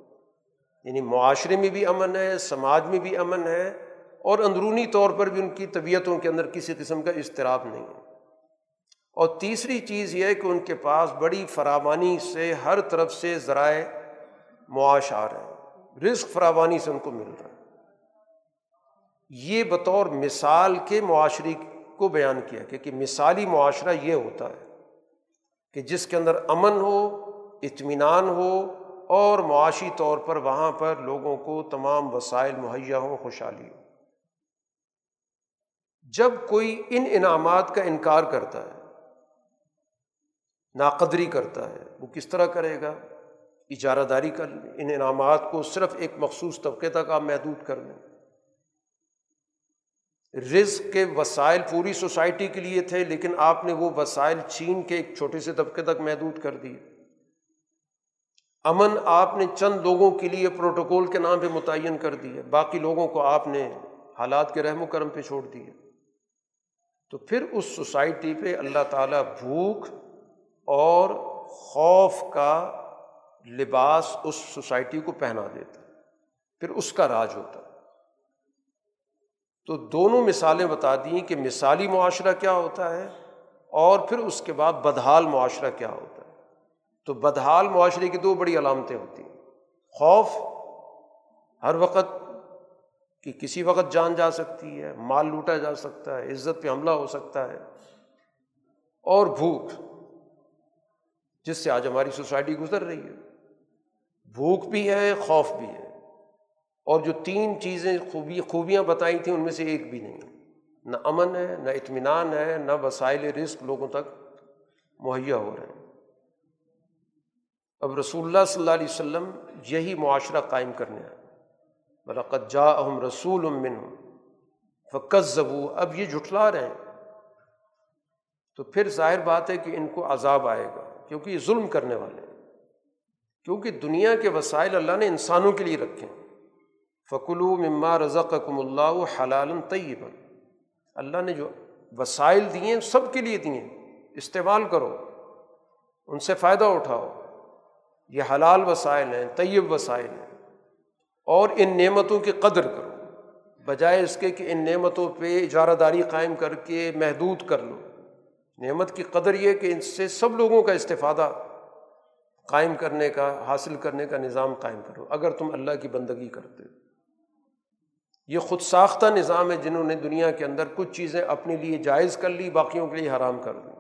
یعنی معاشرے میں بھی امن ہے، سماج میں بھی امن ہے۔ اور اندرونی طور پر بھی ان کی طبیعتوں کے اندر کسی قسم کا اضطراب نہیں ہے۔ اور تیسری چیز یہ ہے کہ ان کے پاس بڑی فراوانی سے ہر طرف سے ذرائع معاش آ رہے ہیں۔ رزق فراوانی سے ان کو مل رہا ہے۔ یہ بطور مثال کے معاشرے کو بیان کیا کہ مثالی معاشرہ یہ ہوتا ہے کہ جس کے اندر امن ہو، اطمینان ہو اور معاشی طور پر وہاں پر لوگوں کو تمام وسائل مہیا ہوں، خوشحالی ہو جب کوئی ان انعامات کا انکار کرتا ہے، ناقدری کرتا ہے، وہ کس طرح کرے گا؟ اجارہ داری کر لیں ان انعامات کو صرف ایک مخصوص طبقے تک آپ محدود کر لیں۔ رزق کے وسائل پوری سوسائٹی کے لیے تھے، لیکن آپ نے وہ وسائل چین کے ایک چھوٹے سے طبقے تک محدود کر دیے۔ امن آپ نے چند لوگوں کے لیے پروٹوکول کے نام پہ متعین کر دیے باقی لوگوں کو آپ نے حالات کے رحم و کرم پہ چھوڑ دیے تو پھر اس سوسائٹی پہ اللہ تعالیٰ بھوک اور خوف کا لباس اس سوسائٹی کو پہنا دیتا، پھر اس کا راج ہوتا۔ تو دونوں مثالیں بتا دیں کہ مثالی معاشرہ کیا ہوتا ہے اور پھر اس کے بعد بدحال معاشرہ کیا ہوتا ہے۔ تو بدحال معاشرے کی دو بڑی علامتیں ہوتی ہیں۔ خوف، ہر وقت کہ کسی وقت جان جا سکتی ہے، مال لوٹا جا سکتا ہے، عزت پہ حملہ ہو سکتا ہے، اور بھوک، جس سے آج ہماری سوسائٹی گزر رہی ہے۔ بھوک بھی ہے، خوف بھی ہے۔ اور جو تین چیزیں خوبی، خوبیاں بتائی تھیں، ان میں سے ایک بھی نہیں۔ نہ امن ہے، نہ اطمینان ہے، نہ وسائل رزق لوگوں تک مہیا ہو رہے ہیں۔ اب رسول اللہ صلی اللہ علیہ وسلم یہی معاشرہ قائم کرنے آئے۔ برقت جا اہم رسول امن فقت زبو اب یہ جھٹلا رہے ہیں۔ تو پھر ظاہر بات ہے کہ ان کو عذاب آئے گا، کیونکہ یہ ظلم کرنے والے ہیں۔ کیونکہ دنیا کے وسائل اللہ نے انسانوں کے لیے رکھے فکلو مما رضق کم اللہ حلال طیب اللہ نے جو وسائل دیے ہیں، سب کے لیے دیے استعمال کرو، ان سے فائدہ اٹھاؤ۔ یہ حلال وسائل ہیں، طیب وسائل ہیں۔ اور ان نعمتوں کی قدر کرو۔ بجائے اس کے کہ ان نعمتوں پہ اجارہ داری قائم کر کے محدود کر لو۔ نعمت کی قدر یہ کہ ان سے سب لوگوں کا استفادہ قائم کرنے کا، حاصل کرنے کا نظام قائم کرو۔ اگر تم اللہ کی بندگی کرتے ہو۔ یہ خود ساختہ نظام ہے جنہوں نے دنیا کے اندر کچھ چیزیں اپنے لیے جائز کر لی، باقیوں کے لیے حرام کر دی۔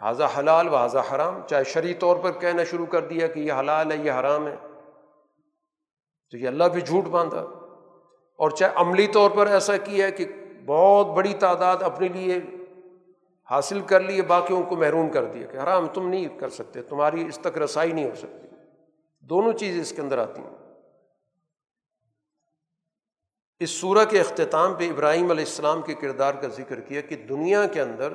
حاضہ حلال و حاضہ حرام۔ چاہے شرعی طور پر کہنا شروع کر دیا کہ یہ حلال ہے، یہ حرام ہے۔ تو یہ اللہ بھی جھوٹ باندھا۔ اور چاہے عملی طور پر ایسا کیا ہے کہ بہت بڑی تعداد اپنے لیے حاصل کر لیے باقیوں کو محروم کر دیا کہ حرام، تم نہیں کر سکتے، تمہاری اس تک رسائی نہیں ہو سکتی۔ دونوں چیزیں اس کے اندر آتی ہیں۔ اس صورح کے اختتام پہ ابراہیم علیہ السلام کے کردار کا ذکر کیا کہ دنیا کے اندر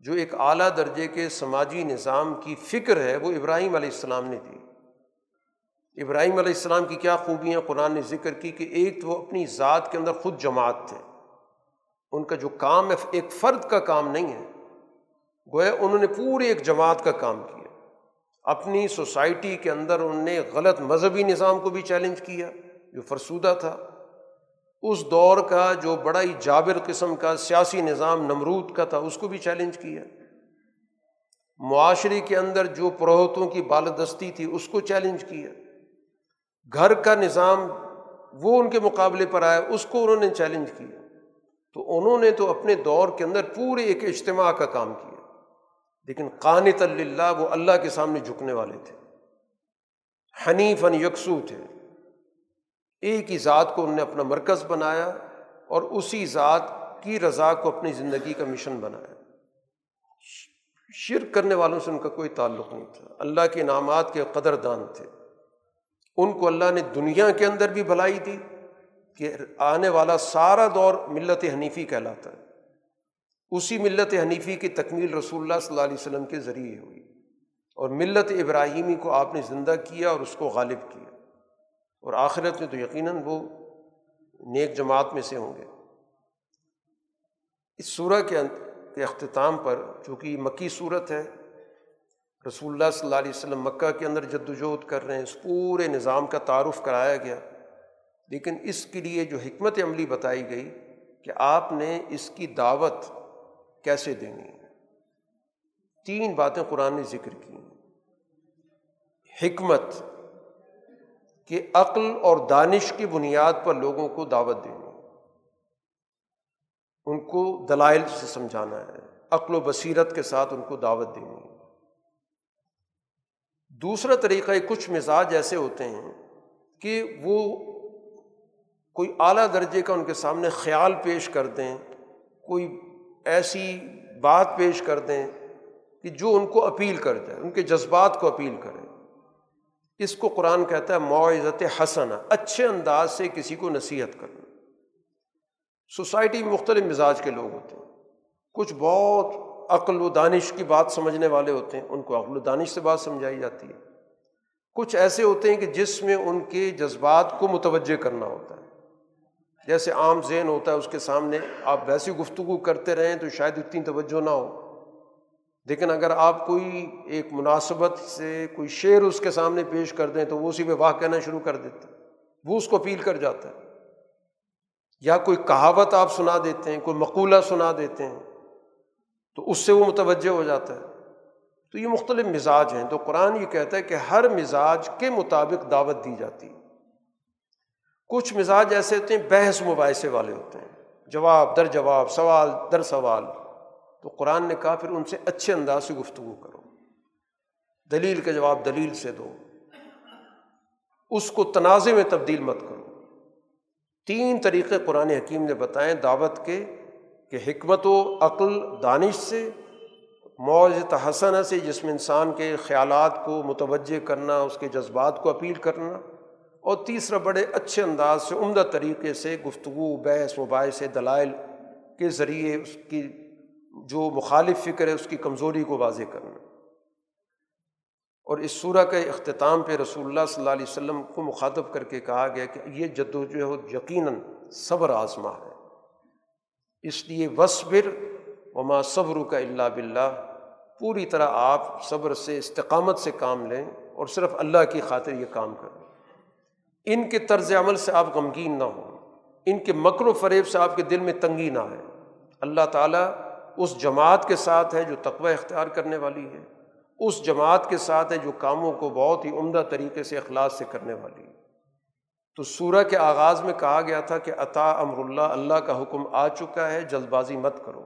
جو ایک اعلیٰ درجے کے سماجی نظام کی فکر ہے، وہ ابراہیم علیہ السلام نے دی۔ ابراہیم علیہ السلام کی کیا خوبیاں؟ قرآن نے ذکر کی کہ ایک تو وہ اپنی ذات کے اندر خود جماعت تھے۔ ان کا جو کام ہے، ایک فرد کا کام نہیں ہے۔ گویا انہوں نے پوری ایک جماعت کا کام کیا۔ اپنی سوسائٹی کے اندر انہوں نے غلط مذہبی نظام کو بھی چیلنج کیا، جو فرسودہ تھا۔ اس دور کا جو بڑا ہی جابر قسم کا سیاسی نظام نمرود کا تھا، اس کو بھی چیلنج کیا۔ معاشرے کے اندر جو پروہتوں کی بالدستی تھی، اس کو چیلنج کیا۔ گھر کا نظام وہ ان کے مقابلے پر آیا، اس کو انہوں نے چیلنج کیا۔ تو انہوں نے تو اپنے دور کے اندر پورے ایک اجتماع کا کام کیا۔ لیکن قانت اللہ وہ اللہ کے سامنے جھکنے والے تھے۔ حنیف ان یکسو تھے۔ ایک ہی ذات کو انہوں نے اپنا مرکز بنایا اور اسی ذات کی رضا کو اپنی زندگی کا مشن بنایا۔ شرک کرنے والوں سے ان کا کوئی تعلق نہیں تھا۔ اللہ کے انعامات کے قدر دان تھے۔ ان کو اللہ نے دنیا کے اندر بھی بھلائی دی کہ آنے والا سارا دور ملت حنیفی کہلاتا ہے۔ اسی ملت حنیفی کی تکمیل رسول اللہ صلی اللہ علیہ وسلم کے ذریعے ہوئی۔ اور ملت ابراہیمی کو آپ نے زندہ کیا اور اس کو غالب کیا۔ اور آخرت میں تو یقیناً وہ نیک جماعت میں سے ہوں گے۔ اس صورح کے کے اختتام پر چونکہ مکی صورت ہے رسول اللہ صلی اللہ علیہ وسلم مکہ کے اندر جد وجہد کر رہے ہیں، اس پورے نظام کا تعارف کرایا گیا۔ لیکن اس کے لیے جو حکمت عملی بتائی گئی کہ آپ نے اس کی دعوت کیسے دینی ہے۔ تین باتیں قرآن نے ذکر کی۔ حکمت کہ عقل اور دانش کی بنیاد پر لوگوں کو دعوت دینی ان کو دلائل سے سمجھانا ہے۔ عقل و بصیرت کے ساتھ ان کو دعوت دینی دوسرا طریقہ کچھ مزاج ایسے ہوتے ہیں کہ وہ کوئی اعلیٰ درجے کا ان کے سامنے خیال پیش کر دیں، کوئی ایسی بات پیش کر دیں کہ جو ان کو اپیل کر جائے، ان کے جذبات کو اپیل کرے۔ اس کو قرآن کہتا ہے معزت حسن اچھے انداز سے کسی کو نصیحت کرنا۔ سوسائٹی میں مختلف مزاج کے لوگ ہوتے ہیں۔ کچھ بہت عقل و دانش کی بات سمجھنے والے ہوتے ہیں، ان کو عقل و دانش سے بات سمجھائی جاتی ہے۔ کچھ ایسے ہوتے ہیں کہ جس میں ان کے جذبات کو متوجہ کرنا ہوتا ہے۔ جیسے عام ذہن ہوتا ہے، اس کے سامنے آپ ویسی گفتگو کرتے رہیں تو شاید اتنی توجہ نہ ہو۔ لیکن اگر آپ کوئی ایک مناسبت سے کوئی شعر اس کے سامنے پیش کر دیں تو وہ اسی پہ واہ کہنا شروع کر دیتا ہے وہ اس کو اپیل کر جاتا ہے۔ یا کوئی کہاوت آپ سنا دیتے ہیں، کوئی مقولہ سنا دیتے ہیں۔ تو اس سے وہ متوجہ ہو جاتا ہے۔ تو یہ مختلف مزاج ہیں۔ تو قرآن یہ کہتا ہے کہ ہر مزاج کے مطابق دعوت دی جاتی کچھ مزاج ایسے ہوتے ہیں بحث مباحثے والے ہوتے ہیں۔ جواب در جواب، سوال در سوال۔ تو قرآن نے کہا پھر ان سے اچھے انداز سے گفتگو کرو۔ دلیل کا جواب دلیل سے دو۔ اس کو تنازع میں تبدیل مت کرو۔ تین طریقے قرآن حکیم نے بتائیں دعوت کے کہ حکمت و عقل دانش سے موج تحسن سے، جس میں انسان کے خیالات کو متوجہ کرنا، اس کے جذبات کو اپیل کرنا، اور تیسرا بڑے اچھے انداز سے، عمدہ طریقے سے گفتگو، بحث، مباحث، دلائل کے ذریعے اس کی جو مخالف فکر ہے، اس کی کمزوری کو واضح کرنا۔ اور اس صورح کے اختتام پہ رسول اللہ صلی اللہ علیہ وسلم کو مخاطب کر کے کہا گیا کہ یہ جد و جہد یقیناً صبر آزما ہے۔ اس لیے وصبر وما صبر کا اللہ بلّہ پوری طرح آپ صبر سے، استقامت سے کام لیں اور صرف اللہ کی خاطر یہ کام کریں۔ ان کے طرز عمل سے آپ غمگین نہ ہوں۔ ان کے مکر و فریب سے آپ کے دل میں تنگی نہ آئے۔ اللہ تعالیٰ اس جماعت کے ساتھ ہے جو تقوی اختیار کرنے والی ہے۔ اس جماعت کے ساتھ ہے جو کاموں کو بہت ہی عمدہ طریقے سے، اخلاص سے کرنے والی ہے۔ تو سورہ کے آغاز میں کہا گیا تھا کہ عطا امر اللہ اللہ کا حکم آ چکا ہے جلد بازی مت کرو۔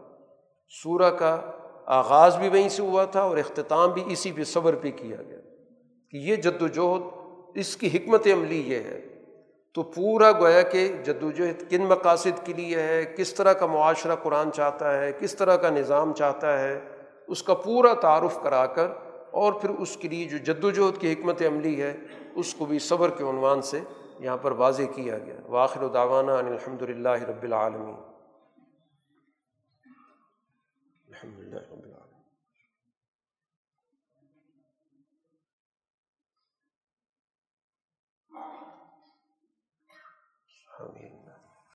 سورہ کا آغاز بھی وہیں سے ہوا تھا اور اختتام بھی اسی پہ صبر پہ کیا گیا۔ کہ یہ جد وجہد اس کی حکمت عملی یہ ہے۔ تو پورا گویا کہ جد وجہد کن مقاصد کے لیے ہے، کس طرح کا معاشرہ قرآن چاہتا ہے، کس طرح کا نظام چاہتا ہے، اس کا پورا تعارف کرا کر اور پھر اس کے لیے جو جد وجہد کی حکمت عملی ہے، اس کو بھی صبر کے عنوان سے یہاں پر واضح کیا گیا۔ واخر داوانہ ان الحمد للہ رب العالمین۔ الحمد للہ رب العالمین۔